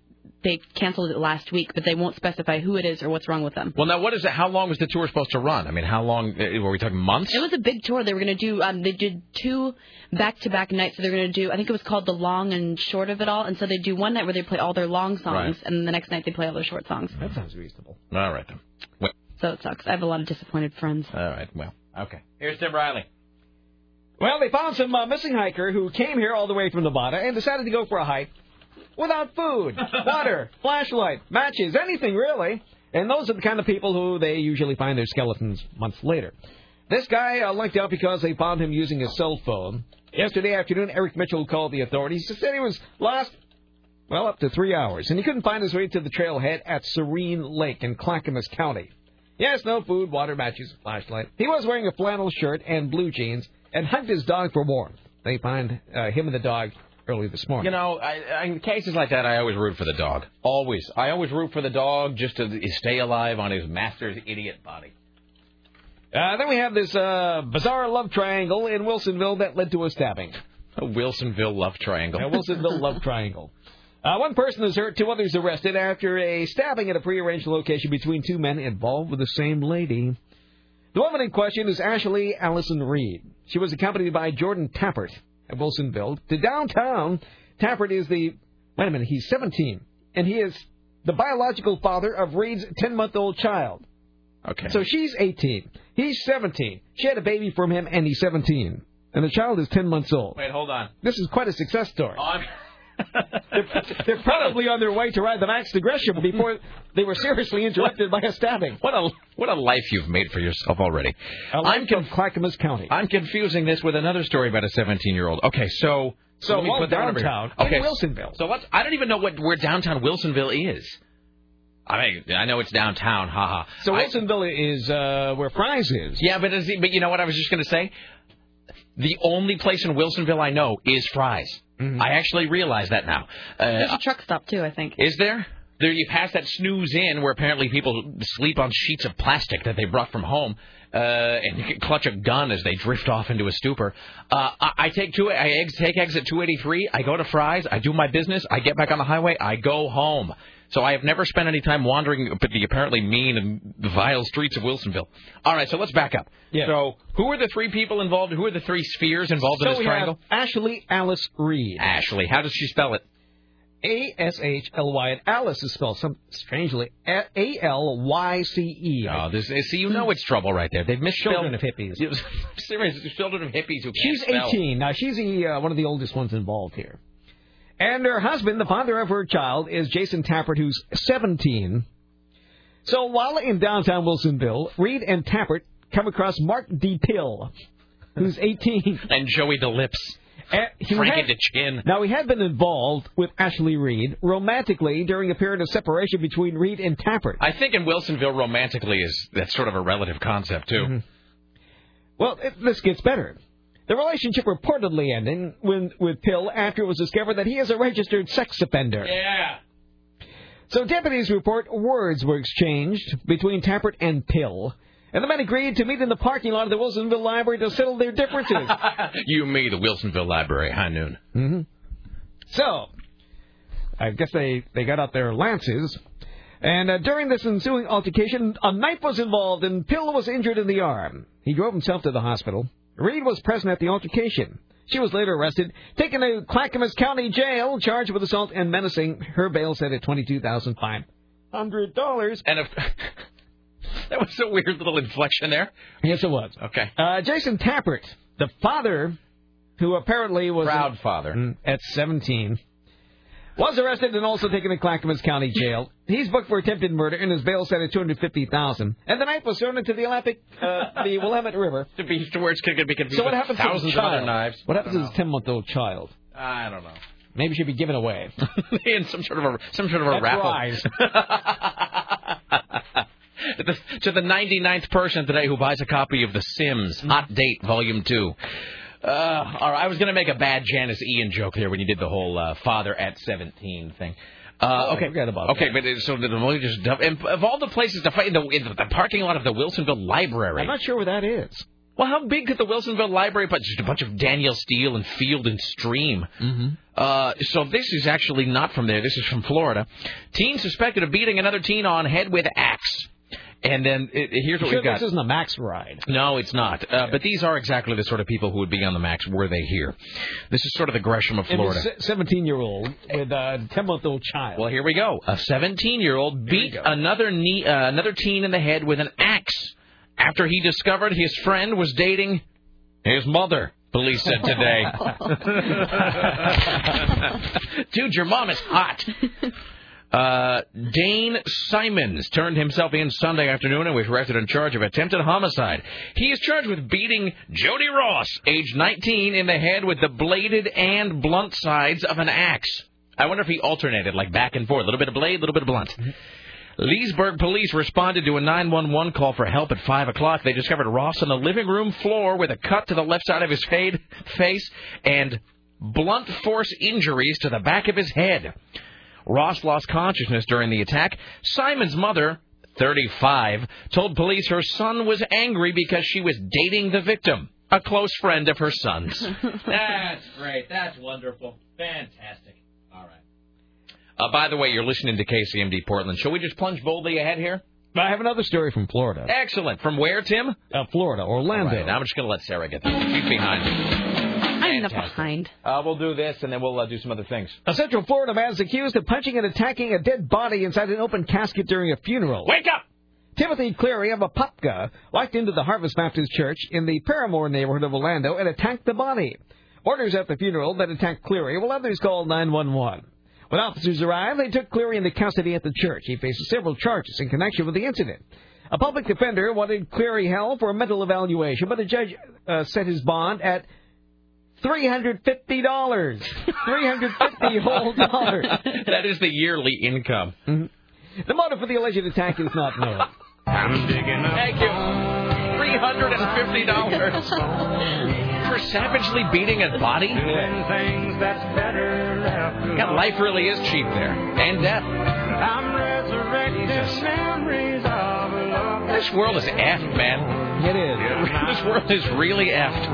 they canceled it last week, but they won't specify who it is or what's wrong with them. Well, now, what is it? How long was the tour supposed to run? I mean, how long? uh, Were we talking months? It was a big tour. They were going to do. Um, they did two back-to-back nights. So they're going to do. I think it was called the long and short of it all. And so they do one night where they play all their long songs, Right. and then the next night they play all their short songs. That sounds reasonable. All right, then. Well, So it sucks. I have a lot of disappointed friends. all right, well, okay. Here's Tim Riley. Well, they found some uh, missing hiker who came here all the way from Nevada and decided to go for a hike without food, <laughs> water, flashlight, matches, anything really. And those are the kind of people who they usually find their skeletons months later. This guy uh, lucked out because they found him using his cell phone. Yesterday afternoon, Eric Mitchell called the authorities. He said he was lost, well, up to three hours, and he couldn't find his way to the trailhead at Serene Lake in Clackamas County. Yes, no food, water, matches, flashlight. He was wearing a flannel shirt and blue jeans and hugged his dog for warmth. They find uh, him and the dog early this morning. You know, I, I, in cases like that, I always root for the dog. Always. I always root for the dog just to stay alive on his master's idiot body. Uh, then we have this uh, bizarre love triangle in Wilsonville that led to a stabbing. A Wilsonville love triangle. A Wilsonville love <laughs> triangle. Uh, one person is hurt, two others arrested after a stabbing at a prearranged location between two men involved with the same lady. The woman in question is Ashley Allison Reed. She was accompanied by Jordan Tappert at Wilsonville to downtown. Tappert is the wait a minute, he's 17, and he is the biological father of Reed's 10-month-old child. Okay. So she's 18. He's 17. She had a baby from him, and he's 17. And the child is 10 months old. Wait, hold on. This is quite a success story. Oh, I'm- they're, they're probably on their way to ride the Max to Gresham before they were seriously interrupted by a stabbing. What a what a life you've made for yourself already. Life from Clackamas County. I'm confusing this with another story about a 17 year old. Okay, so So let me put one over here. downtown in Okay, Wilsonville. So let's. I don't even know what where downtown Wilsonville is. I mean, I know it's downtown. Haha. So I- Wilsonville is uh, where Fry's is. Yeah, but is, but you know what I was just going to say? The only place in Wilsonville I know is Fry's. Mm-hmm. I actually realize that now. There's Uh, a truck stop too, I think. is there? There you pass that snooze in where apparently people sleep on sheets of plastic that they brought from home. Uh, and clutch a gun as they drift off into a stupor. Uh, I, I take two. I ex- take exit 283. I go to Fry's. I do my business. I get back on the highway. I go home. So I have never spent any time wandering the apparently mean and vile streets of Wilsonville. All right, so let's back up. Yeah. So who are the three people involved? Who are the three spheres involved So in this we triangle? have Ashley Alice Reed. Ashley. How does she spell it? A S H L Y and Alice is spelled some strangely A L Y C E. Oh, this, see, you know it's trouble right there. They've misspelled Children of hippies. <laughs> Seriously, children of hippies who She's spell. 18. Now, she's the, uh, one of the oldest ones involved here. And her husband, the father of her child, is Jason Tappert, who's 17. So while in downtown Wilsonville, Reed and Tappert come across Mark D. Pill, who's <laughs> 18. And Joey DeLips. Uh, he Frank into chin. Now, he had been involved with Ashley Reed romantically during a period of separation between Reed and Tappert. I think in Wilsonville, romantically is that's sort of a relative concept too. Well, it, this gets better. The relationship reportedly ending when, with Pill after it was discovered that he is a registered sex offender. Yeah. So deputies report words were exchanged between Tappert and Pill. And the men agreed to meet in the parking lot of the Wilsonville Library to settle their differences. <laughs> you, me, the Wilsonville Library, high noon. Mm-hmm. So, I guess they, they got out their lances. And uh, during this ensuing altercation, a knife was involved and Pill was injured in the arm. He drove himself to the hospital. Reed was present at the altercation. She was later arrested, taken to Clackamas County Jail, charged with assault and menacing. Her bail set at twenty-two thousand five hundred dollars. And if <laughs> that was a weird little inflection there. Yes, it was. Okay. Uh, Jason Tappert, the father, who apparently was Proud father. Mm, at 17, was arrested and also taken to Clackamas County Jail. He's booked for attempted murder and his bail set at 250000 And the knife was thrown into the Olympic, uh, the <laughs> Willamette River. To be to where it's going to be confused So what happens thousands to his of other child? knives. What happens to his 10-month-old child? I don't know. Maybe should be given away. <laughs> In some sort of a some sort of a At raffle. <laughs> To, the, to the 99th person today who buys a copy of The Sims Hot Date Volume 2. Uh, all right, I was going to make a bad Janis Ian joke there when you did the whole uh, father at 17 thing. Uh, Oh, okay, forget about okay, that. but so the the just and of all the places to fight in the, in the parking lot of the Wilsonville Library. I'm not sure where that is. Well, how big could the Wilsonville Library? But just a bunch of Danielle Steel and Field and Stream. Mm-hmm. Uh, so this is actually not from there. This is from Florida. Teen suspected of beating another teen on head with axe. And then it, it- here's what sure we've got. this isn't a Max ride. No, it's not. Uh, but these are exactly the sort of people who would be on the max were they here. This is sort of the Gresham of Florida. 17-year-old with a 10-month-old child. Well, here we go. A 17-year-old beat another knee, uh, another teen in the head with an axe after he discovered his friend was dating his mother. Police said today. <laughs> <laughs> Dude, your mom is hot. <laughs> Uh, Dane Simons turned himself in Sunday afternoon and was arrested in charge of attempted homicide. He is charged with beating Jody Ross, age 19, in the head with the bladed and blunt sides of an axe. I wonder if he alternated, like back and forth, a little bit of blade, a little bit of blunt. Leesburg police responded to a 911 call for help at 5 o'clock. They discovered Ross on the living room floor with a cut to the left side of his fade, face and blunt force injuries to the back of his head. Ross lost consciousness during the attack. Simon's mother, 35, told police her son was angry because she was dating the victim, a close friend of her son's. <laughs> That's great. That's wonderful. Fantastic. All right. Uh, by the way, you're listening to KCMD Portland. Shall we just plunge boldly ahead here? I have another story from Florida. Excellent. From where, Tim? Uh, Florida, Orlando. All right, now I'm just going to let Sarah get this. She's behind me. I'm not behind. Uh, we'll do this, and then we'll uh, do some other things. A Central Florida man is accused of punching and attacking a dead body inside an open casket during a funeral. Wake up! Timothy Cleary of Apopka walked into the Harvest Baptist Church in the Parramore neighborhood of Orlando and attacked the body. Orders at the funeral that attacked Cleary, while others called 911. When officers arrived, they took Cleary into custody at the church. He faces several charges in connection with the incident. A public defender wanted Cleary held for a mental evaluation, but the judge uh, set his bond at $350. 350 whole dollars. <laughs> that is the yearly income. Mm-hmm. The motive for the alleged attack is not known. I'm digging up. Thank you. Three hundred and fifty dollars for savagely beating a body. God, life really is cheap there, and death. This world is effed, man. It is. this world is really effed.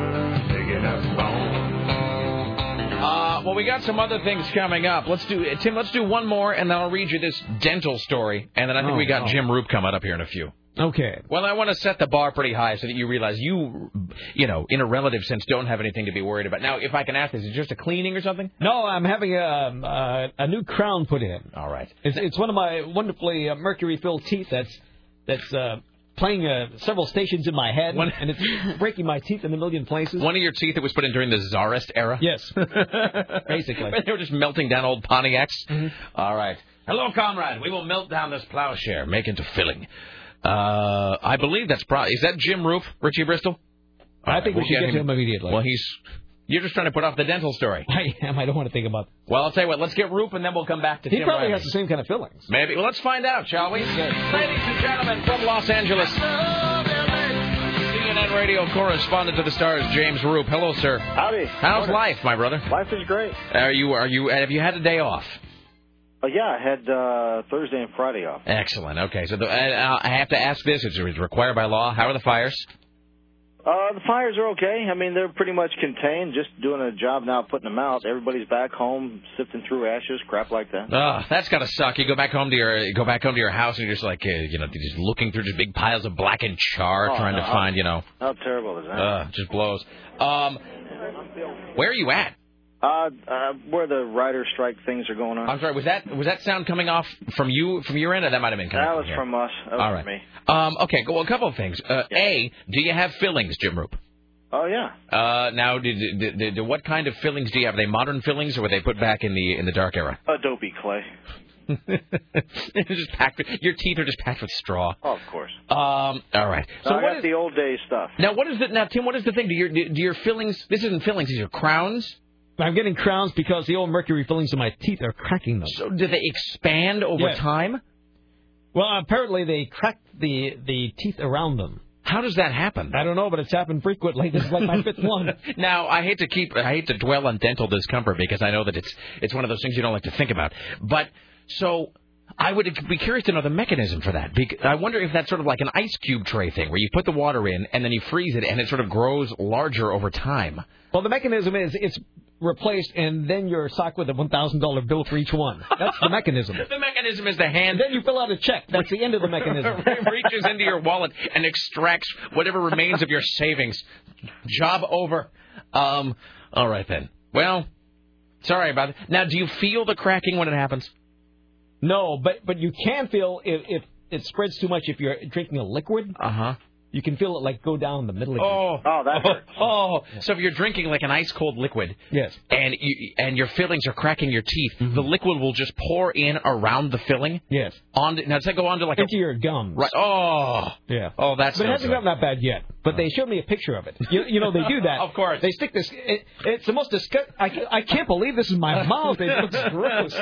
Uh, well, we got some other things coming up. Let's do Tim. Let's do one more, and then I'll read you this dental story, and then I think Oh, we got oh. Jim Roop coming up here in a few. Okay. Well, I want to set the bar pretty high so that you realize you, you know, in a relative sense, don't have anything to be worried about. Now, if I can ask, is it just a cleaning or something? No, I'm having a uh, a new crown put in. All right. It's it's one of my wonderfully uh, mercury-filled teeth that's that's uh, playing uh, several stations in my head, and it's breaking my teeth in a million places. One of your teeth that was put in during the czarist era? Yes. <laughs> Basically. they were just melting down old Pontiacs? All right. Hello, comrade. We will melt down this plowshare, make into filling. Uh, I believe that's probably... Is that Jim Roop, Richie Bristol? I think we we'll should get to him immediately. Well, he's... You're just trying to put off the dental story. <laughs> I am. I don't want to think about. Well, I'll tell you what. Let's get Roop, and then we'll come back to He Tim probably Riley. has the same kind of fillings. Maybe. Well, let's find out, shall we? Ladies and gentlemen, from Los Angeles, CNN radio correspondent to the stars, James Roop. Hello, sir. Howdy. How's Morning. life, my brother? Life is great. Are you? Are you? Have you had a day off? Oh yeah, I had uh, Thursday and Friday off. Excellent. Okay, so the, uh, I have to ask this: It's it's required by law. How are the fires? Uh, the fires are okay. I mean, they're pretty much contained. Just doing a job now, putting them out. Everybody's back home, sifting through ashes, crap like that. Oh, that's gotta suck. You go back home to your you go back home to your house and you're just like uh, you know just looking through just big piles of blackened char, Oh, trying no, to find you know. How terrible is that? Uh, just blows. Um, where are you at? Uh, uh, where the writer strike things are going on. I'm sorry. Was that was that sound coming off from you from your end, or that might have been coming That from was here? from us. That was All from right. me. Um, okay. Well, a couple of things. Uh, A, do you have fillings, Jim Roop? Oh yeah. Uh, now, did, did, did, what kind of fillings do you have? Are they modern fillings, or were they put back in the in the dark era? Adobe clay. <laughs> just packed. With, your teeth are just packed with straw. Oh, of course. Um. All right. So So I what got is the old day stuff. now? What is it now, Tim? What is the thing? Do your do your fillings? This isn't fillings. These are crowns. I'm getting crowns because the old mercury fillings in my teeth are cracking them. So do they expand over time? Well, apparently they crack the the teeth around them. How does that happen? I don't know, but it's happened frequently. This is like my fifth one. <laughs> Now, I hate to keep, I hate to dwell on dental discomfort because I know that it's it's one of those things you don't like to think about. But so I would be curious to know the mechanism for that. I wonder if that's sort of like an ice cube tray thing where you put the water in and then you freeze it and it sort of grows larger over time. Well, the mechanism is it's replaced, and then you're socked with a one thousand dollar bill for each one. That's the mechanism. <laughs> The mechanism is the hand. And then you fill out a check. That's the end of the mechanism. <laughs> It reaches into your wallet and extracts whatever remains of your savings. Job over. Um. All right then. Well, sorry about it. Now, do you feel the cracking when it happens? No, but but you can feel if, if it spreads too much if you're drinking a liquid. Uh huh. You can feel it like go down the middle of Oh, oh, that oh. oh, so if you're drinking like an ice cold liquid, yes, and you, and your fillings are cracking your teeth, mm-hmm. the liquid will just pour in around the filling. Yes. On now does that go on to like into a, your gums. right? Oh, Yeah. oh, that's But it hasn't gotten that bad yet. But they showed me a picture of it. You, you know they do that. <laughs> Of course. They stick this. It, it's the most disgust. I, I can't believe this is my mouth. It looks <laughs> gross.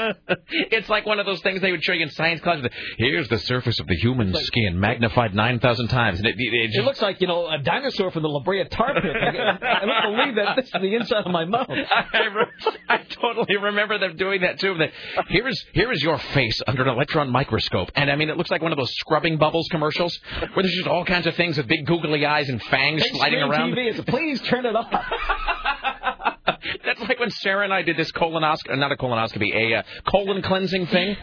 it's like one of those things they would show you in science class. Here's the surface of the human skin magnified nine thousand times, and it, it, it It looks like you know a dinosaur from the La Brea tar pit. I, don't believe that this is the inside of my mouth. <laughs> I, re- I totally remember them doing that too. That here is here is your face under an electron microscope, and I mean it looks like one of those scrubbing bubbles commercials where there's just all kinds of things with big googly eyes and fangs sliding around. TV is please turn it off. <laughs> That's like when Sarah and I did this colonoscopy, not a colonoscopy, a uh, colon cleansing thing.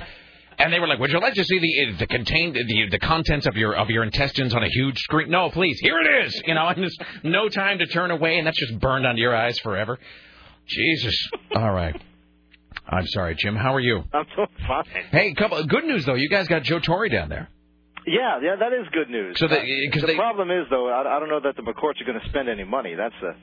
And they were like, "Would you like to see the the contained the the contents of your of your intestines on a huge screen?" No, please. Here it is. You know, <laughs> and there's no time to turn away, and that's just burned onto your eyes forever. Jesus. All right. I'm sorry, Jim. How are you? I'm so fine. Hey, couple good news though. You guys got Joe Torre down there. Yeah, yeah, that is good news. So the- Uh, the they- problem is though, I, I don't know that the McCourts are going to spend any money. That's a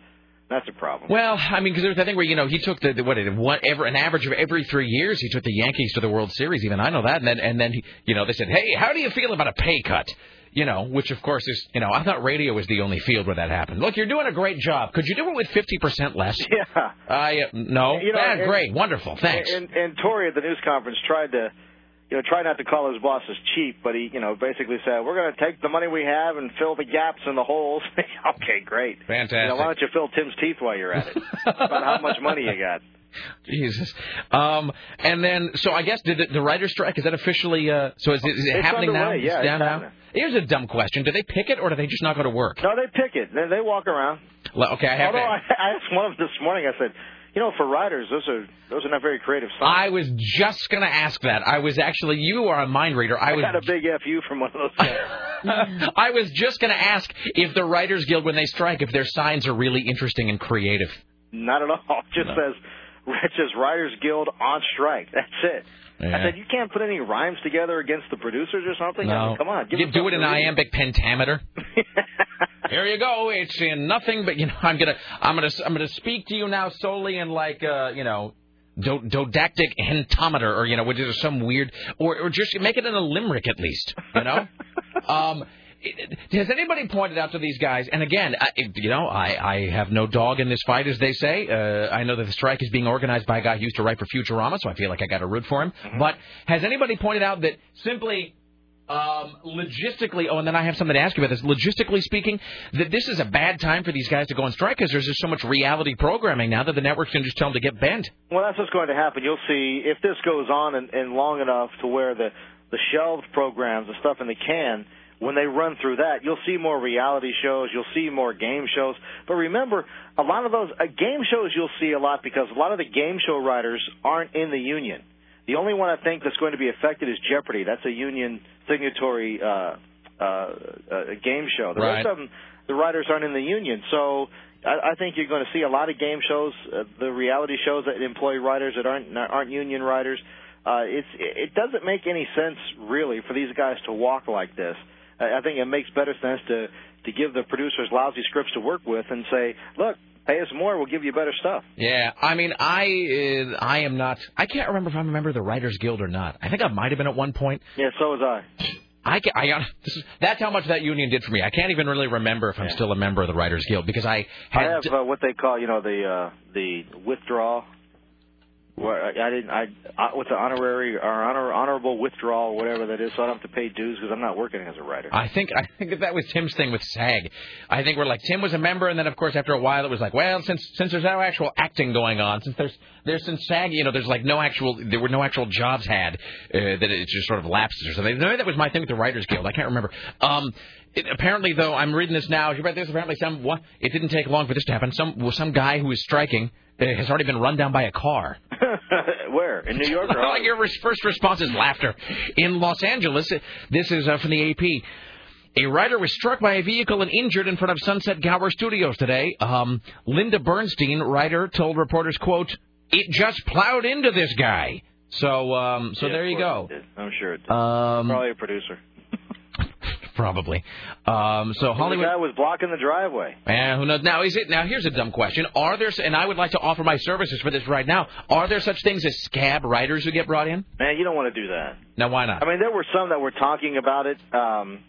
that's a problem. Well, I mean, because there's that thing where you know he took the, the what what ever an average of every three years he took the Yankees to the World Series. Even I know that, and then and then he, you know they said, hey, how do you feel about a pay cut? You know, which of course is you know I thought radio was the only field where that happened. Look, you're doing a great job. Could you do it with fifty percent less? <laughs> Yeah. I uh, no. You know, ah, and- great, wonderful, thanks. And, and Torre at the news conference tried to, you know, try not to call his bosses cheap, but he, you know, basically said, "We're going to take the money we have and fill the gaps and the holes." <laughs> okay, great. Fantastic. You know, why don't you fill Tim's teeth while you're at it? About how much money you got. <laughs> Jesus. Um, and then, so I guess did the, the writer's strike is that officially? Uh, so is, it- is it It's happening now? yeah, It's down now. Here's a dumb question: Do they pick it or do they just not go to work? No, they pick it. They, they walk around. Le- Okay, I have Although to. I, I asked one of them this morning, I said, you know, for writers, those are those are not very creative. Songs. I was just going to ask that. I was actually, you are a mind reader. I I was, got a big fu from one of those guys. <laughs> I was just going to ask if the Writers Guild, when they strike, if their signs are really interesting and creative. Not at all. <laughs> It just says it says Writers Guild on strike. That's it. I said you can't put any rhymes together against the producers or something. I No. mean, come on, give you do it in iambic pentameter. <laughs> Here you go. It's in nothing but you know. I'm gonna, I'm gonna, I'm gonna speak to you now solely in like, uh, you know, do, dodactic or you know, which is some weird, or or just make it in a limerick at least. You know. <laughs> um, has anybody pointed out to these guys? And again, I, you know, I, I have no dog in this fight, as they say. Uh, I know that the strike is being organized by a guy who used to write for Futurama, so I feel like I got to root for him. But has anybody pointed out that simply Um, logistically, oh, and then I have something to ask you about this. Logistically speaking, that this is a bad time for these guys to go on strike because there's just so much reality programming now that the networks can just tell them to get bent. Well, that's what's going to happen. You'll see if this goes on and, and long enough to where the the shelved programs, the stuff in the can, when they run through that, you'll see more reality shows, you'll see more game shows. But remember, a lot of those uh, game shows you'll see a lot because a lot of the game show writers aren't in the union. The only one I think that's going to be affected is Jeopardy. That's a union signatory uh, uh, uh, game show. The Right. rest of them, the writers aren't in the union. So I, I think you're going to see a lot of game shows, uh, the reality shows that employ writers that aren't aren't union writers. Uh, it's it doesn't make any sense really for these guys to walk like this. I I think it makes better sense to to give the producers lousy scripts to work with and say, look, pay us more, we'll give you better stuff. Yeah, I mean, I uh, I am not. I can't remember if I'm a member of the Writers Guild or not. I think I might have been at one point. Yeah, so was I. I, ca- I this <laughs> is, that's how much that union did for me. I can't even really remember if I'm still a member of the Writers Guild because I I had have uh, what they call, you know, the uh, the withdrawal. I, I didn't, I what's the honorary or honor, honorable withdrawal, whatever that is, so I don't have to pay dues because I'm not working as a writer. I think I think that, was Tim's thing with SAG. I think we're like Tim was a member, and then of course after a while it was like, well, since since there's no actual acting going on, since there's there's since SAG, you know, there's like no actual there were no actual jobs had uh, that it just sort of lapses or something. Maybe that was my thing with the Writers Guild. I can't remember. Um, it, apparently though, I'm reading this now. You read this? Apparently some what? It didn't take long for this to happen. Some some guy who was striking. Has already been run down by a car. <laughs> Where in New York? Or like <laughs> your first response is laughter. In Los Angeles, this is uh, from the AP. A writer was struck by a vehicle and injured in front of Sunset Gower Studios today. Um, Linda Bernstein, writer, told reporters, "quote It just plowed into this guy." So, um, so Yeah, there you go. I'm sure it did. Um, Probably a producer. <laughs> Probably. Um, so Hollywood. The guy was blocking the driveway. Eh, who knows? Now, is it? Now, here's a dumb question. Are there? And I would like to offer my services for this right now. Are there such things as scab writers who get brought in? Man, you don't want to do that. Now, why not? I mean, there were some that were talking about it. Um,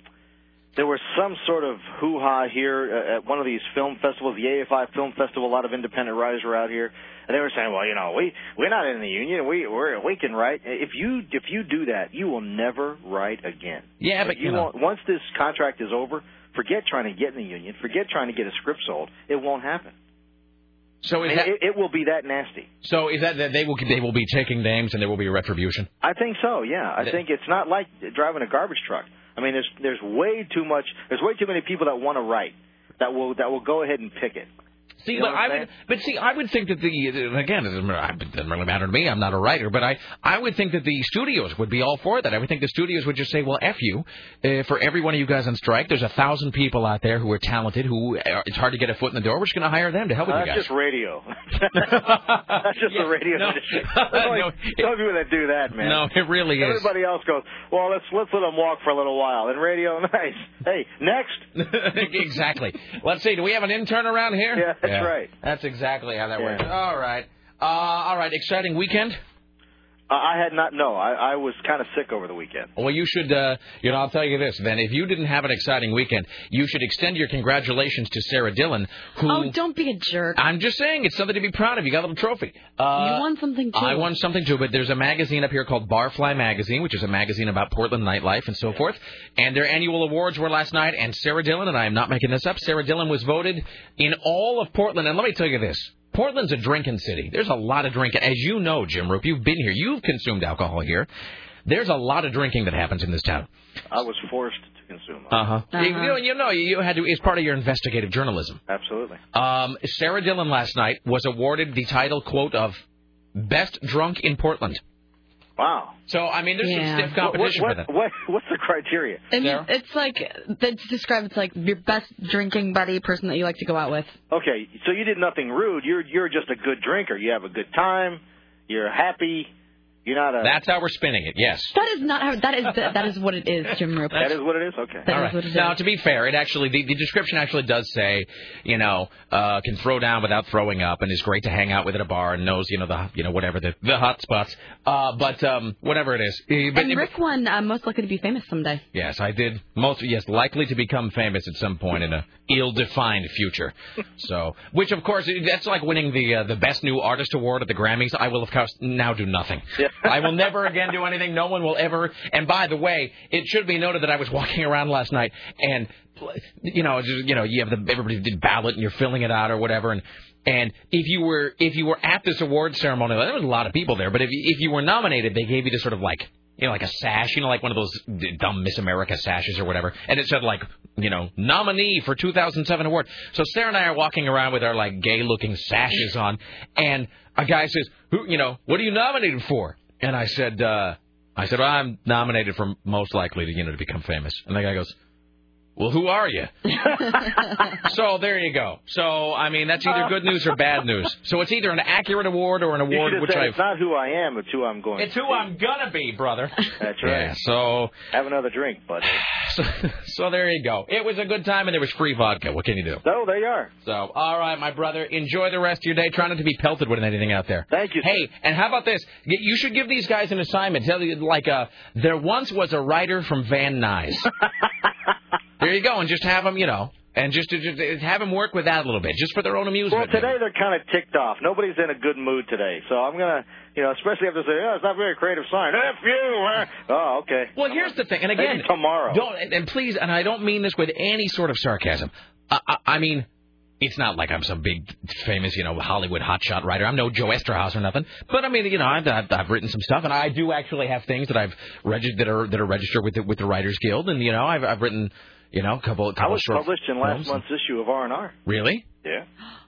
there was some sort of hoo-ha here uh, at one of these film festivals, the AFI Film Festival. A lot of independent writers were out here, and they were saying, "Well, you know, we we're not in the union. We we're, we can write. If you if you do that, you will never write again. Yeah, but, you, you know. won't. Once this contract is over, forget trying to get in the union. Forget trying to get a script sold. It won't happen. So is I mean, that? it, it will be that nasty. So is that that they will they will be taking names and there will be a retribution? I think so. Yeah, I Th- think it's not like driving a garbage truck. I mean, there's there's way too much. There's way too many people that want to write that will that will go ahead and pick it. See, You know I'm I would, but see, I would think that the again, it doesn't it really matter to me. I'm not a writer, but I I would think that the studios would be all for that. I would think the studios would just say, well, f you. Uh, for every one of you guys on strike, there's a thousand people out there who are talented, who are, it's hard to get a foot in the door. We're just going to hire them to help with Uh, you that's just radio. <laughs> <laughs> that's just the radio no. industry. <laughs> Only No, some people that do that, man. No, it really is. Everybody else goes, well, let's let's let them walk for a little while. And radio, nice. Hey, next. exactly. Let's see. Do we have an intern around here? Yeah, that's right. That's exactly how that Yeah. works. All right. Uh, all right. Exciting weekend. Uh, I had not. No, I, I was kind of sick over the weekend. Well, you should, uh, you know, I'll tell you this, then. If you didn't have an exciting weekend, you should extend your congratulations to Sarah Dillon, who. Oh, don't be a jerk. I'm just saying, it's something to be proud of. You got a little trophy. Uh, you won something too. I won something too, but there's a magazine up here called Barfly Magazine, which is a magazine about Portland nightlife and so forth. And their annual awards were last night, and Sarah Dillon, and I am not making this up, Sarah Dillon was voted in all of Portland. And let me tell you this. Portland's a drinking city. There's a lot of drinking. As you know, Jim Roop, you've been here. You've consumed alcohol here. There's a lot of drinking that happens in this town. I was forced to consume. it. Uh-huh. You, know, you know, you had to. It's part of your investigative journalism. Absolutely. Um, Sarah Dillon last night was awarded the title, quote, of best drunk in Portland. Wow. So I mean, there's Yeah. some stiff competition what, for that. what, what, what's the criteria? I mean, it's like that's described. It's like your best drinking buddy, person that you like to go out with. Okay, so you did nothing rude. You're you're just a good drinker. You have a good time. You're happy. You're not a. That's how we're spinning it. Yes. That is not how. That is that is what it is, Jim Roop. That is what it is. Okay. That All is right. what it is. Now, to be fair, it actually the, the description actually does say, you know, uh, can throw down without throwing up, and is great to hang out with at a bar, and knows, you know, the you know whatever the the hot spots. Uh, but um, whatever it is. Uh, But, and Rick won uh, most likely to be famous someday. Yes, I did. Most yes, likely to become famous at some point in a ill-defined future. So, which of course that's like winning the uh, the best new artist award at the Grammys. I will of course now do nothing. Yeah. I will never again do anything. No one will ever. And by the way, it should be noted that I was walking around last night and, you know, just, you know, you have the everybody did ballot and you're filling it out or whatever, and and if you were if you were at this award ceremony, there was a lot of people there, but if if you were nominated, they gave you this sort of like you know, like a sash, you know, like one of those dumb Miss America sashes or whatever. And it said like, you know, nominee for 2007 award. So Sarah and I are walking around with our like gay looking sashes on, and a guy says, "Who, you know, what are you nominated for?" And I said, uh, I said, well, I'm nominated for most likely to, you know, to become famous. And the guy goes, well, who are you? <laughs> so there you go. So I mean, that's either good news or bad news. So it's either an accurate award or an award which I've. it's not who I am, it's who I'm going. It's to who I'm gonna be, brother. That's right. Yeah. So Have another drink, buddy. <sighs> so, so there you go. It was a good time and there was free vodka. What can you do? So there you are. So all right, my brother. Enjoy the rest of your day. Try not to be pelted with anything out there. Thank you. Hey, and how about this? You should give these guys an assignment. Tell you like uh, there once was a writer from Van Nuys. <laughs> there you go, and just have them, you know, and just, just have them work with that a little bit, just for their own amusement. Well, today they're kind of ticked off. Nobody's in a good mood today, so I'm gonna, you know, especially after say, "Oh, it's not very creative sign." F you. Oh, okay. Well, here's the thing, and again, Maybe tomorrow. Don't and- and please, and I don't mean this with any sort of sarcasm. I, I, I mean, it's not like I'm some big famous, you know, Hollywood hotshot writer. I'm no Joe Eszterhas or nothing. But I mean, you know, I've, I've, I've written some stuff, and I do actually have things that I've registered that are that are registered with the, with the Writers Guild, and you know, I've I've written, you know, a couple. I couple was published in last films. month's issue of R&R. Really? Yeah.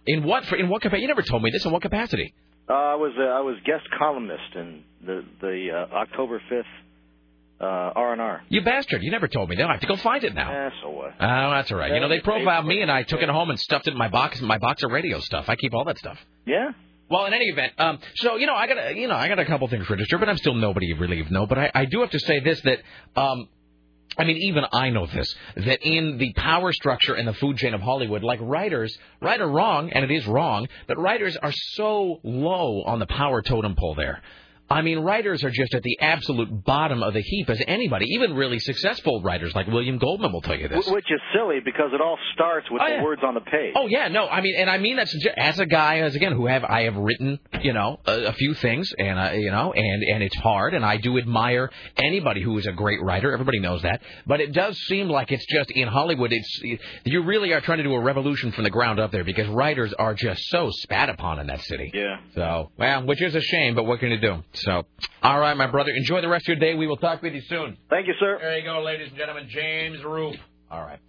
In what? For, in what capacity? You never told me this. In what capacity? Uh, I was uh, I was guest columnist in the the uh, October fifth uh, R&R. You bastard! You never told me. Now I have to go find it now. Eh, so what? Oh, that's all right. You know, they profiled me, and I took it home and stuffed it in my box, my box of radio stuff. I keep all that stuff. Yeah. Well, in any event, um, so you know, I got a, you know, I got a couple things registered, but I'm still nobody you really know. But I, I do have to say this that, um, I mean, even I know this that in the power structure and the food chain of Hollywood, like writers, right or wrong, and it is wrong, but writers are so low on the power totem pole there. I mean, writers are just at the absolute bottom of the heap as anybody, even really successful writers like William Goldman will tell you this. Which is silly because it all starts with Oh, the yeah. words on the page. Oh yeah, no, I mean, and I mean that as a guy, as again, who have I have written, you know, a, a few things, and uh, you know, and and it's hard, and I do admire anybody who is a great writer. Everybody knows that, but it does seem like it's just in Hollywood. It's you really are trying to do a revolution from the ground up there because writers are just so spat upon in that city. Yeah. So, well, which is a shame, but what can you do? So, all right, my brother, enjoy the rest of your day. We will talk with you soon. Thank you, sir. There you go, ladies and gentlemen. James Roop. All right.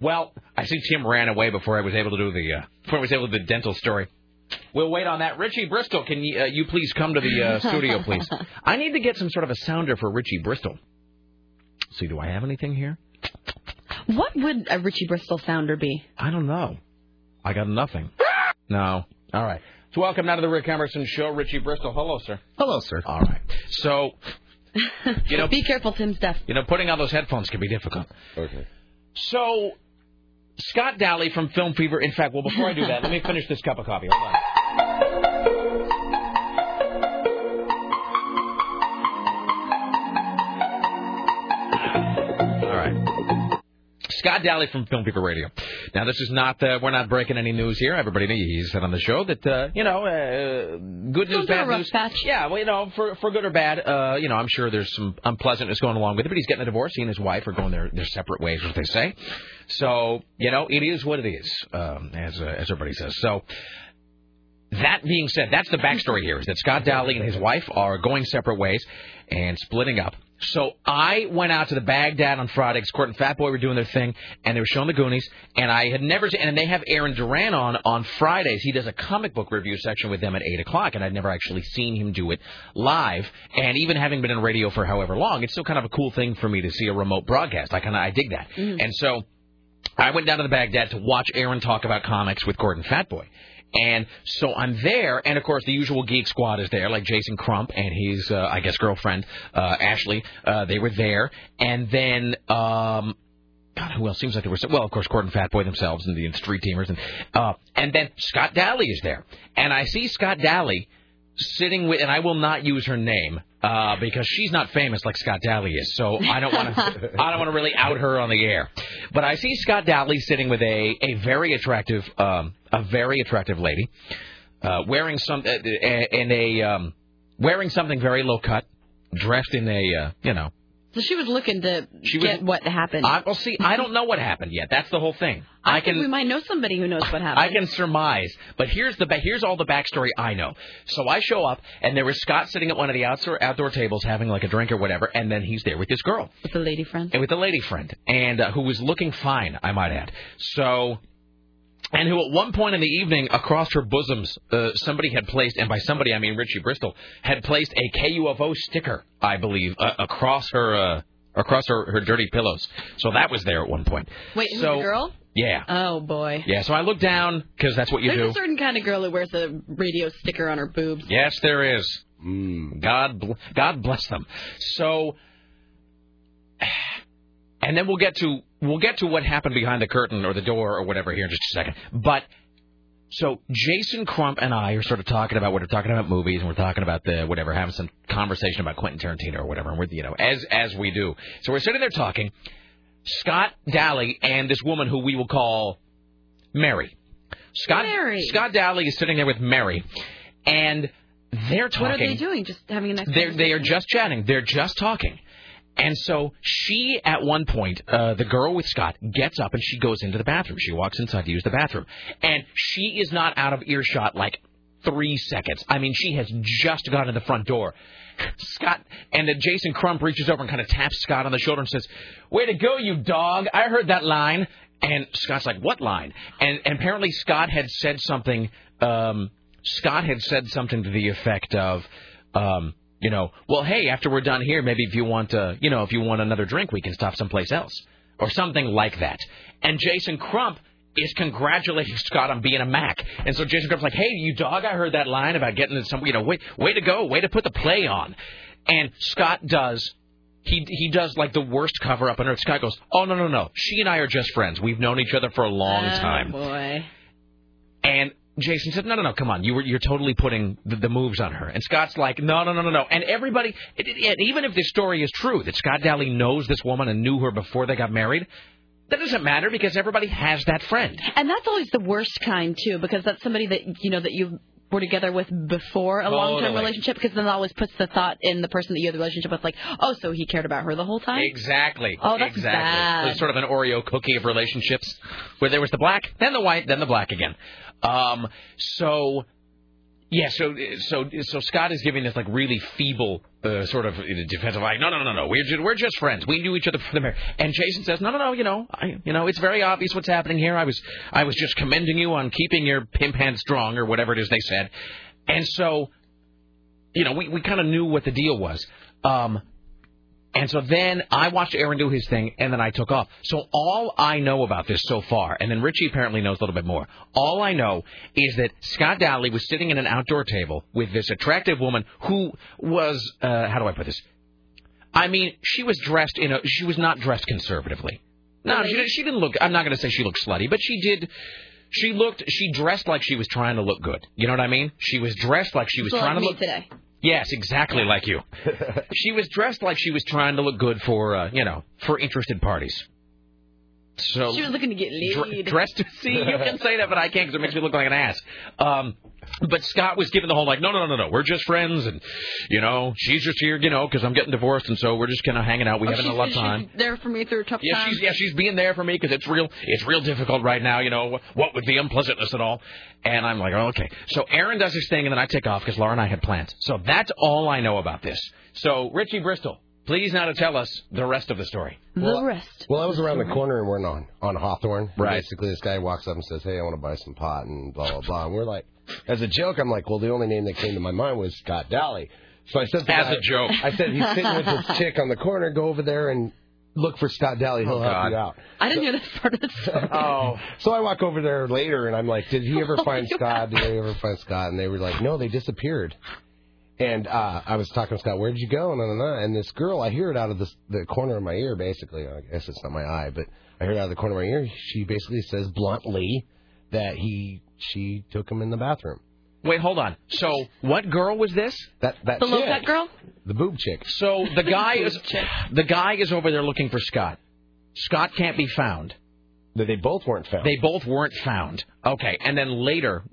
Well, I see Tim ran away before I was able to do the uh, before I was able to do the dental story. We'll wait on that. Richie Bristol, can you, uh, you please come to the uh, <laughs> studio, please? I need to get some sort of a sounder for Richie Bristol. See, do I have anything here? What would a Richie Bristol sounder be? I don't know. I got nothing. No. All right. So welcome now to the Rick Emerson Show. Richie Bristol. Hello, sir. Hello, sir. All right. So, <laughs> you know, Be careful, Tim's deaf. you know, putting on those headphones can be difficult. Okay. So, Scott Daly from Film Fever. In fact, well, before I do that, let me finish this cup of coffee. Hold on. Scott Daly from Film People Radio. Now, this is not, uh, we're not breaking any news here. Everybody knows he said on the show that, uh, you know, uh, good news, Going through a bad news. patch. Yeah, well, you know, for, for good or bad, uh, you know, I'm sure there's some unpleasantness going along with it, but he's getting a divorce. He and his wife are going their, their separate ways, as they say. So, you know, it is what it is, um, as, uh, as everybody says. So, that being said, that's the backstory here: is that Scott Dowling and his wife are going separate ways and splitting up. So I went out to the Bagdad on Friday because Court and Fat Boy were doing their thing, and they were showing the Goonies, and I had never seen. And they have Aaron Duran on on Fridays. He does a comic book review section with them at eight o'clock, and I'd never actually seen him do it live. And even having been in radio for however long, it's still kind of a cool thing for me to see a remote broadcast. I kind of I dig that. Mm. And so I went down to the Bagdad to watch Aaron talk about comics with Gordon Fatboy. And so I'm there, and of course the usual geek squad is there, like Jason Crump and his, uh, I guess, girlfriend uh, Ashley. Uh, they were there, and then um, God, who else? Seems like there was well, of course, Gordon Fatboy themselves and the Street Teamers, and uh, and then Scott Daly is there, and I see Scott Daly sitting with, and I will not use her name uh, because she's not famous like Scott Daly is, so I don't want to, <laughs> I don't want to really out her on the air. But I see Scott Daly sitting with a a very attractive, um, a very attractive lady, uh, wearing some uh, in a. Um, wearing something very low cut, dressed in a uh, you know. So she was looking to She was- get what happened. I, well, see, I don't know what happened yet. That's the whole thing. I, I think we might know somebody who knows what happened. I can surmise, but here's the here's all the backstory I know. So I show up, and there was Scott sitting at one of the outdoor outdoor tables having like a drink or whatever, and then he's there with this girl. With the lady friend. And with a lady friend, and uh, who was looking fine, I might add. So, and who at one point in the evening, across her bosoms, uh, somebody had placed, and by somebody I mean Richie Bristol, had placed a KUFO sticker, I believe, uh, across her uh, across her, her dirty pillows. So that was there at one point. Wait, who's so, the girl? Yeah. Oh boy. Yeah, so I look down because that's what you There's do. a certain kind of girl who wears a radio sticker on her boobs. Yes, there is. Mm, God, bl- God bless them. So, and then we'll get to we'll get to what happened behind the curtain or the door or whatever here in just a second. But so Jason Crump and I are sort of talking about we're talking about movies and we're talking about the whatever, having some conversation about Quentin Tarantino or whatever, and we're you know as as we do. So we're sitting there talking. Scott Daly and this woman who we will call Mary. Scott Mary. Scott Daly is sitting there with Mary, and they're talking. What are they doing? Just having a nice They're they are just chatting. They're just talking. And so she, at one point, uh, the girl with Scott gets up and she goes into the bathroom. She walks inside to use the bathroom, and she is not out of earshot like three seconds. I mean, she has just gone in the front door. Scott and then Jason Crump reaches over and kind of taps Scott on the shoulder and says, "Way to go, you dog! I heard that line." And Scott's like, "What line?" And, and apparently Scott had said something. Um, Scott had said something to the effect of, um, you know, well, hey, after we're done here, maybe if you want, uh, you know, if you want another drink, we can stop someplace else, or something like that. And Jason Crump is congratulating <laughs> Scott on being a Mac. And so Jason Crump's like, hey, you dog, I heard that line about getting some, you know, way, way to go, way to put the play on. And Scott does. He he does like the worst cover up on earth. Scott goes, "Oh no no no, she and I are just friends. We've known each other for a long time. Oh, time." boy. And Jason said, "No, no, no, come on. You were you're totally putting the, the moves on her." And Scott's like, "No, no, no, no, no." And everybody, it, it, even if this story is true, that Scott Daly knows this woman and knew her before they got married, that doesn't matter because everybody has that friend. And that's always the worst kind too, because that's somebody that you know that you were together with before a long-term relationship. Because then that always puts the thought in the person that you had the relationship with, like, oh, so he cared about her the whole time. Exactly. Oh, that's exactly. bad. There's sort of an Oreo cookie of relationships, where there was the black, then the white, then the black again. Um, so, yeah, so so so Scott is giving this like really feeble uh, sort of defensive, like, no, no, no, no, we're just, we're just friends. We knew each other from the marriage. And Jason says, no, no, no, you know, I, you know, it's very obvious what's happening here. I was I was just commending you on keeping your pimp hand strong or whatever it is they said. And so, you know, we we kind of knew what the deal was. Um, and so then I watched Aaron do his thing, and then I took off. So all I know about this so far, and then Richie apparently knows a little bit more. All I know is that Scott Daly was sitting at an outdoor table with this attractive woman who was, uh, how do I put this? I mean, she was dressed in a, she was not dressed conservatively. No, she, didn't- she didn't look, I'm not going to say she looked slutty, but she did, she looked, she dressed like she was trying to look good. You know what I mean? She was dressed like she was So like trying to me look. today. Yes, exactly like you. <laughs> she was dressed like she was trying to look good for, uh, you know, for interested parties. So She was looking to get dr- laid. dressed. See, you can say that, but I can't because it makes me look like an ass. Um, but Scott was giving the whole like, no, no, no, no, no, we're just friends, and you know, she's just here, you know, because I'm getting divorced, and so we're just kind of hanging out. We Oh, having she's, a lot of she's time. there for me through a tough Yeah, time. she's yeah, she's being there for me because it's real. It's real difficult right now. You know what with the unpleasantness and all. And I'm like, oh, okay. So Aaron does his thing, and then I take off because Laura and I had plans. So that's all I know about this. So Richie Bristol, please now to tell us the rest of the story. the rest. Well, I was around the corner and we're on on Hawthorne. Right. Basically, this guy walks up and says, "Hey, I want to buy some pot," and blah blah blah. And we're like, as a joke, I'm like, "Well, the only name that came to my mind was Scott Daly." So I said, to As guy- a joke. I said, "He's sitting with this <laughs> chick on the corner. Go over there and." Look for Scott Daly. He'll Oh, help God. you out. I didn't hear this part of the story. Oh. <laughs> So I walk over there later and I'm like, Did he <laughs> ever find Scott? Did they ever find Scott? And they were like, No, they disappeared. And uh, I was talking to Scott, Where'd you go? And, and, and, and this girl, I hear it out of this, the corner of my ear, basically. I guess it's not my eye, but I hear it out of the corner of my ear. She basically says bluntly that he, she took him in the bathroom. Wait, hold on. So what girl was this? That that The low chick, cut girl? the boob chick. So the <laughs> guy is the guy is over there looking for Scott. Scott can't be found. That they both weren't found. They both weren't found. Okay, and then later,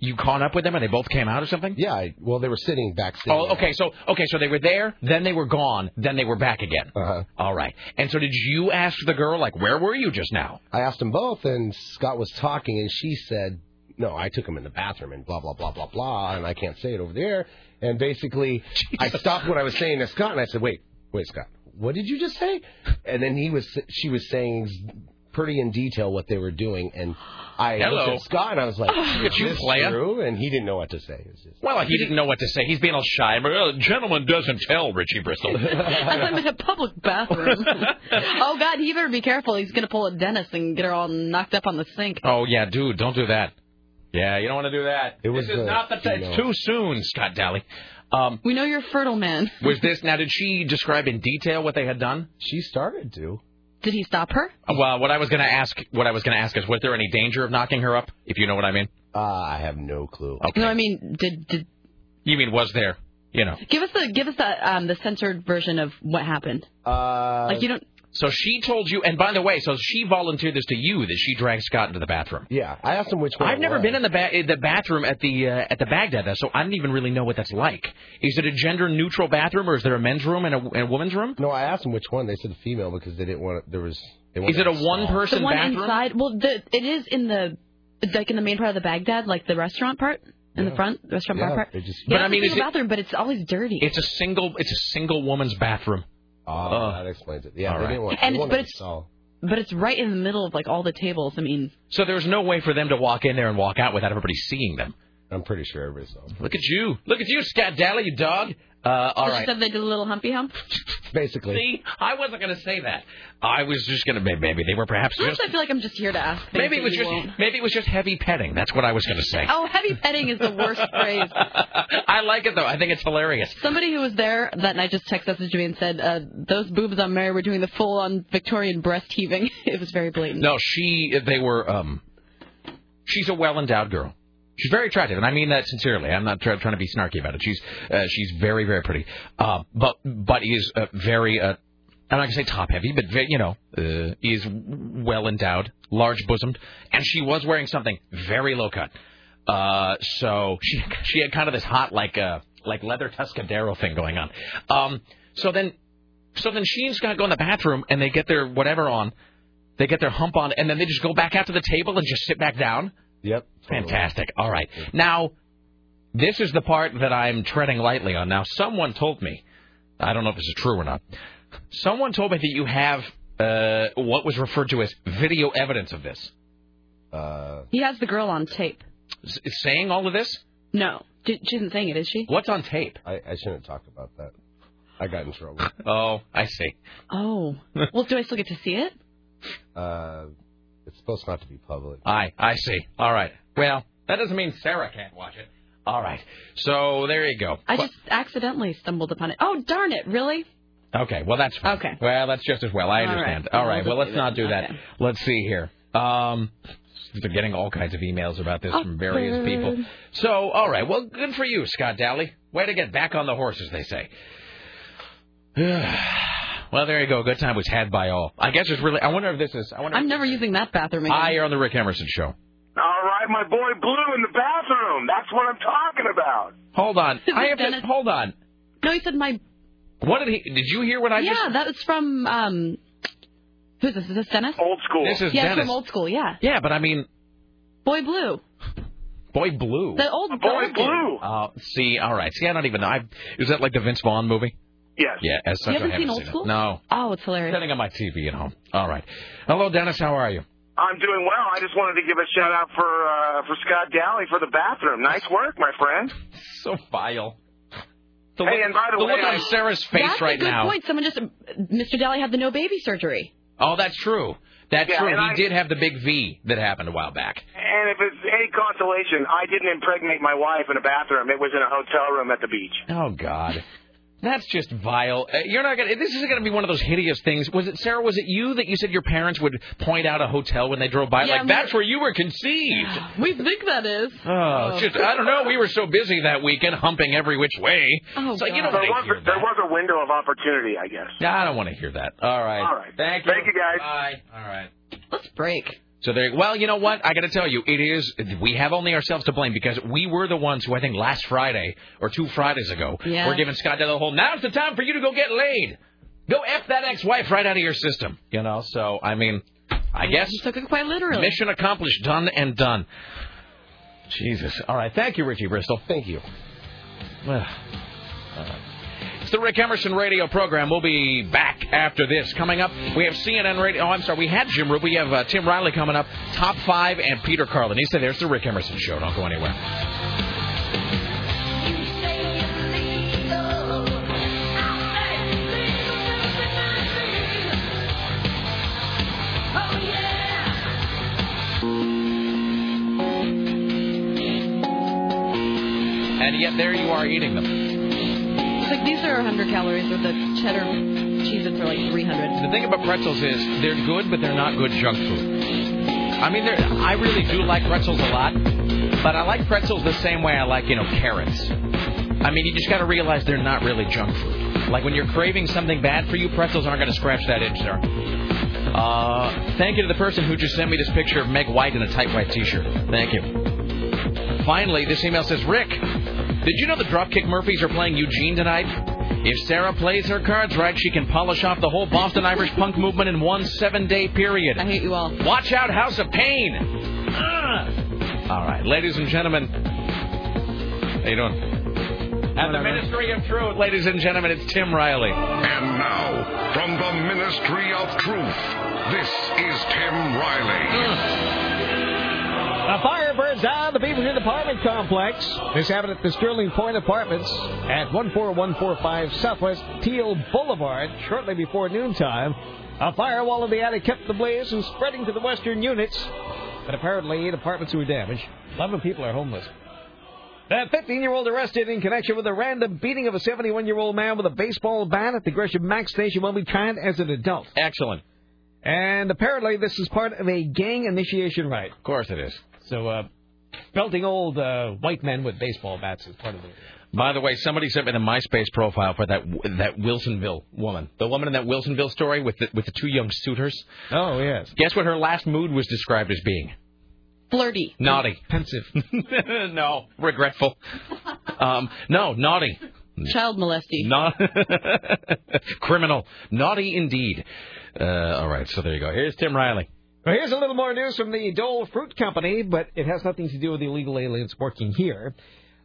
you caught up with them and they both came out or something? Yeah, I, well, they were sitting backstage. Oh, okay. So okay, so they were there, then they were gone, then they were back again. Uh-huh. All right. And so did you ask the girl like, where were you just now? I asked them both, and Scott was talking, and she said, "No, I took him in the bathroom, and blah blah blah blah blah, and I can't say it over there." And basically, I stopped what I was saying to Scott, and I said, "Wait, wait, Scott, what did you just say?" And then he was, she was saying pretty in detail what they were doing, and I Hello. looked at Scott, and I was like, <sighs> Look at "Is you, this player." true?" And he didn't know what to say. It just, Well, he didn't know what to say. He's being all shy. But, uh, gentleman doesn't tell, Richie Bristol. <laughs> I'm in a public bathroom. <laughs> oh God, he better be careful. He's gonna pull a Dennis and get her all knocked up on the sink. oh yeah, dude, don't do that. Yeah, you don't want to do that. It was this is the not the time. It's too soon, Scott Daly. Um, We know you're fertile, man. was this now? Did she describe in detail what they had done? She started to. Did he stop her? Uh, Well, what I was going to ask, what I was going to ask is, was there any danger of knocking her up? If you know what I mean. Uh, I have no clue. Okay. No, I mean, did did You mean was there? You know. give us the give us the um the censored version of what happened. Uh, Like you don't. So she told you, and by the way, so she volunteered this to you that she dragged Scott into the bathroom. Yeah, I asked him which one. I've never was. been in the ba- the bathroom at the uh, at the Bagdad, so I don't even really know what that's like. Is it a gender neutral bathroom, or is there a men's room and a, and a woman's room? No, I asked him which one. They said female because they didn't want. There was. They Is it a one stall. person The one bathroom? inside. Well, the it is in the like in the main part of the Bagdad, like the restaurant part in the front, the restaurant Yeah, bar part. they just- Yeah, But I it's a mean, is it- bathroom, but it's always dirty. It's a single it's a single woman's bathroom. Oh, Ugh. that explains it. Yeah, All they right. didn't want. And they it's- but it's- stall. but it's right in the middle of like all the tables. I mean, So there's no way for them to walk in there and walk out without everybody seeing them. I'm pretty sure everybody saw. Look at you. Look at you, Scott Daly, you dog. Uh, all so she said they did a little humpy hump. <laughs> Basically. See, I wasn't going to say that. I was just going to maybe they were perhaps Sometimes just I feel like I'm just here to ask. maybe it was just won't. maybe it was just heavy petting. That's what I was going to say. Oh, heavy petting is the worst <laughs> phrase. I like it though. I think it's hilarious. Somebody who was there that night just text messaged me and said, uh, "Those boobs on Mary were doing the full-on Victorian breast heaving." <laughs> it was very blatant. No, she they were um she's a well endowed girl. She's very attractive, and I mean that sincerely. I'm not try, trying to be snarky about it. She's uh, she's very very pretty, uh, but but is uh, very uh, I'm not gonna say top heavy, but you know uh, is well endowed, large bosomed, and she was wearing something very low cut. Uh, so she she had kind of this hot like uh like leather Tuscadero thing going on. Um, so then so then she and Scott go in the bathroom and they get their whatever on. They get their hump on, and then they just go back out to the table and just sit back down. Yep. Fantastic. All right. Now, this is the part that I'm treading lightly on. Now, someone told me, I don't know if this is true or not. Someone told me that you have uh, what was referred to as video evidence of this. Uh, He has the girl on tape. S- saying all of this? No, she she isn't saying it, is she? What's on tape? I, I shouldn't talk about that. I got in trouble. <laughs> Oh, I see. Oh, well, do I still get to see it? Uh, it's supposed not to be public. I I see. All right. Well, that doesn't mean Sarah can't watch it. All right. So there you go. I just accidentally stumbled upon it. Oh, darn it! Really? Okay, well that's fine. Okay. Well, that's just as well. I understand. All right. We'll Well, let's not do that. Okay. Let's see here. Um, they're getting all kinds of emails about this from various people. So, all right. Well, good for you, Scott Daly. Way to get back on the horse, as they say. <sighs> <sighs> <sighs> well, there you go. Good time was had by all. I guess it's really. I wonder if this is. I wonder. I'm never using that bathroom again. Hi, you're on the Rick Emerson show. All right, my boy Blue in the bathroom. That's what I'm talking about. Hold on. <laughs> I it have to. Hold on. No, he said my. What did he? Did you hear what I yeah, just? that was from um. Who's this? Is this Dennis? Old school. This is yeah, it's Dennis. from old school. Yeah, Yeah, but I mean, Boy Blue, Boy Blue. the old Boy old dude. Blue. Uh, see, all right. See, I don't even know. I, is that like the Vince Vaughn movie? Yes. Yeah, as such, You haven't I haven't seen Old it. School? No. Oh, it's hilarious. Sitting on my TV at home. All right. Hello, Dennis. How are you? I'm doing well. I just wanted to give a shout out for uh, for Scott Daly for the bathroom. Nice work, my friend. <laughs> So vile. The Hey, look, and by the the way, look on I- Sarah's face That's right a good now. point. Someone just, Mr. Daly had the no baby surgery. Oh, that's true. That's Yeah, true. He I- did have the big V that happened a while back. And if it's any consolation, I didn't impregnate my wife in a bathroom. It was in a hotel room at the beach. Oh God. That's just vile. Uh, you're not gonna. This is gonna be one of those hideous things. Was it Sarah? Was it you that you said your parents would point out a hotel when they drove by? Yeah, like that's where you were conceived. <sighs> We think that is. Oh, it's just I don't know. We were so busy that weekend, humping every which way. Oh, so you God. don't There want was, a, there was a window of opportunity, I guess. Yeah, I don't want to hear that. All right. All right. Thank you. Thank you, guys. Bye. All right. Let's break. So they're well, you know what? I got to tell you, it is we have only ourselves to blame because we were the ones who I think last Friday or two Fridays ago Yeah. were giving Scott the whole. Now's the time for you to go get laid. Go f that ex-wife right out of your system. You know. So I mean, I guess He took it quite literally. mission accomplished, done and done. Jesus. All right. Thank you, Richie Bristol. Thank you. Well, right. Uh, The Rick Emerson radio program. We'll be back after this. Coming up, we have CNN radio. Oh, I'm sorry. We had Jim Roop. We have uh, Tim Riley coming up. Top five and Peter Carlin. He said, "There's the Rick Emerson show. Don't go anywhere." And yet there you are eating them. These are 100 calories, or the cheddar Cheez-Its are like 300. The thing about pretzels is they're good, but they're not good junk food. I mean, I really do like pretzels a lot, but I like pretzels the same way I like, you know, carrots. I mean, you just got to realize they're not really junk food. Like when you're craving something bad for you, pretzels aren't going to scratch that itch there. Uh, thank you to the person who just sent me this picture of Meg White in a tight white T-shirt. Thank you. Finally, this email says, Rick, did you know the Dropkick Murphys are playing Eugene tonight? If Sarah plays her cards right, she can polish off the whole Boston Irish punk movement in one seven-day period. I hate you all. Watch out, House of Pain. Ugh. All right, ladies and gentlemen, how you doing? At the Ministry of Truth, ladies and gentlemen, it's Tim Riley. And now, from the Ministry of Truth, this is Tim Riley. A fire burns down the Beaverton apartment complex. This happened at the Sterling Point Apartments at 14145 Southwest Teal Boulevard shortly before noontime. A firewall in the attic kept the blaze from spreading to the western units, but apparently eight apartments were damaged. Eleven people are homeless. A 15-year-old arrested in connection with a random beating of a 71-year-old man with a baseball bat at the Gresham Max station will be tried as an adult. Excellent. And apparently this is part of a gang initiation rite. Of course it is. So, uh, belting old uh, white men with baseball bats is part of it. By the way, somebody sent me the MySpace profile for that that Wilsonville woman, the woman in that Wilsonville story with the with the two young suitors. Oh yes. Guess what her last mood was described as being? Flirty. Naughty. Pensive. <laughs> no. Regretful. Um, no, naughty. Child molesting. Not <laughs> criminal. Naughty indeed. Uh, all right, so there you go. Here's Tim Riley. Well, here's a little more news from the Dole Fruit Company, but it has nothing to do with illegal aliens working here.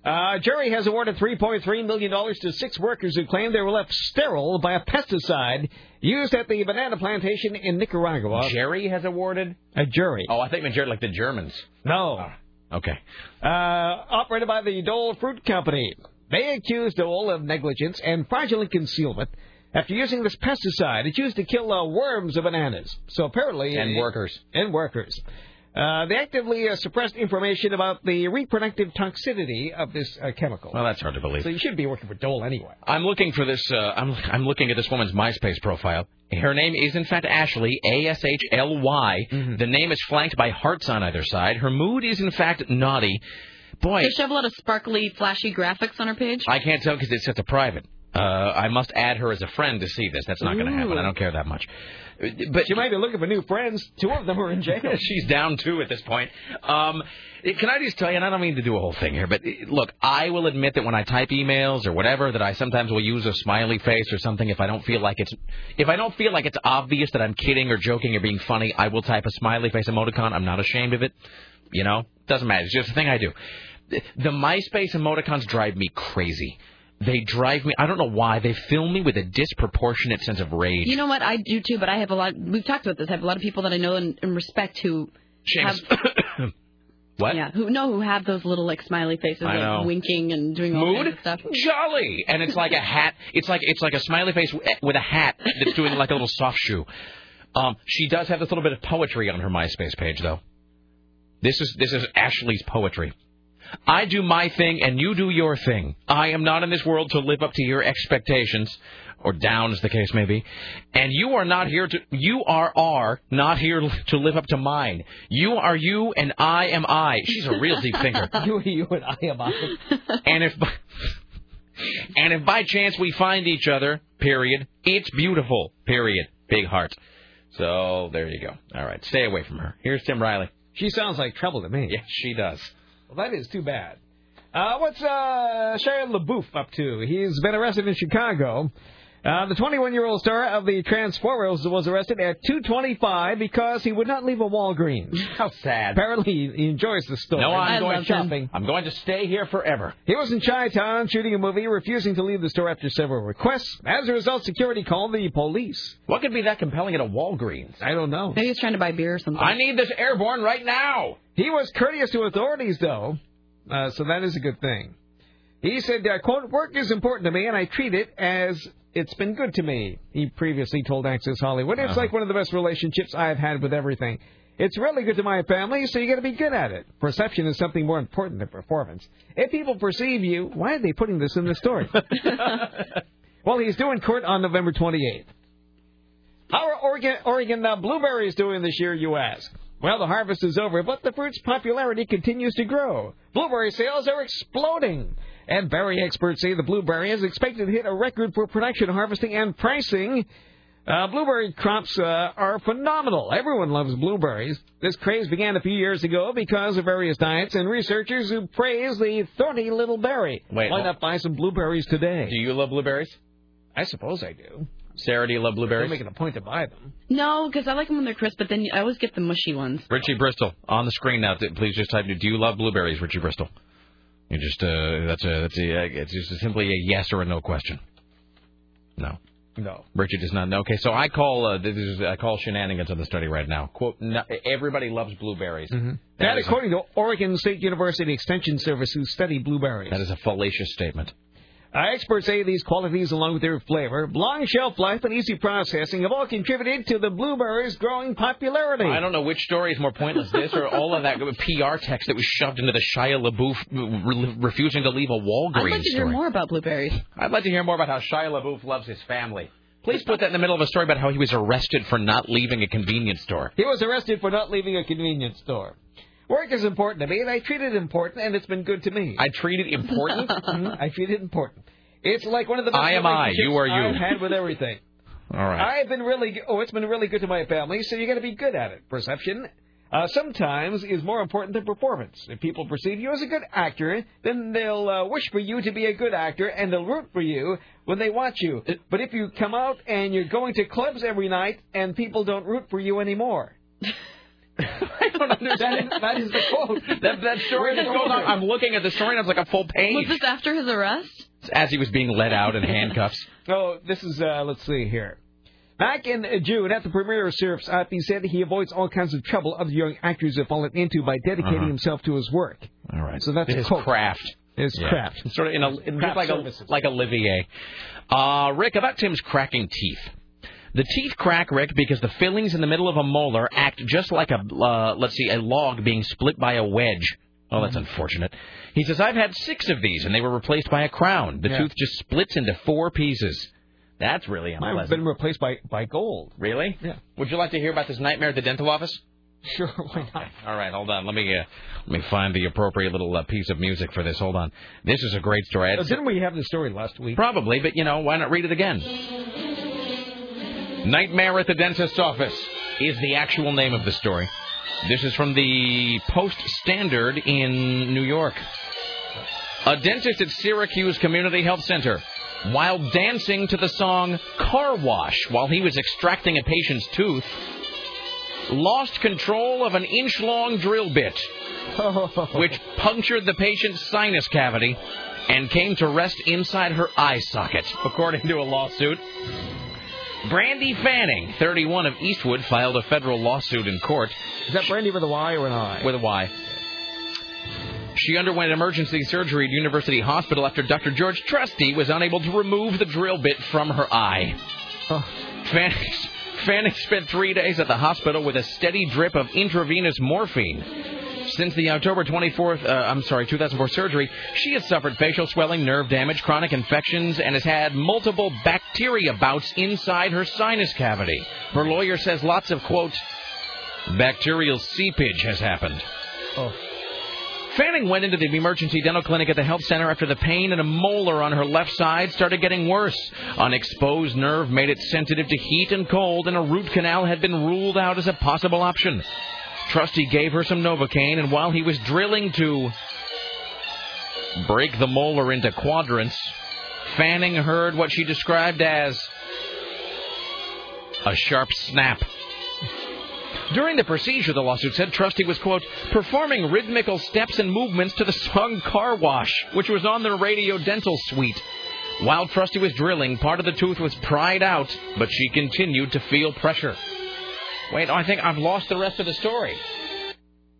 Uh, jury has awarded $3.3 million to six workers who claim they were left sterile by a pesticide used at the banana plantation in Nicaragua. Jerry has awarded? A jury. Oh, I think Jerry like the Germans. No. Okay. Uh, operated by the Dole Fruit Company. They accused Dole of negligence and fraudulent concealment after using this pesticide. It's used to kill uh, worms of bananas. So apparently. And workers. And workers. Uh, they actively uh, suppressed information about the reproductive toxicity of this uh, chemical. Well, that's hard to believe. So you should be working for Dole anyway. I'm looking for this. Uh, I'm I'm looking at this woman's MySpace profile. Her name is in fact Ashley, A S H L Y. Mm-hmm. The name is flanked by hearts on either side. Her mood is in fact naughty. Boy, Does she have a lot of sparkly, flashy graphics on her page? I can't tell because it's set to private. Uh, I must add her as a friend to see this. That's not going to happen. I don't care that much. But She might be looking for new friends. Two of them are in jail. <laughs> She's down two at this point. Um, can I just tell you, and I don't mean to do a whole thing here, but look, I will admit that when I type emails or whatever, that I sometimes will use a smiley face or something if I don't feel like it's if I don't feel like it's obvious that I'm kidding or joking or being funny, I will type a smiley face emoticon. I'm not ashamed of it. You know, doesn't matter. It's just a thing I do. The MySpace emoticons drive me crazy. They drive me. I don't know why. They fill me with a disproportionate sense of rage. You know what? I do too, but I have a lot. We've talked about this. I have a lot of people that I know and, and respect who James. have. <coughs> What? Yeah, who know who have those little like smiley faces, like winking and doing all Mood? kinds of stuff. Jolly, and it's like a <laughs> hat. It's like it's like a smiley face with a hat that's doing like a little soft shoe. Um, she does have this little bit of poetry on her MySpace page, though. This is this is Ashley's poetry. I do my thing and you do your thing. I am not in this world to live up to your expectations, or down as the case may be. And you are not here to you are are not here to live up to mine. You are you and I am I. She's a real deep thinker. <laughs> you, are you and I am I. And if by, and if by chance we find each other, period, it's beautiful, period. Big heart. So there you go. All right, stay away from her. Here's Tim Riley. She sounds like trouble to me. Yes, she does. Well, that is too bad. Uh, what's uh, Shia up to? He's been arrested in Chicago. Uh, the 21-year-old star of the Transformers was arrested at 2:25 because he would not leave a Walgreens. <laughs> How sad. Apparently, he enjoys the store. No, I'm He's going shopping. I'm going to stay here forever. He was in Chi-Town shooting a movie, refusing to leave the store after several requests. As a result, security called the police. What could be that compelling at a Walgreens? I don't know. Maybe he's trying to buy beer or something. I need this airborne right now. He was courteous to authorities, though, uh, so that is a good thing. He said, uh, quote, work is important to me, and I treat it as it's been good to me. He previously told Access Hollywood, it's Uh-huh. like one of the best relationships I've had with everything. It's really good to my family, so you got to be good at it. Perception is something more important than performance. If people perceive you, why are they putting this in the story? <laughs> well, he's due in court on November 28th. How are Oregon, Oregon uh, blueberries doing this year, you ask? Well, the harvest is over, but the fruit's popularity continues to grow. Blueberry sales are exploding. And berry experts say the blueberry is expected to hit a record for production, harvesting, and pricing. Uh, blueberry crops uh, are phenomenal. Everyone loves blueberries. This craze began a few years ago because of various diets and researchers who praise the thorny little berry. Wait, Why hold- not buy some blueberries today? Do you love blueberries? I suppose I do. Sarah, do you love blueberries? I'm blueberries? making a point to buy them. No, because I like them when they're crisp, but then I always get the mushy ones. Richie Bristol on the screen now. Please just type. In Do you love blueberries, Richie Bristol? You just uh, that's a that's a it's just simply a yes or a no question. No. No. Richard does not know. Okay, so I call uh, this is I call shenanigans on the study right now. Quote: no, Everybody loves blueberries. That, That is a- according to Oregon State University Extension Service, who study blueberries. That is a fallacious statement. Uh, experts say these qualities, along with their flavor, long shelf life, and easy processing, have all contributed to the blueberry's growing popularity. I don't know which story is more pointless, this or all of that PR text that was shoved into the Shia LaBeouf re- refusing to leave a Walgreens I'd like to hear story. more about blueberries. I'd like to hear more about how Shia LaBeouf loves his family. Please put that in the middle of a story about how he was arrested for not leaving a convenience store. He was arrested for not leaving a convenience store. Work is important to me, and I treat it important, and it's been good to me. I treat it important? <laughs> Mhm, I treat it important. It's like one of the best I am I, you are you. I've had with everything. <laughs> All right. I've been really oh, it's been really good to my family, so you got to be good at it. Perception uh, sometimes is more important than performance. If people perceive you as a good actor, then they'll uh, wish for you to be a good actor, and they'll root for you when they watch you. But if you come out and you're going to clubs every night, and people don't root for you anymore. <laughs> <laughs> I don't understand. That is, that is the quote. That, that story that goes on. I'm looking at the story and it's like a full page. Was this after his arrest? As he was being led out in handcuffs. <laughs> Oh, this is, uh, let's see here. Back in uh, June, at the premiere of Surf's Up, he said he avoids all kinds of trouble other young actors have fallen into by dedicating Uh-huh. himself to his work. All right. So that's his a quote. craft. His Yeah. craft. Sort of in a in Craft like services. a like Olivier. Uh, Rick, about Tim's cracking teeth. The teeth crack, Rick, because the fillings in the middle of a molar act just like a uh, let's see, a log being split by a wedge. Oh, that's unfortunate. He says I've had six of these, and they were replaced by a crown. The Yeah. tooth just splits into four pieces. That's really unpleasant. Mine have unpleasant. been replaced by, by gold. Really? Yeah. Would you like to hear about this nightmare at the dental office? Sure, why not? All right, hold on. Let me uh, let me find the appropriate little uh, piece of music for this. Hold on. This is a great story. Uh, didn't we have the story last week? Probably, but you know, why not read it again? Nightmare at the Dentist's Office is the actual name of the story. This is from the Post Standard in New York. A dentist at Syracuse Community Health Center, while dancing to the song Car Wash while he was extracting a patient's tooth, lost control of an inch long drill bit, <laughs> which punctured the patient's sinus cavity and came to rest inside her eye socket, according to a lawsuit. Brandy Fanning, 31 of Eastwood, filed a federal lawsuit in court. Is that Brandy with a Y or an I? With a Y. She underwent emergency surgery at University Hospital after Dr. George Trusty was unable to remove the drill bit from her eye. Fanning, Fanning spent three days at the hospital with a steady drip of intravenous morphine. Since the October 24th, uh, I'm sorry, 2004 surgery, she has suffered facial swelling, nerve damage, chronic infections, and has had multiple bacteria bouts inside her sinus cavity. Her lawyer says lots of, quote, bacterial seepage has happened. Oh. Fanning went into the emergency dental clinic at the health center after the pain in a molar on her left side started getting worse. An exposed nerve made it sensitive to heat and cold, and a root canal had been ruled out as a possible option. Trusty gave her some Novocaine, and while he was drilling to break the molar into quadrants, Fanning heard what she described as a sharp snap. During the procedure, the lawsuit said Trusty was, quote, performing rhythmical steps and movements to the song Car Wash, which was on the radio dental suite. While Trusty was drilling, part of the tooth was pried out, but she continued to feel pressure. Wait, I think I've lost the rest of the story.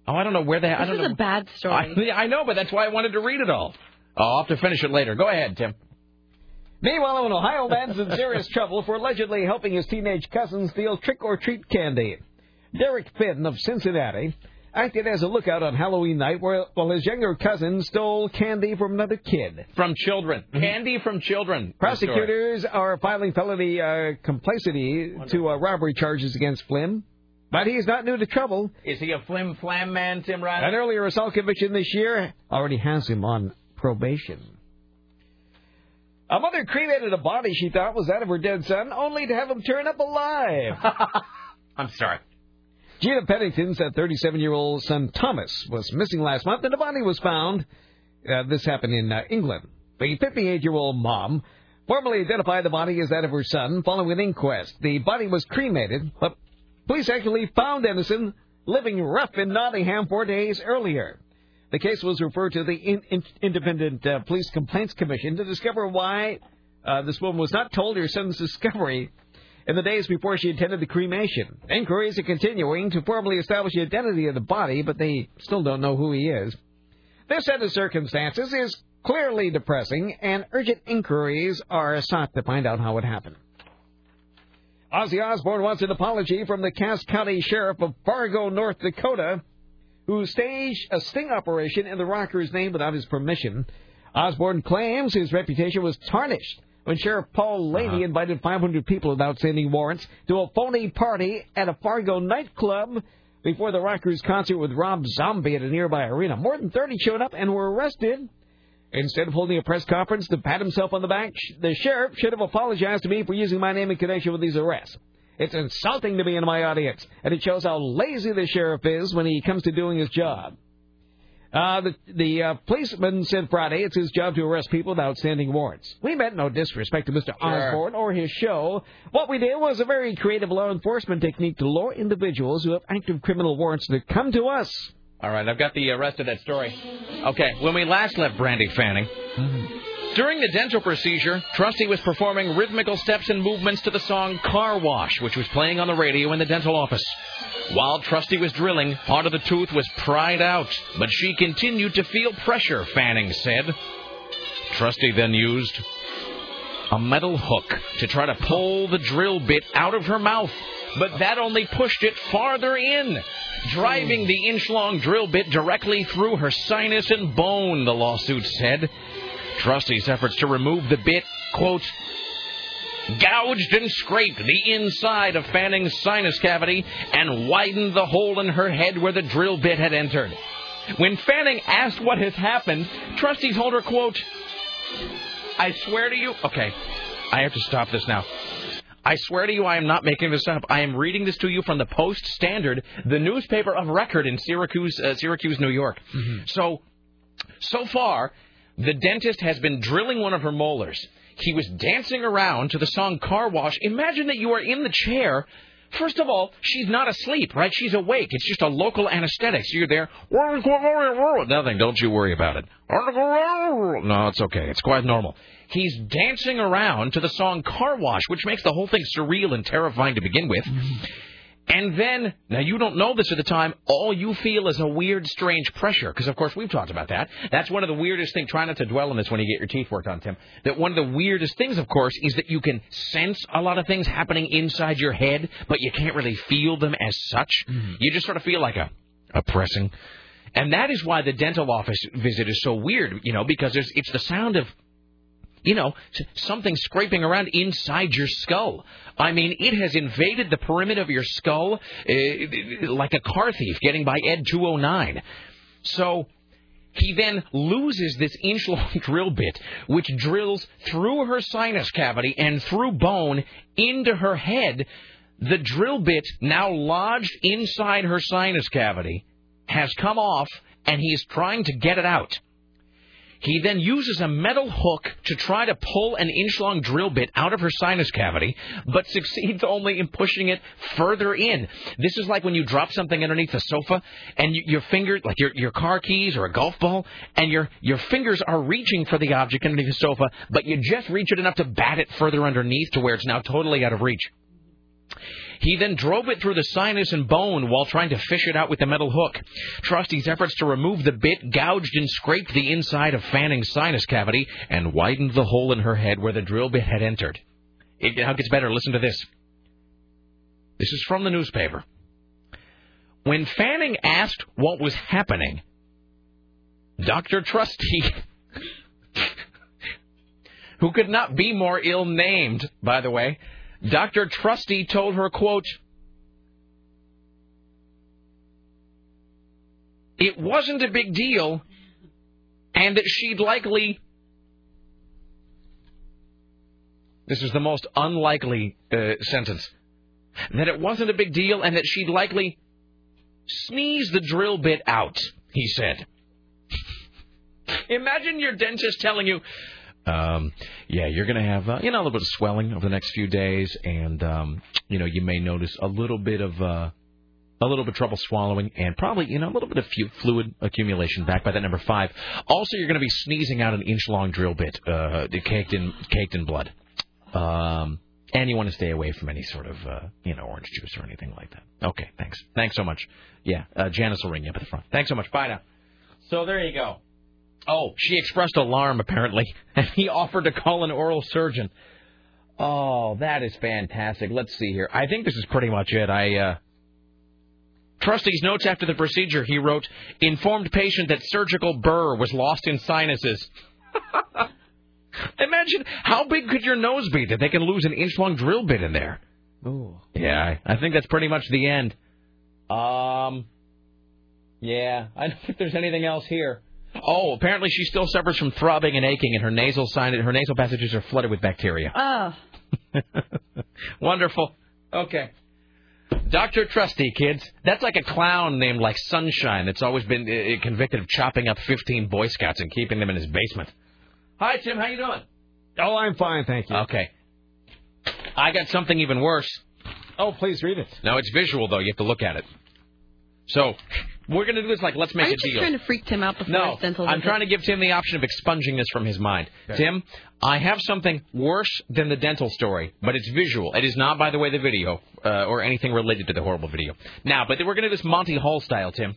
Oh, I don't know where they. I This don't is know. a bad story. I, <laughs> I know, but that's why I wanted to read it all. Oh, I'll have to finish it later. Go ahead, Tim. Meanwhile, an Ohio man's in serious <laughs> trouble for allegedly helping his teenage cousin steal trick or treat candy. Derek Finn of Cincinnati acted as a lookout on Halloween night where, while his younger cousin stole candy from another kid. From children. Candy from children. Prosecutors are filing felony uh, complicity to uh, robbery charges against Flynn, but he's not new to trouble. Is he a flim flam man, Tim Riley? An earlier assault conviction this year already has him on probation. A mother cremated a body she thought was that of her dead son, only to have him turn up alive. <laughs> I'm sorry. Gina Pennington's 37 year old son Thomas was missing last month, and a body was found. Uh, this happened in uh, England. The 58 year old mom formally identified the body as that of her son following an inquest. The body was cremated, but police actually found Edison living rough in Nottingham four days earlier. The case was referred to the in, in, Independent uh, Police Complaints Commission to discover why uh, this woman was not told her son's discovery in the days before she attended the cremation. Inquiries are continuing to formally establish the identity of the body, but they still don't know who he is. This set of circumstances is clearly depressing, and urgent inquiries are sought to find out how it happened. Ozzy Osbourne wants an apology from the Cass County Sheriff of Fargo, North Dakota, who staged a sting operation in the rocker's name without his permission. Osbourne claims his reputation was tarnished when Sheriff Paul Laney uh-huh. invited 500 people with outstanding warrants to a phony party at a Fargo nightclub before the Rockers concert with Rob Zombie at a nearby arena. More than 30 showed up and were arrested. Instead of holding a press conference to pat himself on the back, the sheriff should have apologized to me for using my name in connection with these arrests. It's insulting to me and my audience, and it shows how lazy the sheriff is when he comes to doing his job. Uh, the the uh, policeman said Friday it's his job to arrest people with outstanding warrants. We meant no disrespect to Mr. Osbourne or his show. What we did was a very creative law enforcement technique to lure individuals who have active criminal warrants to come to us. All right, I've got the uh, rest of that story. Okay, when we last left Brandy Fanning, during the dental procedure, Trusty was performing rhythmical steps and movements to the song Car Wash, which was playing on the radio in the dental office. While Trusty was drilling, part of the tooth was pried out, but she continued to feel pressure, Fanning said. Trusty then used a metal hook to try to pull the drill bit out of her mouth, but that only pushed it farther in, driving hmm. the inch long drill bit directly through her sinus and bone, the lawsuit said. Trusty's efforts to remove the bit, quote, gouged and scraped the inside of Fanning's sinus cavity and widened the hole in her head where the drill bit had entered. When Fanning asked what has happened, Trusty told her, quote, I swear to you, okay, I have to stop this now. I swear to you, I am not making this up. I am reading this to you from the Post Standard, the newspaper of record in Syracuse, uh, Syracuse, New York. So, so far, the dentist has been drilling one of her molars. He was dancing around to the song Car Wash. Imagine that you are in the chair. First of all, she's not asleep, right? She's awake. It's just a local anesthetic. So you're there. Nothing. Don't you worry about it. No, it's okay. It's quite normal. He's dancing around to the song Car Wash, which makes the whole thing surreal and terrifying to begin with. And then, now you don't know this at the time, all you feel is a weird, strange pressure. Because, of course, we've talked about that. That's one of the weirdest things. Try not to dwell on this when you get your teeth worked on, Tim. That one of the weirdest things, of course, is that you can sense a lot of things happening inside your head, but you can't really feel them as such. Mm-hmm. You just sort of feel like a, a pressing. And that is why the dental office visit is so weird, you know, because there's, it's the sound of you know, something scraping around inside your skull. I mean, it has invaded the perimeter of your skull uh, like a car thief getting by Ed 209. So He then loses this inch long <laughs> drill bit, which drills through her sinus cavity and through bone into her head. The drill bit, now lodged inside her sinus cavity, has come off, and he is trying to get it out. He then uses a metal hook to try to pull an inch long drill bit out of her sinus cavity, but <laughs> succeeds only in pushing it further in. This is like when you drop something underneath the sofa and you, your finger, like your, your car keys or a golf ball, and your, your fingers are reaching for the object underneath the sofa, but you just reach it enough to bat it further underneath to where it's now totally out of reach. He then drove it through the sinus and bone while trying to fish it out with the metal hook. Trusty's efforts to remove the bit gouged and scraped the inside of Fanning's sinus cavity and widened the hole in her head where the drill bit had entered. It now gets better. Listen to this. This is from the newspaper. When Fanning asked what was happening, Dr. Trusty, <laughs> who could not be more ill named, by the way, Dr. Trusty told her, quote, it wasn't a big deal and that she'd likely. This is the most unlikely uh, sentence. That it wasn't a big deal and that she'd likely sneeze the drill bit out, he said. <laughs> Imagine your dentist telling you, um, yeah, you're going to have uh, you know a little bit of swelling over the next few days, and um, you know you may notice a little bit of uh, a little bit of trouble swallowing, and probably you know a little bit of fluid accumulation. Back by that number five. Also, you're going to be sneezing out an inch long drill bit, uh, caked in caked in blood. Um, and you want to stay away from any sort of, uh, you know, orange juice or anything like that. Okay, thanks. Thanks so much. Yeah, uh, Janice will ring you up at the front. Thanks so much. Bye now. So there you go. Oh, she expressed alarm apparently, <laughs> and he offered to call an oral surgeon. Oh, that is fantastic. Let's see here. I think this is pretty much it. I uh Trusty's notes after the procedure, he wrote, informed patient that surgical burr was lost in sinuses. <laughs> Imagine how big could your nose be that they can lose an inch long drill bit in there? Ooh. Yeah, I I think that's pretty much the end. Um, yeah, I don't <laughs> think there's anything else here. Oh, apparently she still suffers from throbbing and aching, and her nasal sign, her nasal passages are flooded with bacteria. Oh. <laughs> Wonderful. Okay. Dr. Trusty, kids. That's like a clown named like Sunshine that's always been uh, convicted of chopping up 15 Boy Scouts and keeping them in his basement. Hi, Tim. How you doing? Oh, I'm fine, thank you. Okay. I got something even worse. Oh, please read it. No, it's visual though. You have to look at it. So we're gonna do this like let's make Are you a just deal. trying to freak Tim out before No, his dental I'm visit? trying to give Tim the option of expunging this from his mind. Tim, I have something worse than the dental story, but it's visual. It is not, by the way, the video uh, or anything related to the horrible video. Now, but we're going to do this Monty Hall style, Tim.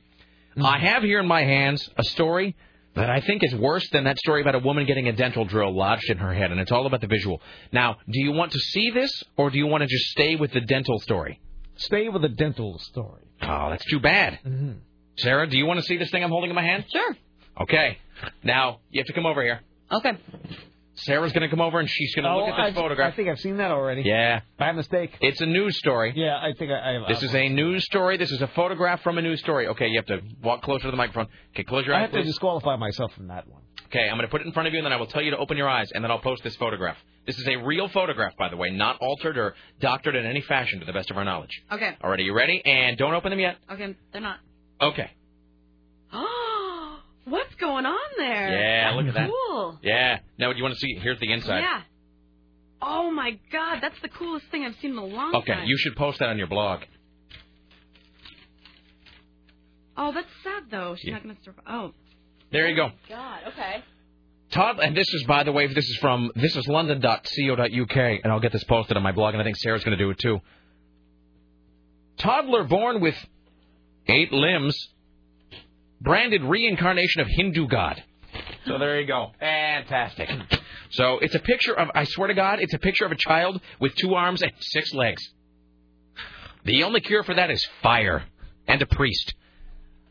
I have here in my hands a story that I think is worse than that story about a woman getting a dental drill lodged in her head, and it's all about the visual. Now, do you want to see this, or do you want to just stay with the dental story? Stay with the dental story. Oh, that's too bad. Mm-hmm. Sarah, do you want to see this thing I'm holding in my hand? Sure. Okay. Now, you have to come over here. Okay. Sarah's going to come over and she's going to Oh, look at this oh, I, photograph. I think I've seen that already. Yeah. By mistake. It's a news story. Yeah, I think I. I This is uh, a news story. This is a photograph from a news story. Okay, you have to walk closer to the microphone. Okay, close your eyes. I eyes, have to disqualify myself from that one. Okay, I'm going to put it in front of you, and then I will tell you to open your eyes, and then I'll post this photograph. This is a real photograph, by the way, not altered or doctored in any fashion, to the best of our knowledge. Okay. All right, are you ready? And don't open them yet. Okay, they're not. Okay. Oh, <gasps> what's going on there? Yeah, look at that. Cool. Yeah. Now, do you want to see? Here's the inside. Yeah. Oh my God, that's the coolest thing I've seen in a long Okay, time. Okay, you should post that on your blog. Oh, that's sad though. She's not gonna survive. Oh. There you go. Oh, God. Okay. Todd, and this is, by the way, this is from this is london.co.uk, and I'll get this posted on my blog, and I think Sarah's going to do it too. Toddler born with eight limbs, branded reincarnation of Hindu god. So there you go. Fantastic. So it's a picture of, I swear to God, it's a picture of a child with two arms and six legs. The only cure for that is fire and a priest.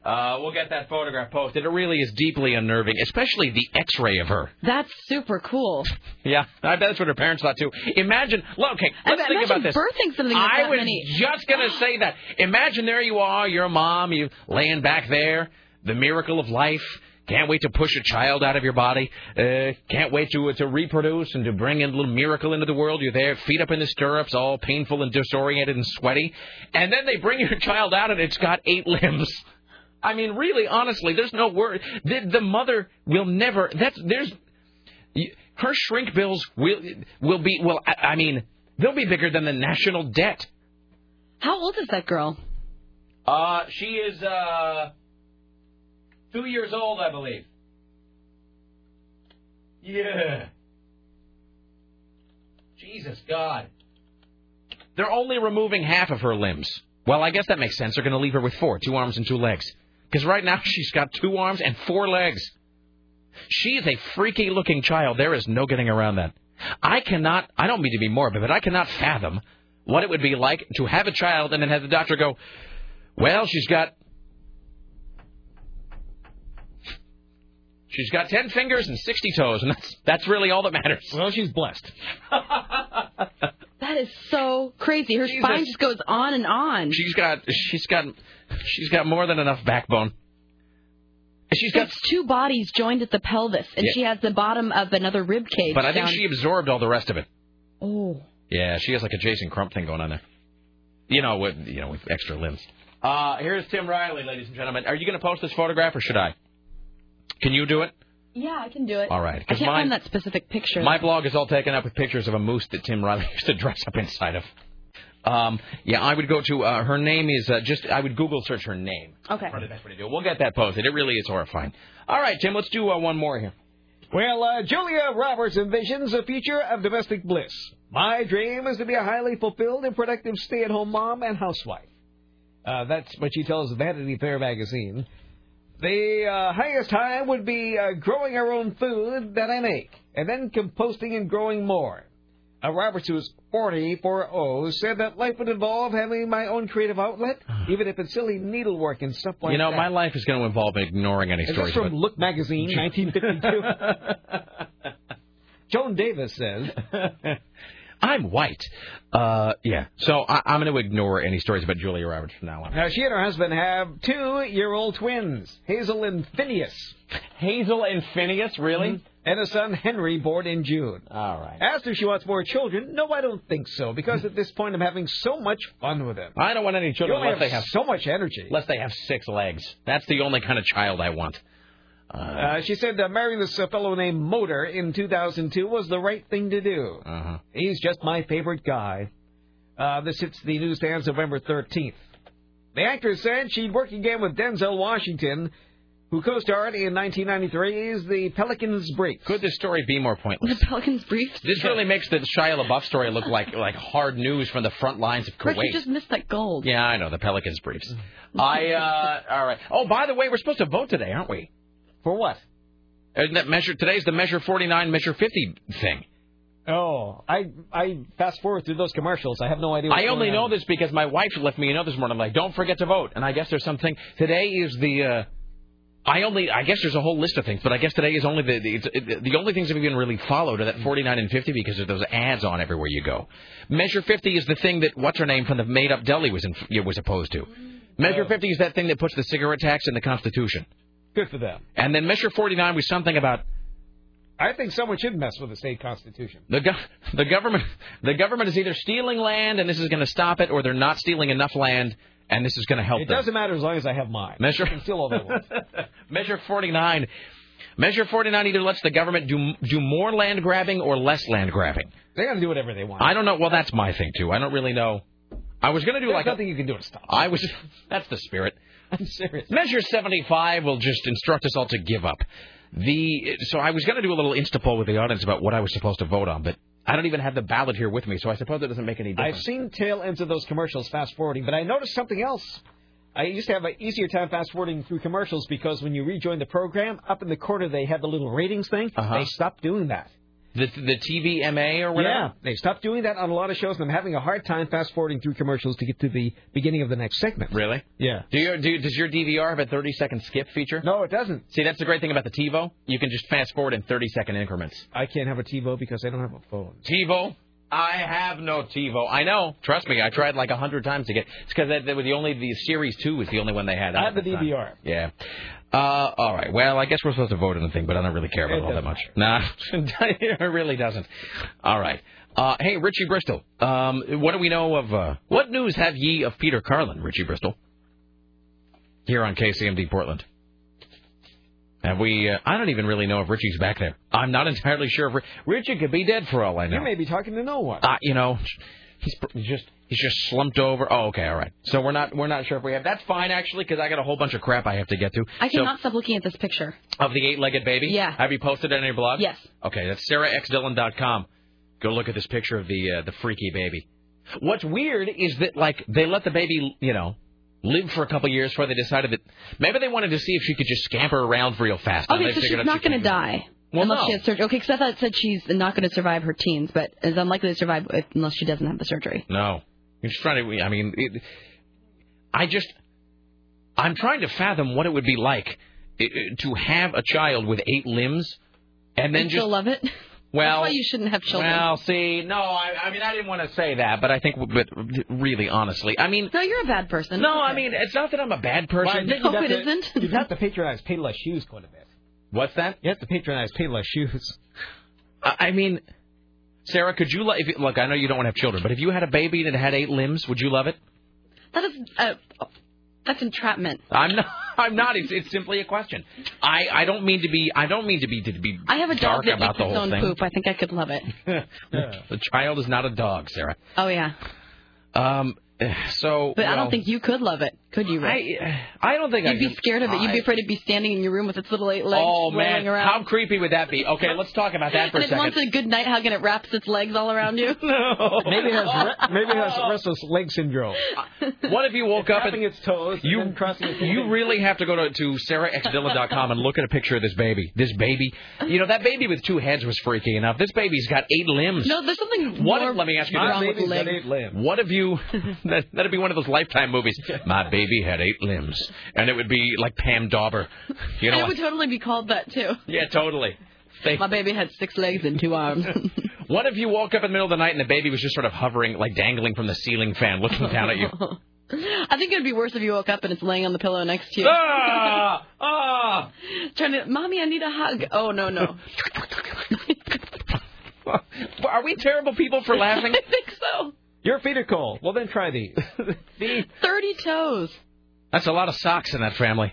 Uh, we'll get that photograph posted. It really is deeply unnerving, especially the X-ray of her. That's super cool. Yeah, I bet that's what her parents thought too. Imagine, look, okay, let's bet- think about this. birthing something with I was many- just gonna say that. Imagine there you are, your mom, you laying back there, the miracle of life, Can't wait to push a child out of your body. Uh, can't wait to to reproduce and to bring in a little miracle into the world. You're there, feet up in the stirrups, all painful and disoriented and sweaty. And then they bring your <laughs> child out and it's got eight limbs. I mean, really, honestly, there's no word. The, the mother will never. That's there's her shrink bills will will be well. I, I mean, they'll be bigger than the national debt. How old is that girl? Uh, she is uh two years old, I believe. Yeah. Jesus God. They're only removing half of her limbs. Well, I guess that makes sense. They're going to leave her with four, two arms and two legs. Because right now <laughs> she's got two arms and four legs. She is a freaky looking child. There is no getting around that. I cannot, I don't mean to be morbid, but I cannot fathom what it would be like to have a child and then have the doctor go, well, she's got she's got ten fingers and sixty toes, and that's that's really all that matters. Well, she's blessed. <laughs> That is so crazy. Her spine just goes on and on. She's got she's got she's got more than enough backbone. She's got, It's two bodies joined at the pelvis, and Yeah. she has the bottom of another rib cage. but I think down- she absorbed all the rest of it. Oh. Yeah, she has like a Jason Crump thing going on there. You know, with you know, with extra limbs. Uh, here's Tim Riley, ladies and gentlemen. Are you going to post this photograph or should I? Can you do it? Yeah, I can do it. All right, I 'cause can't mine- find that specific picture. My blog is all taken up with pictures of a moose that Tim Riley <laughs> used to dress up inside of. Um, yeah, I would go to uh, her name is uh, just I would Google search her name. Okay. Probably the best way to do it. We'll get that posted. It really is horrifying. All right, Tim, let's do uh, one more here. Well, uh, Julia Roberts envisions a future of domestic bliss. My dream is to be a highly fulfilled and productive stay-at-home mom and housewife. Uh, that's what she tells Vanity Fair magazine. The uh, highest high would be uh, growing our own food that I make, and then composting and growing more. Uh, Roberts, who's 44 said that life would involve having my own creative outlet, <sighs> even if it's silly needlework and stuff like that. you know, that. my life is going to involve ignoring any Is stories this from Look magazine, <laughs> 1952? <laughs> Joan Davis says. <laughs> I'm white. Uh, yeah. So I, I'm going to ignore any stories about Julia Roberts from now on. Now, she and her husband have two-year-old twins, Hazel and Phineas. Hazel and Phineas, really? And a son, Henry, born in June. All right. Asked if she wants more children. No, I don't think so, because at this point I'm having so much fun with them. I don't want any children You only unless they have have so much energy. Unless they have six legs. That's the only kind of child I want. Uh, she said uh, marrying this uh, fellow named Moder in 2002 was the right thing to do. Uh-huh. He's just my favorite guy. Uh, this hits the newsstands November 13th. The actress said she'd work again with Denzel Washington, who co-starred in 1993's The Pelican's Brief. Could this story be more pointless? The Pelican's Briefs? This really makes the Shia LaBeouf story look like like hard news from the front lines of Rick, Kuwait. you just missed that gold. Yeah, I know the Pelicans briefs. <laughs> I uh all right. Oh, by the way, we're supposed to vote today, aren't we? For what? Isn't that measure today's the measure 49 measure 50 thing. Oh, I I fast forward through those commercials. I have no idea. I only know on. this because my wife left me a note this morning I'm like don't forget to vote. And I guess there's something today is the uh I only I guess there's a whole list of things, but I guess today is only the the, the only things that we even really followed are that 49 and 50 because of those ads on everywhere you go. Measure 50 is the thing that what's her name from the made up deli was in, was opposed to. Measure 50 is that thing that puts the cigarette tax in the Constitution. Good for them. And then Measure 49 was something about I think someone should mess with the state constitution. the go- the government the government is either stealing land and this is going to stop it, or they're not stealing enough land and this is going to help It them. doesn't matter as long as I have mine. Measure I can steal all. <laughs> Measure 49. Measure 49 either lets the government do do more land grabbing or less land grabbing. They're going to do whatever they want. I don't know. Well, that's my thing too. I don't really know. I was going to do There's like a- nothing you can do to stop. I was. <laughs> That's the spirit. <laughs> I'm serious. Measure 75 will just instruct us all to give up. The so I was going to do a little insta poll with the audience about what I was supposed to vote on, but I don't even have the ballot here with me, so I suppose it doesn't make any difference. I've seen tail ends of those commercials fast forwarding, but I noticed something else. I used to have an easier time fast forwarding through commercials because when you rejoin the program, up in the corner they have the little ratings thing. Uh-huh. They stopped doing that. The the TVMA or whatever. Yeah, they stopped doing that on a lot of shows, and I'm having a hard time fast forwarding through commercials to get to the beginning of the next segment. Really? Yeah. Do your do, does your DVR have a 30 second skip feature? No, it doesn't. See, that's the great thing about the TiVo. You can just fast forward in 30 second increments. I can't have a TiVo because I don't have a phone. TiVo. I have no TiVo. I know. Trust me. I tried like a hundred times to get. It's because that, that was the only the Series Two was the only one they had. I have the. DVR. Yeah. Uh, all right. Well, I guess we're supposed to vote on the thing, but I don't really care about It it all that much. Nah, <laughs> it really doesn't. All right. Uh, hey, Richie Bristol. Um, what do we know of? Uh, what news have ye of Peter Carlin, Richie Bristol? Here on KCMD Portland. Have we? Uh, I don't even really know if Richie's back there. I'm not <laughs> entirely sure if Richie could be dead for all I know. You may be talking to no one. Uh, you know, he's just he's just slumped over. Oh, okay, all right. So we're not we're not sure if we have. That's fine actually, because I got a whole bunch of crap I have to get to. I So- cannot stop looking at this picture. of the eight-legged baby. Yeah. Have you posted it on your blog? Yes. Okay, that's sarahxdillon.com. Go look at this picture of the uh, the freaky baby. What's weird is that like they let the baby, you know, live for a couple years before they decided that maybe they wanted to see if she could just scamper around real fast. Okay, so she's not going to die Well, unless no. she has surgery. Okay, because I thought it said she's not going to survive her teens, but is unlikely to survive if, unless she doesn't have the surgery. No, I'm just trying to. I mean, it, I just I'm trying to fathom what it would be like i- i- to have a child with eight limbs and then you just love it. well. That's why you shouldn't have children. Well, see, no, I, I mean, I didn't want to say that, but I think, but really, honestly, I mean, no, you're a bad person. No, I mean, it's not that I'm a bad Well, I person. think you'd have to- You'd have to patronize Payless Shoes quite a bit. What's that? You have to patronize Payless Shoes. I I mean, Sarah, could you lo- if you, look? I know you don't want to have children, but if you had a baby that had eight limbs, would you love it? That is, uh, that's entrapment. I'm not. <laughs> I'm not. It's, it's simply a question. I, I don't mean to be. I don't mean to be to be I have a dog that about eats the its whole own thing. poop. I think I could love it. <laughs> the child is not a dog, Sarah. Oh yeah, Um. So. but I well, don't think you could love it, could you? Rick? I. I don't think I You'd be scared of it. You'd be I- afraid to be standing in your room with its little eight legs Oh man, around. how creepy would that be? Okay, let's talk about that for and a it second. wants a good night hug and it wraps its legs all around you. <laughs> no. Maybe it has re- maybe it has <laughs> restless leg syndrome. Uh, what if you woke up and Tapping its toes, you and crossing its you really have to go to, to sarahxdillon.com and look at a picture of this baby. This baby, you know, that baby with two heads was freaky enough. This baby's got eight limbs. No, there's something What more if, let me ask you this. Baby's got eight limbs. What if you, <laughs> that, that'd be one of those lifetime movies. My baby had eight limbs. And it would be like Pam Dawber. You know it would totally be called that too. Yeah, totally. They, My baby had six legs and two arms. <laughs> what if you woke up in the middle of the night and the baby was just sort of hovering, like dangling from the ceiling fan, looking down at you? <laughs> I think it'd be worse if you woke up and it's laying on the pillow next to you. ah! Ah! <laughs> Trying to, mommy, I need a hug. Oh no no. Are we terrible people for laughing? I think so. Your feet are cold. Well, then try these. <laughs> Thirty toes. That's a lot of socks in that family.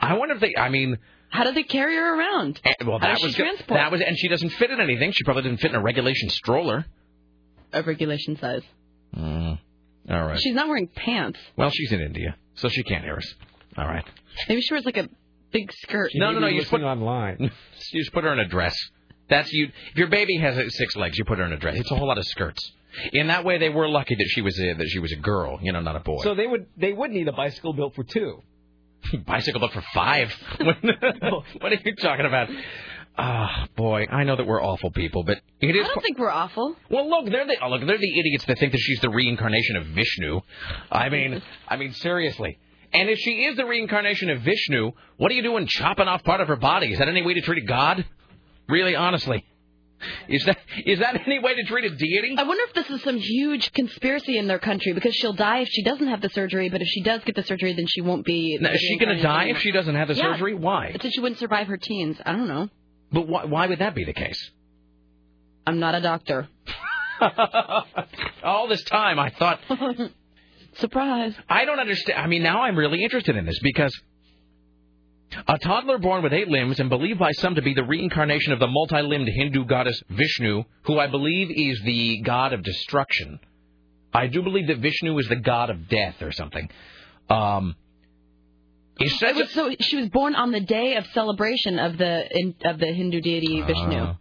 I wonder if they. I mean, How do they carry her around? eh, well, How that does she was good. transport? that was, and she doesn't fit in anything. She probably didn't fit in a regulation stroller. Of regulation size. Mm. All right. She's not wearing pants. Well, she's in India, so she can't hear us. All right. Maybe she wears like a big skirt. No, no, no. You just put online. <laughs> you just put her in a dress. That's you. If your baby has uh, six legs, you put her in a dress. It's a whole lot of skirts. In that way, they were lucky that she was a, that she was a girl, you know, not a boy. So they would they would need a bicycle built for two. <laughs> bicycle built for five. <laughs> <laughs> what are you talking about? Ah, boy, I know that we're awful people, but it is. I don't think we're awful. Well, look, they're the oh, look, they're the idiots that think that she's the reincarnation of Vishnu. I mean, I mean, seriously. And if she is the reincarnation of Vishnu, what are you doing chopping off part of her body? Is that any way to treat a god? Really, honestly, is that is that any way to treat a deity? I wonder if this is some huge conspiracy in their country because she'll die if she doesn't have the surgery, but if she does get the surgery, then she won't be. Now, is she going to die if she doesn't have the Yeah. surgery? Why? It said she wouldn't survive her teens. I don't know. But why, why would that be the case? I'm not a doctor. <laughs> All this time, I thought. <laughs> Surprise. I don't understand. I mean, now I'm really interested in this because a toddler born with eight limbs and believed by some to be the reincarnation of the multi-limbed Hindu goddess Vishnu, who I believe is the god of destruction. I do believe that Vishnu is the god of death or something. Um, is It was so she was born on the day of celebration of the in, of the Hindu deity Vishnu. Uh,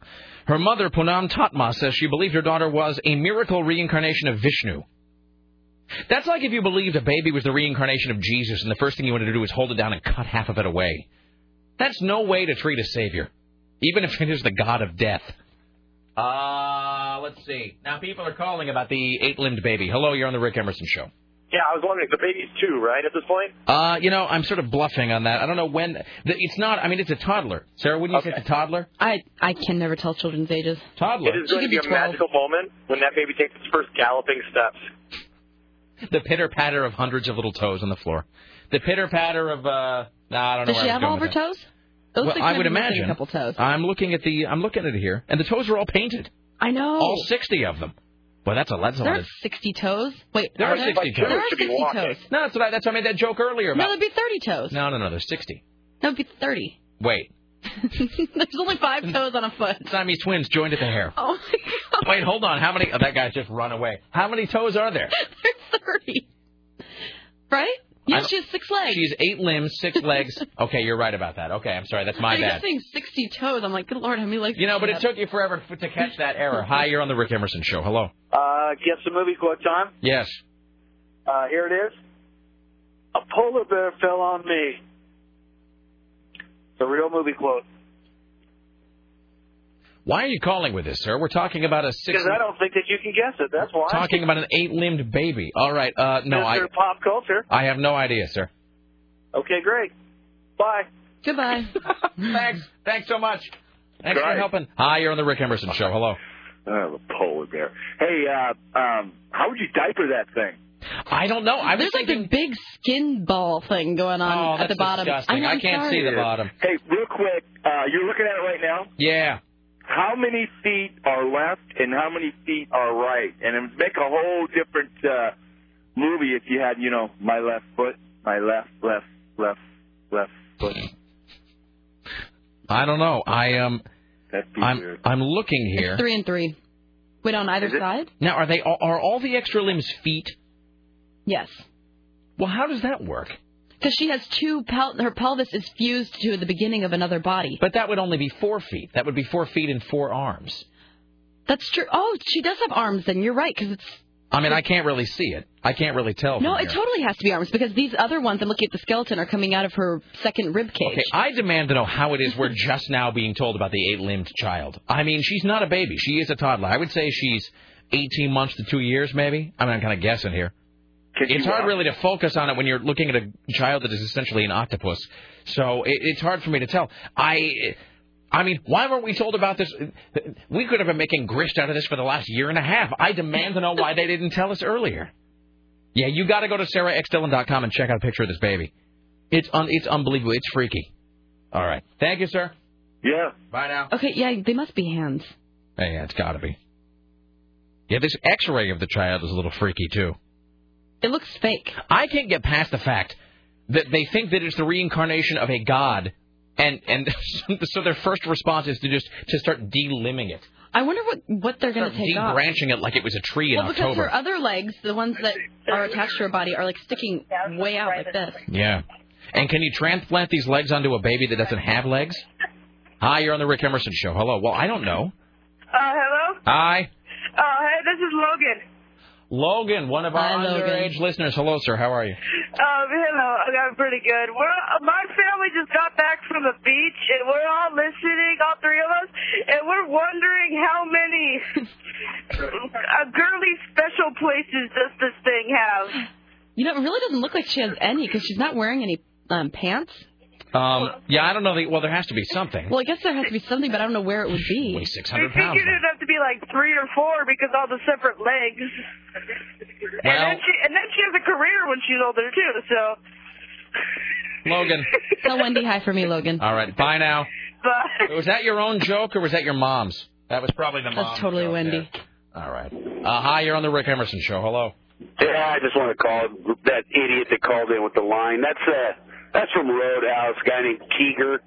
her mother, Punam Tatma, says she believed her daughter was a miracle reincarnation of Vishnu. That's like if you believed a baby was the reincarnation of Jesus and the first thing you wanted to do was hold it down and cut half of it away. That's no way to treat a savior, even if it is the god of death. Uh, let's see. Now people are calling about the eight-limbed baby. Hello, you're on the Rick Emerson show. Yeah, I was wondering, the baby's two, right, at this point? Uh, you know, I'm sort of bluffing on that. I don't know when. The, it's not. I mean, it's a toddler. Sarah, wouldn't you say it's a toddler? I I can never tell children's ages. Toddler. It is going to be a magical moment when that baby takes its first galloping steps. <laughs> The pitter patter of hundreds of little toes on the floor. the pitter patter of. uh no, I don't know. Does where she I was have all of her that. toes? Those Well, I would imagine. A couple toes. I'm looking at the. I'm looking at it here, and the toes are all painted. I know. All 60 of them. Boy, that's a that's a there lot are of. 60 toes. Wait, There are there? 60 toes. There are 60 toes. No, that's what I, that's why I made that joke earlier No, about. there'd be 30 toes. No, no, no. There's 60. No, it'd be 30. Wait, <laughs> There's only five toes on a foot. Siamese twins joined at the hair. Oh my god. Wait, hold on. How many? Oh, that guy's just run away. How many toes are there? <laughs> There's 30. Right? Yeah, she has six legs. She's eight limbs, six <laughs> legs. Okay, you're right about that. Okay, I'm sorry. That's my I bad. saying 60 toes. I'm like, good lord, how many legs? You know, but it took you forever f- to catch that error. Hi, you're on the Rick Emerson show. Hello. Uh, get some movie quote time. Yes. Uh, here it is. A polar bear fell on me. It's a real movie quote. Why are you calling with this, sir? We're talking about a six. Because I don't think that you can guess it. That's why. Talking about an eight-limbed baby. All right. Uh, no, I. Mr. Pop culture. I have no idea, sir. Okay, great. Bye. Goodbye. <laughs> Thanks. Thanks so much. Thanks for helping. Hi, you're on the Rick Emerson show. Hello. Oh, the polar bear. Hey, uh, um, how would you diaper that thing? I don't know. I was There's like a big skin ball thing going on Oh, at the bottom. disgusting. know, I I'm can't sorry. see the bottom. Hey, real quick, uh, you're looking at it right now. Yeah. How many feet are left and how many feet are right? And it would make a whole different uh, movie if you had, you know, my left foot, my left, left, left, left foot. I don't know. I um. I'm I'm looking here. It's three and three. Wait, on either side? Now, are they all, are all the extra limbs feet? Yes. Well, how does that work? Because she has two, pel- her pelvis is fused to the beginning of another body. But that would only be four feet. That would be four feet and four arms. That's true. Oh, she does have arms then. You're right, because it's. I mean, I can't really see it. I can't really tell. No, it totally has to be arms, because these other ones, I'm looking at the skeleton, are coming out of her second rib cage. Okay, I demand to know how it is we're <laughs> just now being told about the eight-limbed child. I mean, she's not a baby. She is a toddler. I would say she's 18 months to two years, maybe. I mean, I'm kind of guessing here. It's hard really to focus on it when you're looking at a child that is essentially an octopus. So it, it's hard for me to tell. I, I mean, why weren't we told about this? We could have been making grist out of this for the last year and a half. I demand to know why they didn't tell us earlier. Yeah, you got to go to sarahxdillon.com and check out a picture of this baby. It's un- it's unbelievable. It's freaky. All right. Thank you, sir. Yeah. Bye now. Okay, yeah, they must be hands. Hey, yeah, it's got to be. Yeah, this X-ray of the child is a little freaky too. It looks fake. I can't get past the fact that they think that it's the reincarnation of a god, and and <laughs> so their first response is to just to start delimbing it, I wonder what what they're going to take off. debranching it like it was a tree in Well, because her other legs, the ones that are attached to her body, are like sticking way out like this. Yeah. And can you transplant these legs onto a baby that doesn't have legs? Hi, you're on the Rick Emerson show. Hello. Well, I don't know. Uh, hello? Hi. Uh, hey, this is Logan. Logan, one of our Hi, Logan. underage listeners. Hello, sir. How are you? Um, hello. I'm pretty good. We're, uh, my family just got back from the beach, and we're all listening, all three of us, and we're wondering how many <laughs> uh, girly special places does this thing have? You know, it really doesn't look like she has any because she's not wearing any um, pants. Um, yeah, I don't know. The, well, there has to be something. Well, I guess there has to be something, but I don't know where it would be. Weighs We 600 figured pounds. it'd have to be like three or four because all the separate legs. and Well- then she and then she has a career when she's older too. So, Logan. <laughs> Tell Wendy hi for me, Logan. All right. Bye now. but Was that your own joke or was that your mom's? That was probably the mom's. That's totally joke, Wendy. yeah. All right. Uh, hi, you're on the Rick Emerson show. Hello. Yeah, I just want to call that idiot that called in with the line. That's uh, that's from Roadhouse, a guy named Keeger.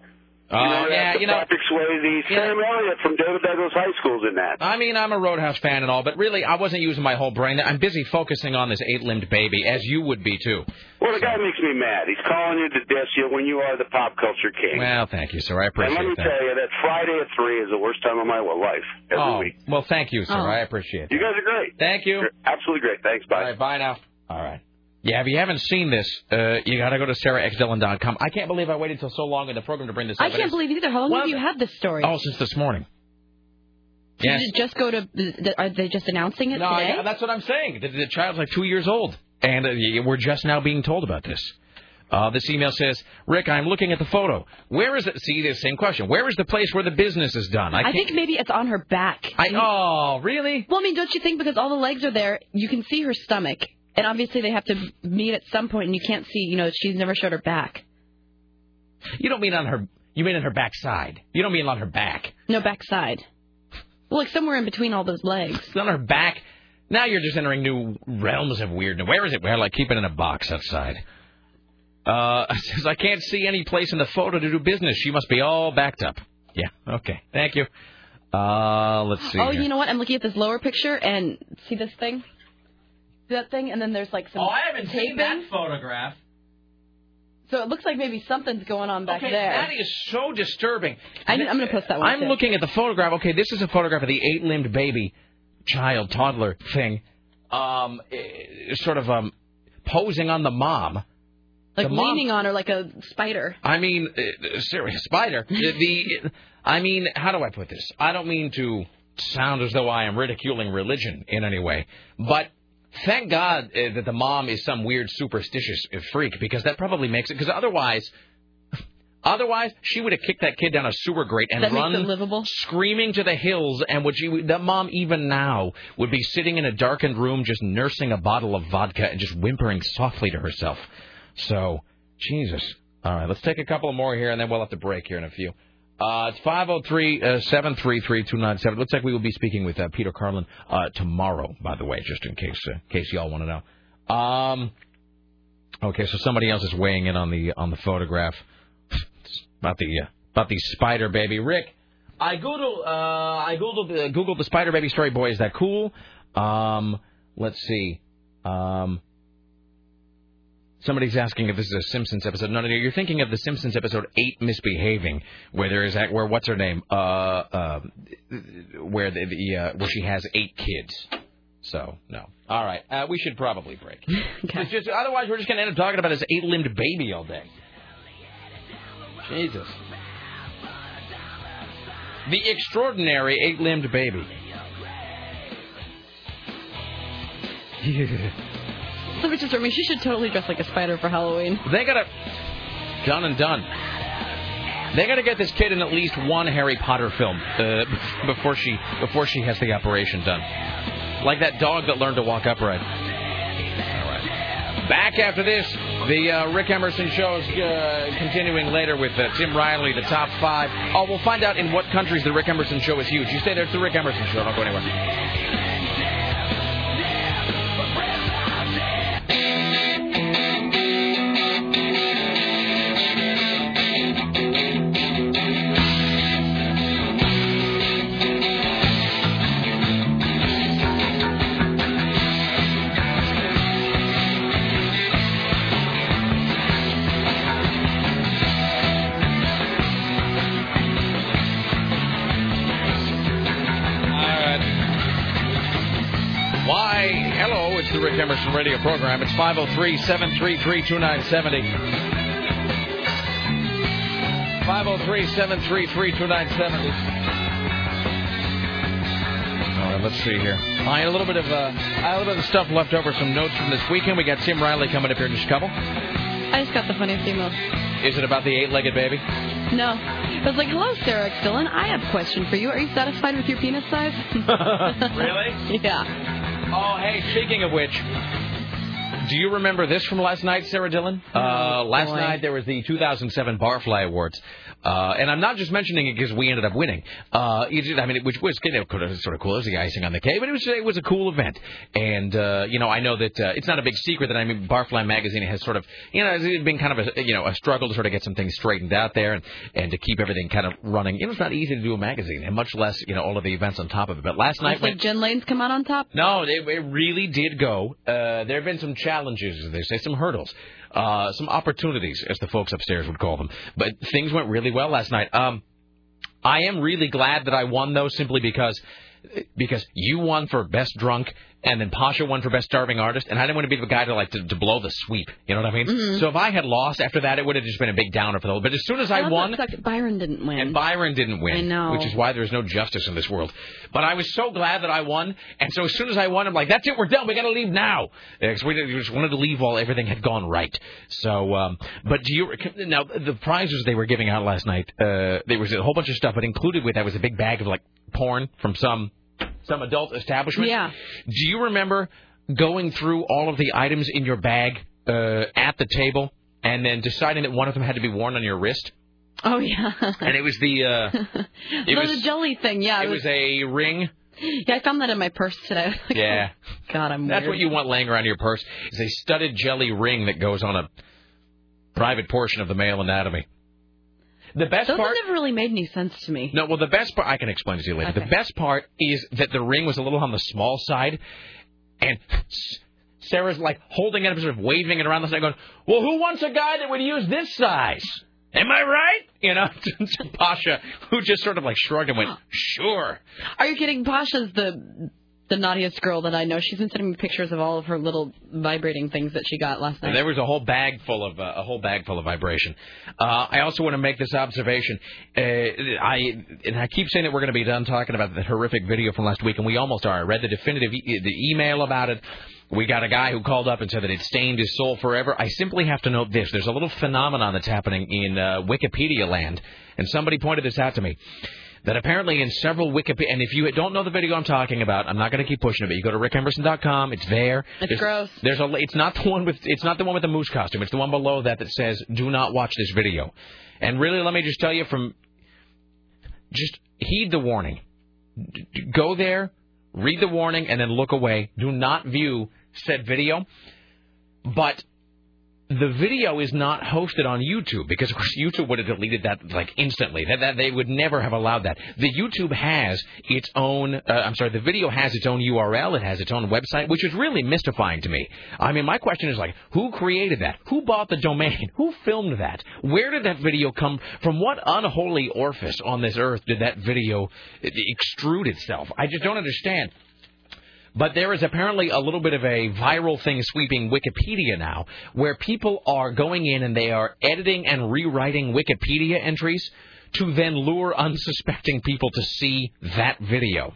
Oh, you know, yeah, you know- Patrick Swayze, Sam Elliott from David Douglas High School's in that. I mean, I'm a Roadhouse fan and all, but really, I wasn't using my whole brain. I'm busy focusing on this eight-limbed baby, as you would be too. Well, the guy makes me mad. He's calling you to diss you when you are the pop culture king. Well, thank you, sir. I appreciate that. and let me appreciate that. tell you that Friday at three is the worst time of my life every Oh, week. well, thank you, sir. Oh. I appreciate it. You guys are great. Thank you. You're absolutely great. Thanks. Bye. All right, bye now. All right. Yeah, if you haven't seen this, uh, you got to go to sarahxdillon.com. I can't believe I waited till so long in the program to bring this up. I can't believe either. How long Well, have you had this story? Oh, since this morning. Did Yes. you just go to? Are they just announcing it No, today? yeah, that's what I'm saying. The, the child's like two years old, and uh, we're just now being told about this. Uh, this email says, Rick, I'm looking at the photo. Where is it? See, the same question. Where is the place where the business is done? I, I think maybe it's on her back. I, oh, really? Well, I mean, don't you think because all the legs are there, you can see her stomach. And obviously they have to meet at some point, and you can't see. You know, she's never showed her back. You don't mean on her. You mean on her backside. You don't mean on her back. No backside. Well, like somewhere in between all those legs. on her back. Now you're just entering new realms of weirdness. Where is it? Well, like keep it in a box outside. Uh, <laughs> says I can't see any place in the photo to do business. She must be all backed up. Yeah. Okay. Thank you. Uh, let's see. Oh, here. you know what? I'm looking at this lower picture and see this thing, that thing, and then there's like some. Oh, I haven't seen that photograph. So it looks like maybe something's going on back okay, there. that is so disturbing. I, I'm going to post that one. I'm too. looking at the photograph. Okay, this is a photograph of the eight-limbed baby, child, toddler thing, um, eh, sort of um, posing on the mom. like the mom- leaning on her like a spider. I mean, uh, serious spider. <laughs> The, the, I mean, how do I put this? I don't mean to sound as though I am ridiculing religion in any way, but thank God uh, that the mom is some weird superstitious freak because that probably makes it. Because otherwise, otherwise she would have kicked that kid down a sewer grate and That run screaming to the hills. And would she? The mom even now would be sitting in a darkened room just nursing a bottle of vodka and just whimpering softly to herself. So, Jesus. All right, let's take a couple more here, and then we'll have to break here in a few. Uh, it's 503 733 297. Looks like we will be speaking with uh, Peter Carlin uh, tomorrow, by the way, just in case uh, case y'all want to know. Um, okay, so somebody else is weighing in on the on the photograph <laughs> about the uh, about the spider baby. Rick, I googled uh, I googled uh, googled the spider baby story. Boy, is that cool? Um, let's see. Um, Somebody's asking if this is a Simpsons episode. No, no, no. You're thinking of the Simpsons episode eight, misbehaving, where there is that where what's her name? Uh, uh, where the, the uh, where she has eight kids. So no. All right, uh, we should probably break. <laughs> It's just otherwise we're just gonna end up talking about this eight-limbed baby all day. Jesus. The extraordinary eight-limbed baby. <laughs> Told me she should totally dress like a spider for Halloween. They gotta done and done. They gotta get this kid in at least one Harry Potter film uh, <laughs> before she before she has the operation done. Like that dog that learned to walk upright. All right. Back after this, the uh, Rick Emerson show is uh, continuing later with uh, Tim Riley, the top five. Oh, we'll find out in what countries the Rick Emerson show is huge. You stay there. It's the Rick Emerson show. Don't go anywhere. Rick Emerson radio program. It's 503 733 2970. 503 733 2970. All right, let's see here. I had a little bit of uh, I had a little bit of stuff left over, some notes from this weekend. We got Tim Riley coming up here in just a couple. I just got the funniest email. Is it about the eight-legged baby? No. I was like, hello, Sarah X. Dillon. I have a question for you. Are you satisfied with your penis size? <laughs> <laughs> really? Yeah. Oh, hey, speaking of which, do you remember this from last night, Sarah Dillon? uh, last night there was the 2007 Barfly Awards. Uh, and I'm not just mentioning it because we ended up winning. Uh, just- I mean, it, which was kind of sort of cool. It was the icing on the cake, but it was it was a cool event. And uh, you know, I know that uh, it's not a big secret that I mean, Barfly magazine has sort of you know it's been kind of a you know a struggle to sort of get some things straightened out there and and to keep everything kind of running. You know, it's not easy to do a magazine, and much less you know all of the events on top of it. But last night like Jen Lane's come out on top. no, it, it really did go. Uh, there have been some challenges, as they say, some hurdles, uh, some opportunities, as the folks upstairs would call them. But things went really well last night. Um, I am really glad that I won, though, simply because because you won for best drunk, and then Pasha won for best starving artist, and I didn't want to be the guy to like to, to blow the sweep. You know what I mean? Mhm. So if I had lost after that, it would have just been a big downer for the whole. But as soon as I thought won. Byron didn't win. and Byron didn't win. I know. Which is why there's no justice in this world. But I was so glad that I won. And so as soon as I won, I'm like, that's it, we're done. We got to leave now. Because we we just wanted to leave while everything had gone right. So, um, but do you, now, the prizes they were giving out last night, uh, there was a whole bunch of stuff, but included with that was a big bag of like porn from some, some adult establishment. Yeah. Do you remember going through all of the items in your bag uh, at the table and then deciding that one of them had to be worn on your wrist. Oh yeah. And it was the uh, <laughs> it the, was the jelly thing, yeah. it was a ring. Yeah, I found that in my purse today. <laughs> Like, Yeah. oh, God, I'm That's weird. what you want laying around your purse is a studded jelly ring that goes on a private portion of the male anatomy. The best Those part never really made any sense to me. No, well, the best part, I can explain to you later. The best part is that the ring was a little on the small side, and <laughs> Sarah's like holding it up, sort of waving it around the side, going, Well, who wants a guy that would use this size? Am I right? You know, <laughs> to Pasha, who just sort of like shrugged and went, Sure. Are you kidding? Pasha's the the naughtiest girl that I know. She's been sending me pictures of all of her little vibrating things that she got last night. There was a whole bag full of uh, a whole bag full of vibration. Uh, I also want to make this observation. Uh, I and I keep saying that we're going to be done talking about the horrific video from last week, and we almost are. I read the definitive e- the email about it. We got a guy who called up and said that it stained his soul forever. I simply have to note this: there's a little phenomenon that's happening in uh, Wikipedia land, and somebody pointed this out to me that apparently in several Wikipedia, and if you don't know the video I'm talking about, I'm not going to keep pushing it, but you go to rickemerson.com, it's there. It's there's, gross. There's a, it's not the one with, it's not the one with the moose costume. It's the one below that that says, "Do not watch this video." And really, let me just tell you from, just heed the warning. D- Go there, read the warning, and then look away. Do not view said video. But the video is not hosted on YouTube because of course YouTube would have deleted that like instantly. That, that they would never have allowed that. The YouTube has its own. Uh, I'm sorry. The video has its own URL. It has its own website, which is really mystifying to me. I mean, my question is like, who created that? Who bought the domain? <laughs> Who filmed that? Where did that video come from? What unholy orifice on this earth did that video extrude itself? I just don't understand. But there is apparently a little bit of a viral thing sweeping Wikipedia now, where people are going in and they are editing and rewriting Wikipedia entries to then lure <laughs> unsuspecting people to see that video.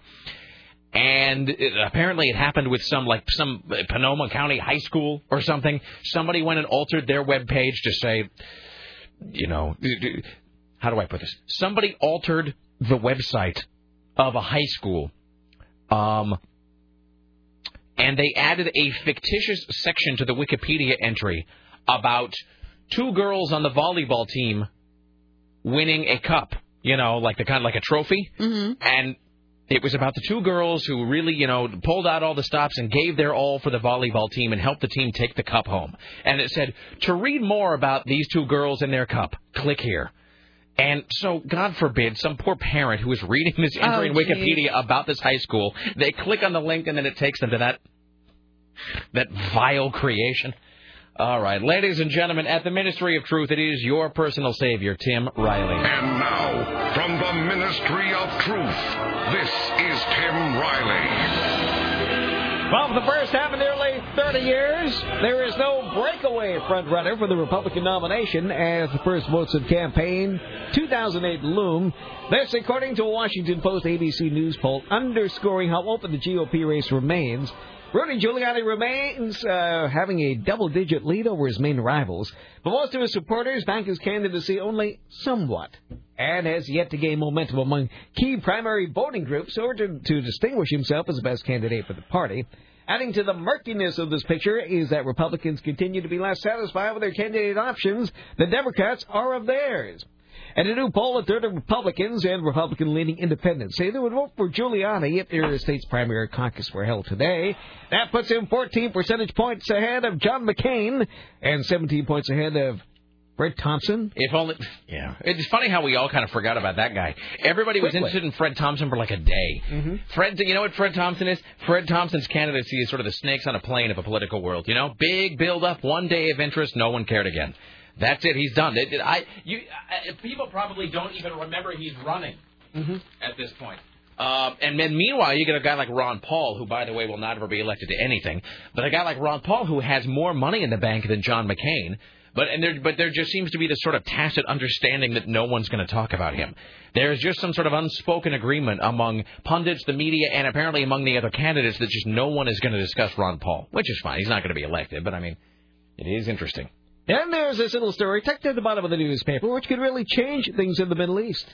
And it, apparently it happened with some like some Sonoma County high school or something. Somebody went and altered their web page to say, you know, how do I put this? Somebody altered the website of a high school. Um, and they added a fictitious section to the Wikipedia entry about two girls on the volleyball team winning a cup, you know, like the kind of like a trophy. Mm-hmm. And it was about the two girls who really, you know, pulled out all the stops and gave their all for the volleyball team and helped the team take the cup home. And it said, to read more about these two girls and their cup, click here. And so, God forbid, some poor parent who is reading this entry Oh, in geez. Wikipedia about this high school, they click on the link and then it takes them to that that vile creation. All right, ladies and gentlemen, at the Ministry of Truth, it is your personal savior, Tim Riley. And now, from the Ministry of Truth, this is Tim Riley. Well, for the first half of nearly 30 years, there is no breakaway frontrunner for the Republican nomination as the first votes of campaign 2008 loom. This, according to a Washington Post ABC News poll, underscoring how open the GOP race remains. Rudy Giuliani remains uh, having a double-digit lead over his main rivals, but most of his supporters bank his candidacy only somewhat, and has yet to gain momentum among key primary voting groups or to, to distinguish himself as the best candidate for the party. Adding to the murkiness of this picture is that Republicans continue to be less satisfied with their candidate options than Democrats are of theirs. And a new poll, a third of Republicans and Republican-leaning independents say they would vote for Giuliani if their state's primary caucus were held today. That puts him 14 percentage points ahead of John McCain and 17 points ahead of Fred Thompson. If only, <laughs> yeah. It's funny how we all kind of forgot about that guy. Everybody was Quickly. interested in Fred Thompson for like a day. Mm-hmm. Fred, you know what Fred Thompson is? Fred Thompson's candidacy is sort of the snakes on a plane of a political world. You know, big build up, one day of interest, no one cared again. That's it. He's done. It, it- I, you, I, people probably don't even remember he's running Mm-hmm. at this point. Um, and then meanwhile, you get a guy like Ron Paul, who, by the way, will not ever be elected to anything. But a guy like Ron Paul, who has more money in the bank than John McCain. But and there, but there just seems to be this sort of tacit understanding that no one's going to talk about him. There's just some sort of unspoken agreement among pundits, the media, and apparently among the other candidates that just no one is going to discuss Ron Paul, which is fine. He's not going to be elected, but I mean, it is interesting. And there's this little story tucked at the bottom of the newspaper, which could really change things in the Middle East.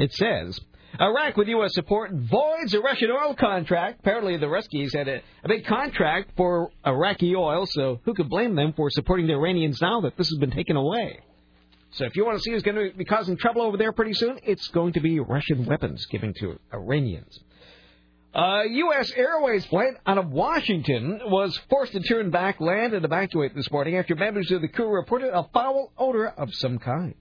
It says, Iraq, with U.S. support, voids a Russian oil contract. Apparently, the Ruskies had a, a big contract for Iraqi oil, so who could blame them for supporting the Iranians now that this has been taken away? So if you want to see who's going to be causing trouble over there pretty soon, it's going to be Russian weapons given to Iranians. Uh, a U.S. Airways flight out of Washington was forced to turn back, land, and evacuate this morning after members of the crew reported a foul odor of some kind.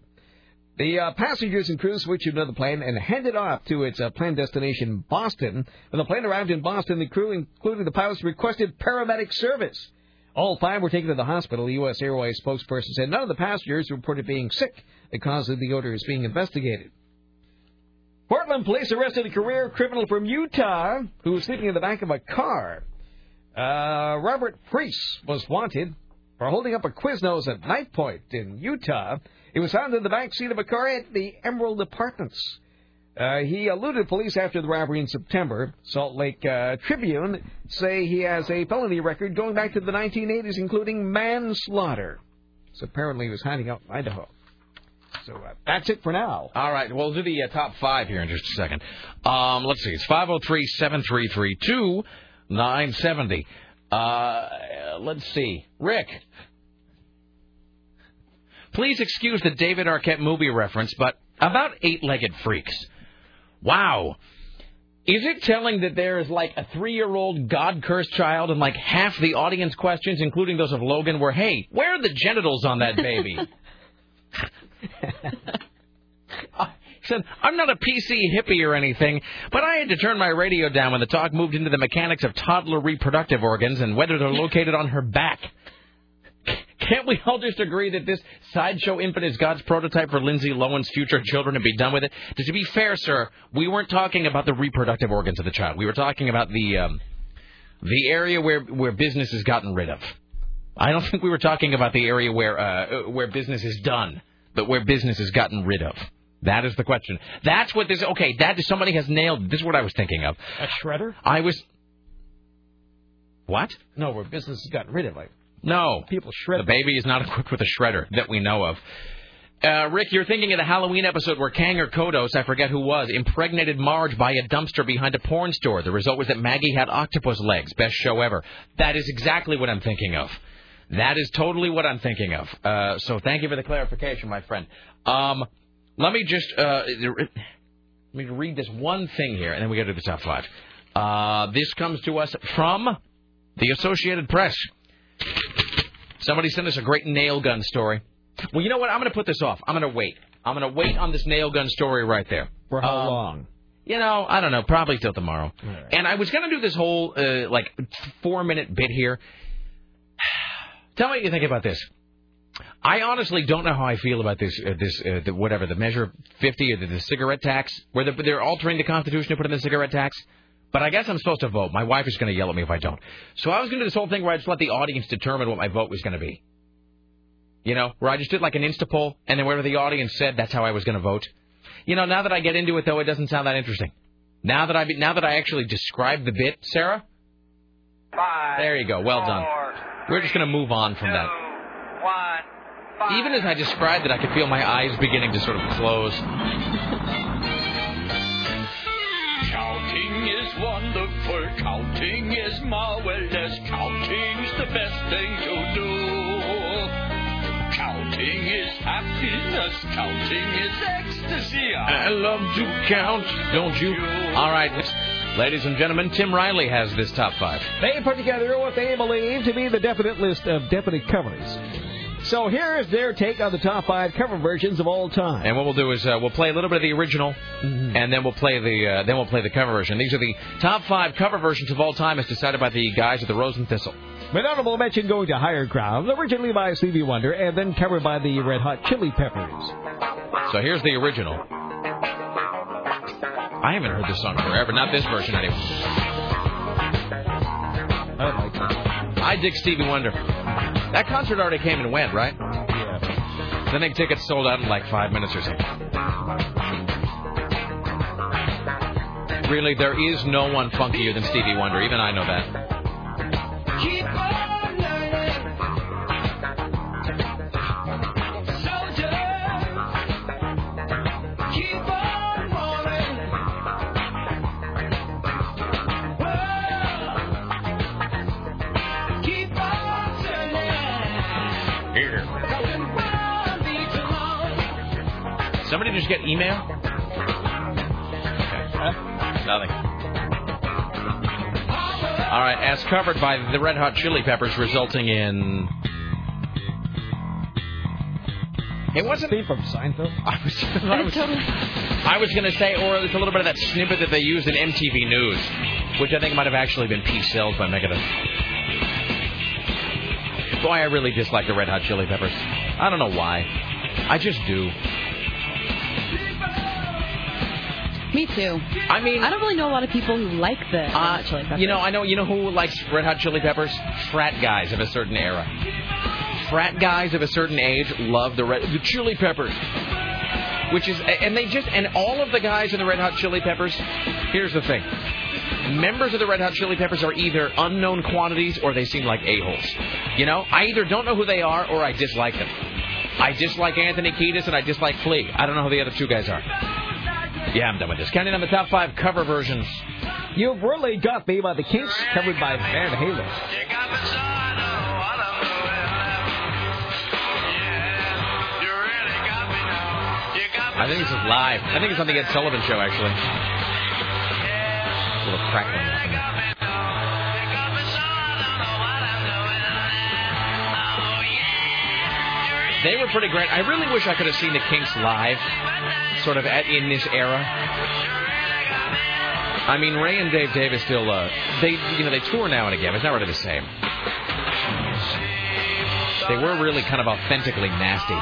The uh, passengers and crew switched to another plane and headed off to its uh, planned destination, Boston. When the plane arrived in Boston, the crew, including the pilots, requested paramedic service. All five were taken to the hospital. The U.S. Airways spokesperson said none of the passengers reported being sick. The cause of the odor is being investigated. Portland police arrested a career criminal from Utah who was sleeping in the back of a car. Uh, Robert Priest was wanted for holding up a Quiznos at night point in Utah. He was found in the back seat of a car at the Emerald Apartments. Uh, he eluded police after the robbery in September. Salt Lake uh, Tribune say he has a felony record going back to the 1980s, including manslaughter. So apparently he was hiding out in Idaho. So uh, that's it for now. All right, we'll do the uh, top five here in just a second. Um, let's see, it's 503 733 2970. Uh, Let's see. Rick. Please excuse the David Arquette movie reference, but about eight legged freaks. Wow. Is it telling that there is like a three year old God cursed child and like half the audience questions, including those of Logan, were, hey, where are the genitals on that baby? <laughs> Said, I'm not a PC hippie or anything, but I had to turn my radio down when the talk moved into the mechanics of toddler reproductive organs and whether they're located on her back. Can't we all just agree that this sideshow infant is God's prototype for Lindsay Lohan's future children and be done with it? To be fair, sir, we weren't talking about the reproductive organs of the child. We were talking about the um, the area where where business has gotten rid of. I don't think we were talking about the area where uh, where business is done, but where business has gotten rid of. That is the question. That's what this. Okay, that is somebody has nailed. This is what I was thinking of. A shredder? I was. What? No, where business has gotten rid of like No. people shred. The baby is not <laughs> equipped with a shredder that we know of. Uh, Rick, you're thinking of the Halloween episode where Kang or Kodos, I forget who was, impregnated Marge by a dumpster behind a porn store. The result was that Maggie had octopus legs. Best show ever. That is exactly what I'm thinking of. That is totally what I'm thinking of. Uh, so thank you for the clarification, my friend. Um, let me just uh, let me read this one thing here, and then we go to the top five. Uh, this comes to us from the Associated Press. Somebody sent us a great nail gun story. Well, you know what? I'm going to put this off. I'm going to wait. I'm going to wait on this nail gun story right there. For how Um, long? You know, I don't know. Probably till tomorrow. And I was going to do this whole uh, like four minute bit here. <sighs> Tell me what you think about this. I honestly don't know how I feel about this. Uh, this uh, the, whatever the measure 50 or the, the cigarette tax, where they're, they're altering the Constitution to put in the cigarette tax. But I guess I'm supposed to vote. My wife is going to yell at me if I don't. So I was going to do this whole thing where I just let the audience determine what my vote was going to be. You know, where I just did like an insta poll, and then whatever the audience said, that's how I was going to vote. You know, now that I get into it, though, it doesn't sound that interesting. Now that I now that I actually described the bit, Sarah. Five. There you go. Well done. We're just going to move on from that. One. Even as I described it, I could feel my eyes beginning to sort of close. Wonderful. Counting is marvelous. Counting's the best thing to do. Counting is happiness. Counting is ecstasy. I love to count, don't you? All right, ladies and gentlemen, Tim Riley has this top five. They put together what they believe to be the definite list of definite covers. So here's their take on the top five cover versions of all time. And what we'll do is uh, we'll play a little bit of the original, and then we'll play the uh, then we'll play the cover version. These are the top five cover versions of all time, as decided by the guys at the Rose and Thistle. With honorable mention going to Higher Ground, originally by Stevie Wonder, and then covered by the Red Hot Chili Peppers. So here's the original. I haven't heard this song forever. Not this version anyway. I like it. I dig Stevie Wonder. That concert already came and went, right? Yeah. I think tickets sold out in like five minutes or something. Really, there is no one funkier than Stevie Wonder. Even I know that. Somebody just get email? Okay. Nothing. All right, as covered by the Red Hot Chili Peppers, resulting in. It wasn't from Seinfeld. I was, I <laughs> was, I was going to say, or it's a little bit of that snippet that they used in MTV News, which I think might have actually been Peace Sells by Megadeth. Boy, I really dislike the Red Hot Chili Peppers. I don't know why. I just do. Me too. I mean, I don't really know a lot of people who like the uh, Hot Chili Peppers. You know, I know. You know who likes Red Hot Chili Peppers? Frat guys of a certain era. Frat guys of a certain age love the Red the Chili Peppers, which is and they just and all of the guys in the Red Hot Chili Peppers. Here's the thing: members of the Red Hot Chili Peppers are either unknown quantities or they seem like a holes. You know, I either don't know who they are or I dislike them. I dislike Anthony Kiedis and I dislike Flea. I don't know who the other two guys are. Yeah, I'm done with this. Counting on the top five cover versions. You've really got me by the Kinks, covered by Van Halen. I think this is live. I think it's on the Ed Sullivan show, actually. A little crackling happening. They were pretty great. I really wish I could have seen the Kinks live, sort of at in this era. I mean, Ray and Dave Davies still, uh, they, you know, they tour now and again. but It's not really the same. They were really kind of authentically nasty.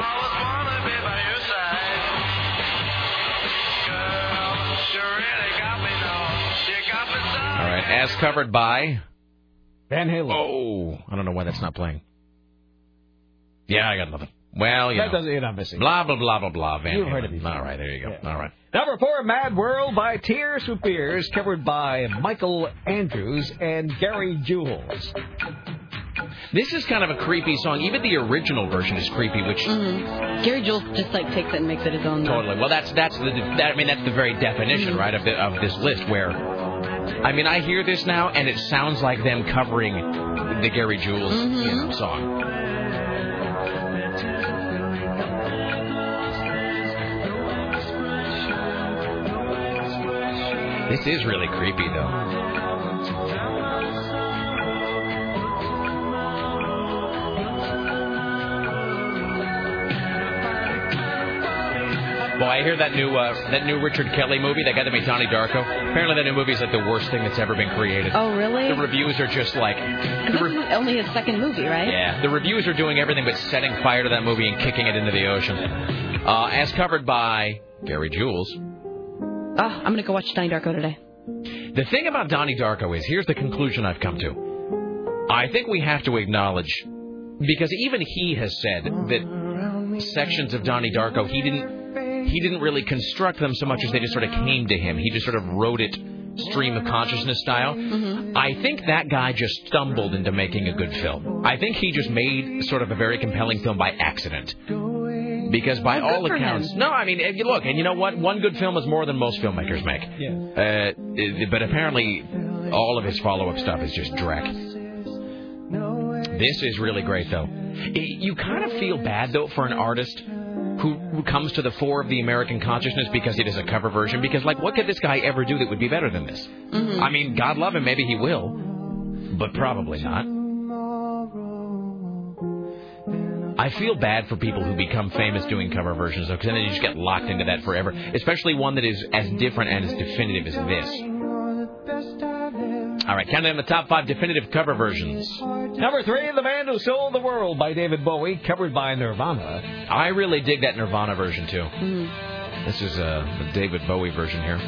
All right, as covered by Van Halen. Oh, I don't know why that's not playing. Yeah, I got nothing. Well, you That know. doesn't, you're not missing. Blah blah blah blah blah. Van You've Halen. heard of it. All right, there you go. All right. Number four, Mad World by Tears for Fears, covered by Michael Andrews and Gary Jules. This is kind of a creepy song. Even the original version is creepy, which Mhm. Gary Jules just like takes it and makes it his own. though. totally. Well, that's that's the that, I mean that's the very definition, right, of the, of this list. Where I mean, I hear this now and it sounds like them covering the Gary Jules you know, song. This is really creepy, though. Boy, I hear that new uh, that new Richard Kelly movie, that guy that made Donnie Darko. Apparently, that new movie is like the worst thing that's ever been created. Oh, really? The reviews are just like, this is only his second movie, right? yeah, the reviews are doing everything but setting fire to that movie and kicking it into the ocean. Uh, as covered by Gary Jules. Oh, I'm gonna go watch Donnie Darko today. The thing about Donnie Darko is here's the conclusion I've come to. I think we have to acknowledge, because even he has said that sections of Donnie Darko he didn't he didn't really construct them so much as they just sort of came to him. He just sort of wrote it stream of consciousness style. Mm-hmm. I think that guy just stumbled into making a good film. I think he just made sort of a very compelling film by accident. Because by good all accounts, no, I mean, if you look, and you know what? One good film is more than most filmmakers make. Yeah. Uh, but apparently, all of his follow-up stuff is just dreck. This is really great, though. I- You kind of feel bad, though, for an artist who, who comes to the fore of the American consciousness because it is a cover version. Because, like, what could this guy ever do that would be better than this? I mean, God love him, maybe he will, but probably not. I feel bad for people who become famous doing cover versions, though, because then you just get locked into that forever. Especially one that is as different and as definitive as this. All right, counting down the top five definitive cover versions. Number three, The Man Who Sold the World by David Bowie, covered by Nirvana. I really dig that Nirvana version too. This is uh, the David Bowie version here.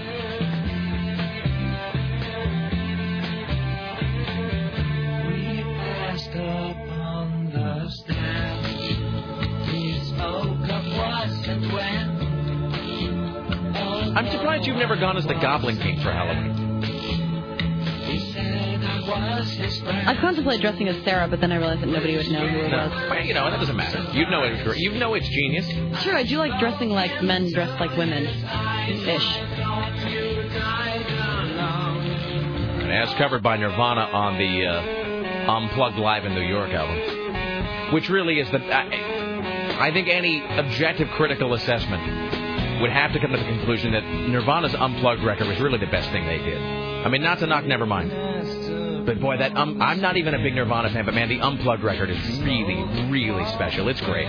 I'm surprised you've never gone as the Goblin King for Halloween. I contemplated dressing as Sarah, but then I realized that nobody would know who it No, was. well, you know, that doesn't matter. You know it. You know it's genius. Sure, I do like dressing like men dressed like women. Ish. And as covered by Nirvana on the uh, Unplugged Live in New York album, which really is the. I, I think any objective critical assessment would have to come to the conclusion that Nirvana's Unplugged record was really the best thing they did. I mean, not to knock Nevermind, but boy, that um, I'm not even a big Nirvana fan, but man, the Unplugged record is really, really special. It's great.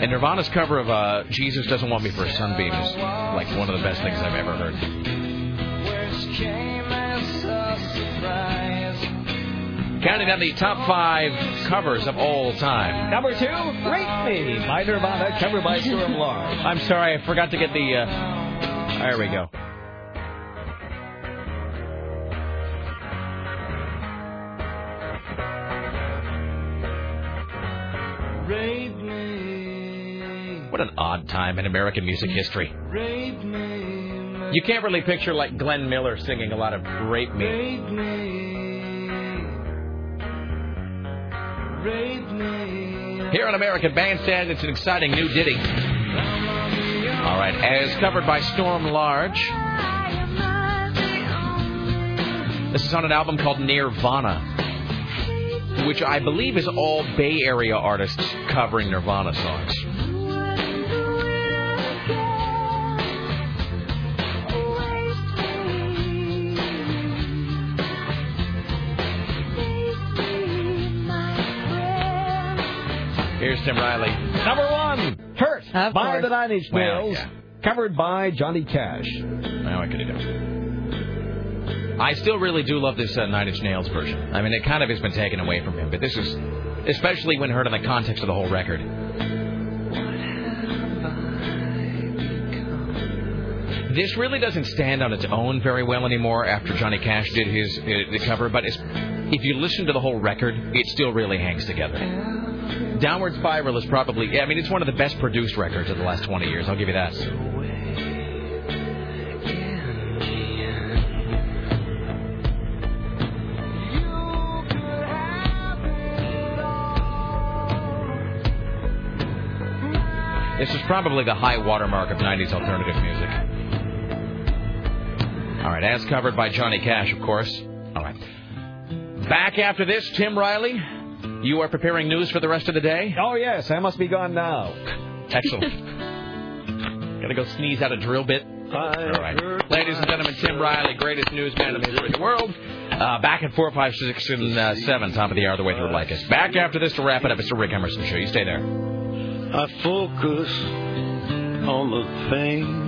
And Nirvana's cover of uh, "Jesus Doesn't Want Me for a Sunbeam" is like one of the best things I've ever heard. Counting down the top five covers of all time. Number two, Rape Me by Nirvana, covered by Storm Large. I'm sorry, I forgot to get the. Uh... There we go. Rape me, What an odd time in American music history. rape me, You can't really picture like Glenn Miller singing a lot of "Rape Me." Here on American Bandstand, it's an exciting new ditty. All right, as covered by Storm Large. This is on an album called Nirvana, which I believe is all Bay Area artists covering Nirvana songs. Here's Tim Riley. Number one, Hurt Of by course. the Nine Inch Well, Nails, yeah. covered by Johnny Cash. Now I could have done. I still really do love this uh, Nine Inch Nails version. I mean, it kind of has been taken away from him, but this is, especially when heard in the context of the whole record. This really doesn't stand on its own very well anymore after Johnny Cash did his uh, the cover, but if you listen to the whole record, it still really hangs together. Downward Spiral is probably, I mean, it's one of the best produced records of the last 20 years. I'll give you that. This is probably the high watermark of 90s alternative music. All right, as covered by Johnny Cash, of course. All right. Back after this, Tim Riley. You are preparing news for the rest of the day? Oh, yes, I must be gone now. Excellent. <laughs> Gotta go sneeze out a drill bit. All right. Ladies and gentlemen, Tim Riley, greatest newsman in the history of the world. Uh, back at 4, 5, 6, and uh, 7, top of the hour, the way to like us. Back after this to wrap it up. It's the Rick Emerson Show. You stay there. I focus on the pain,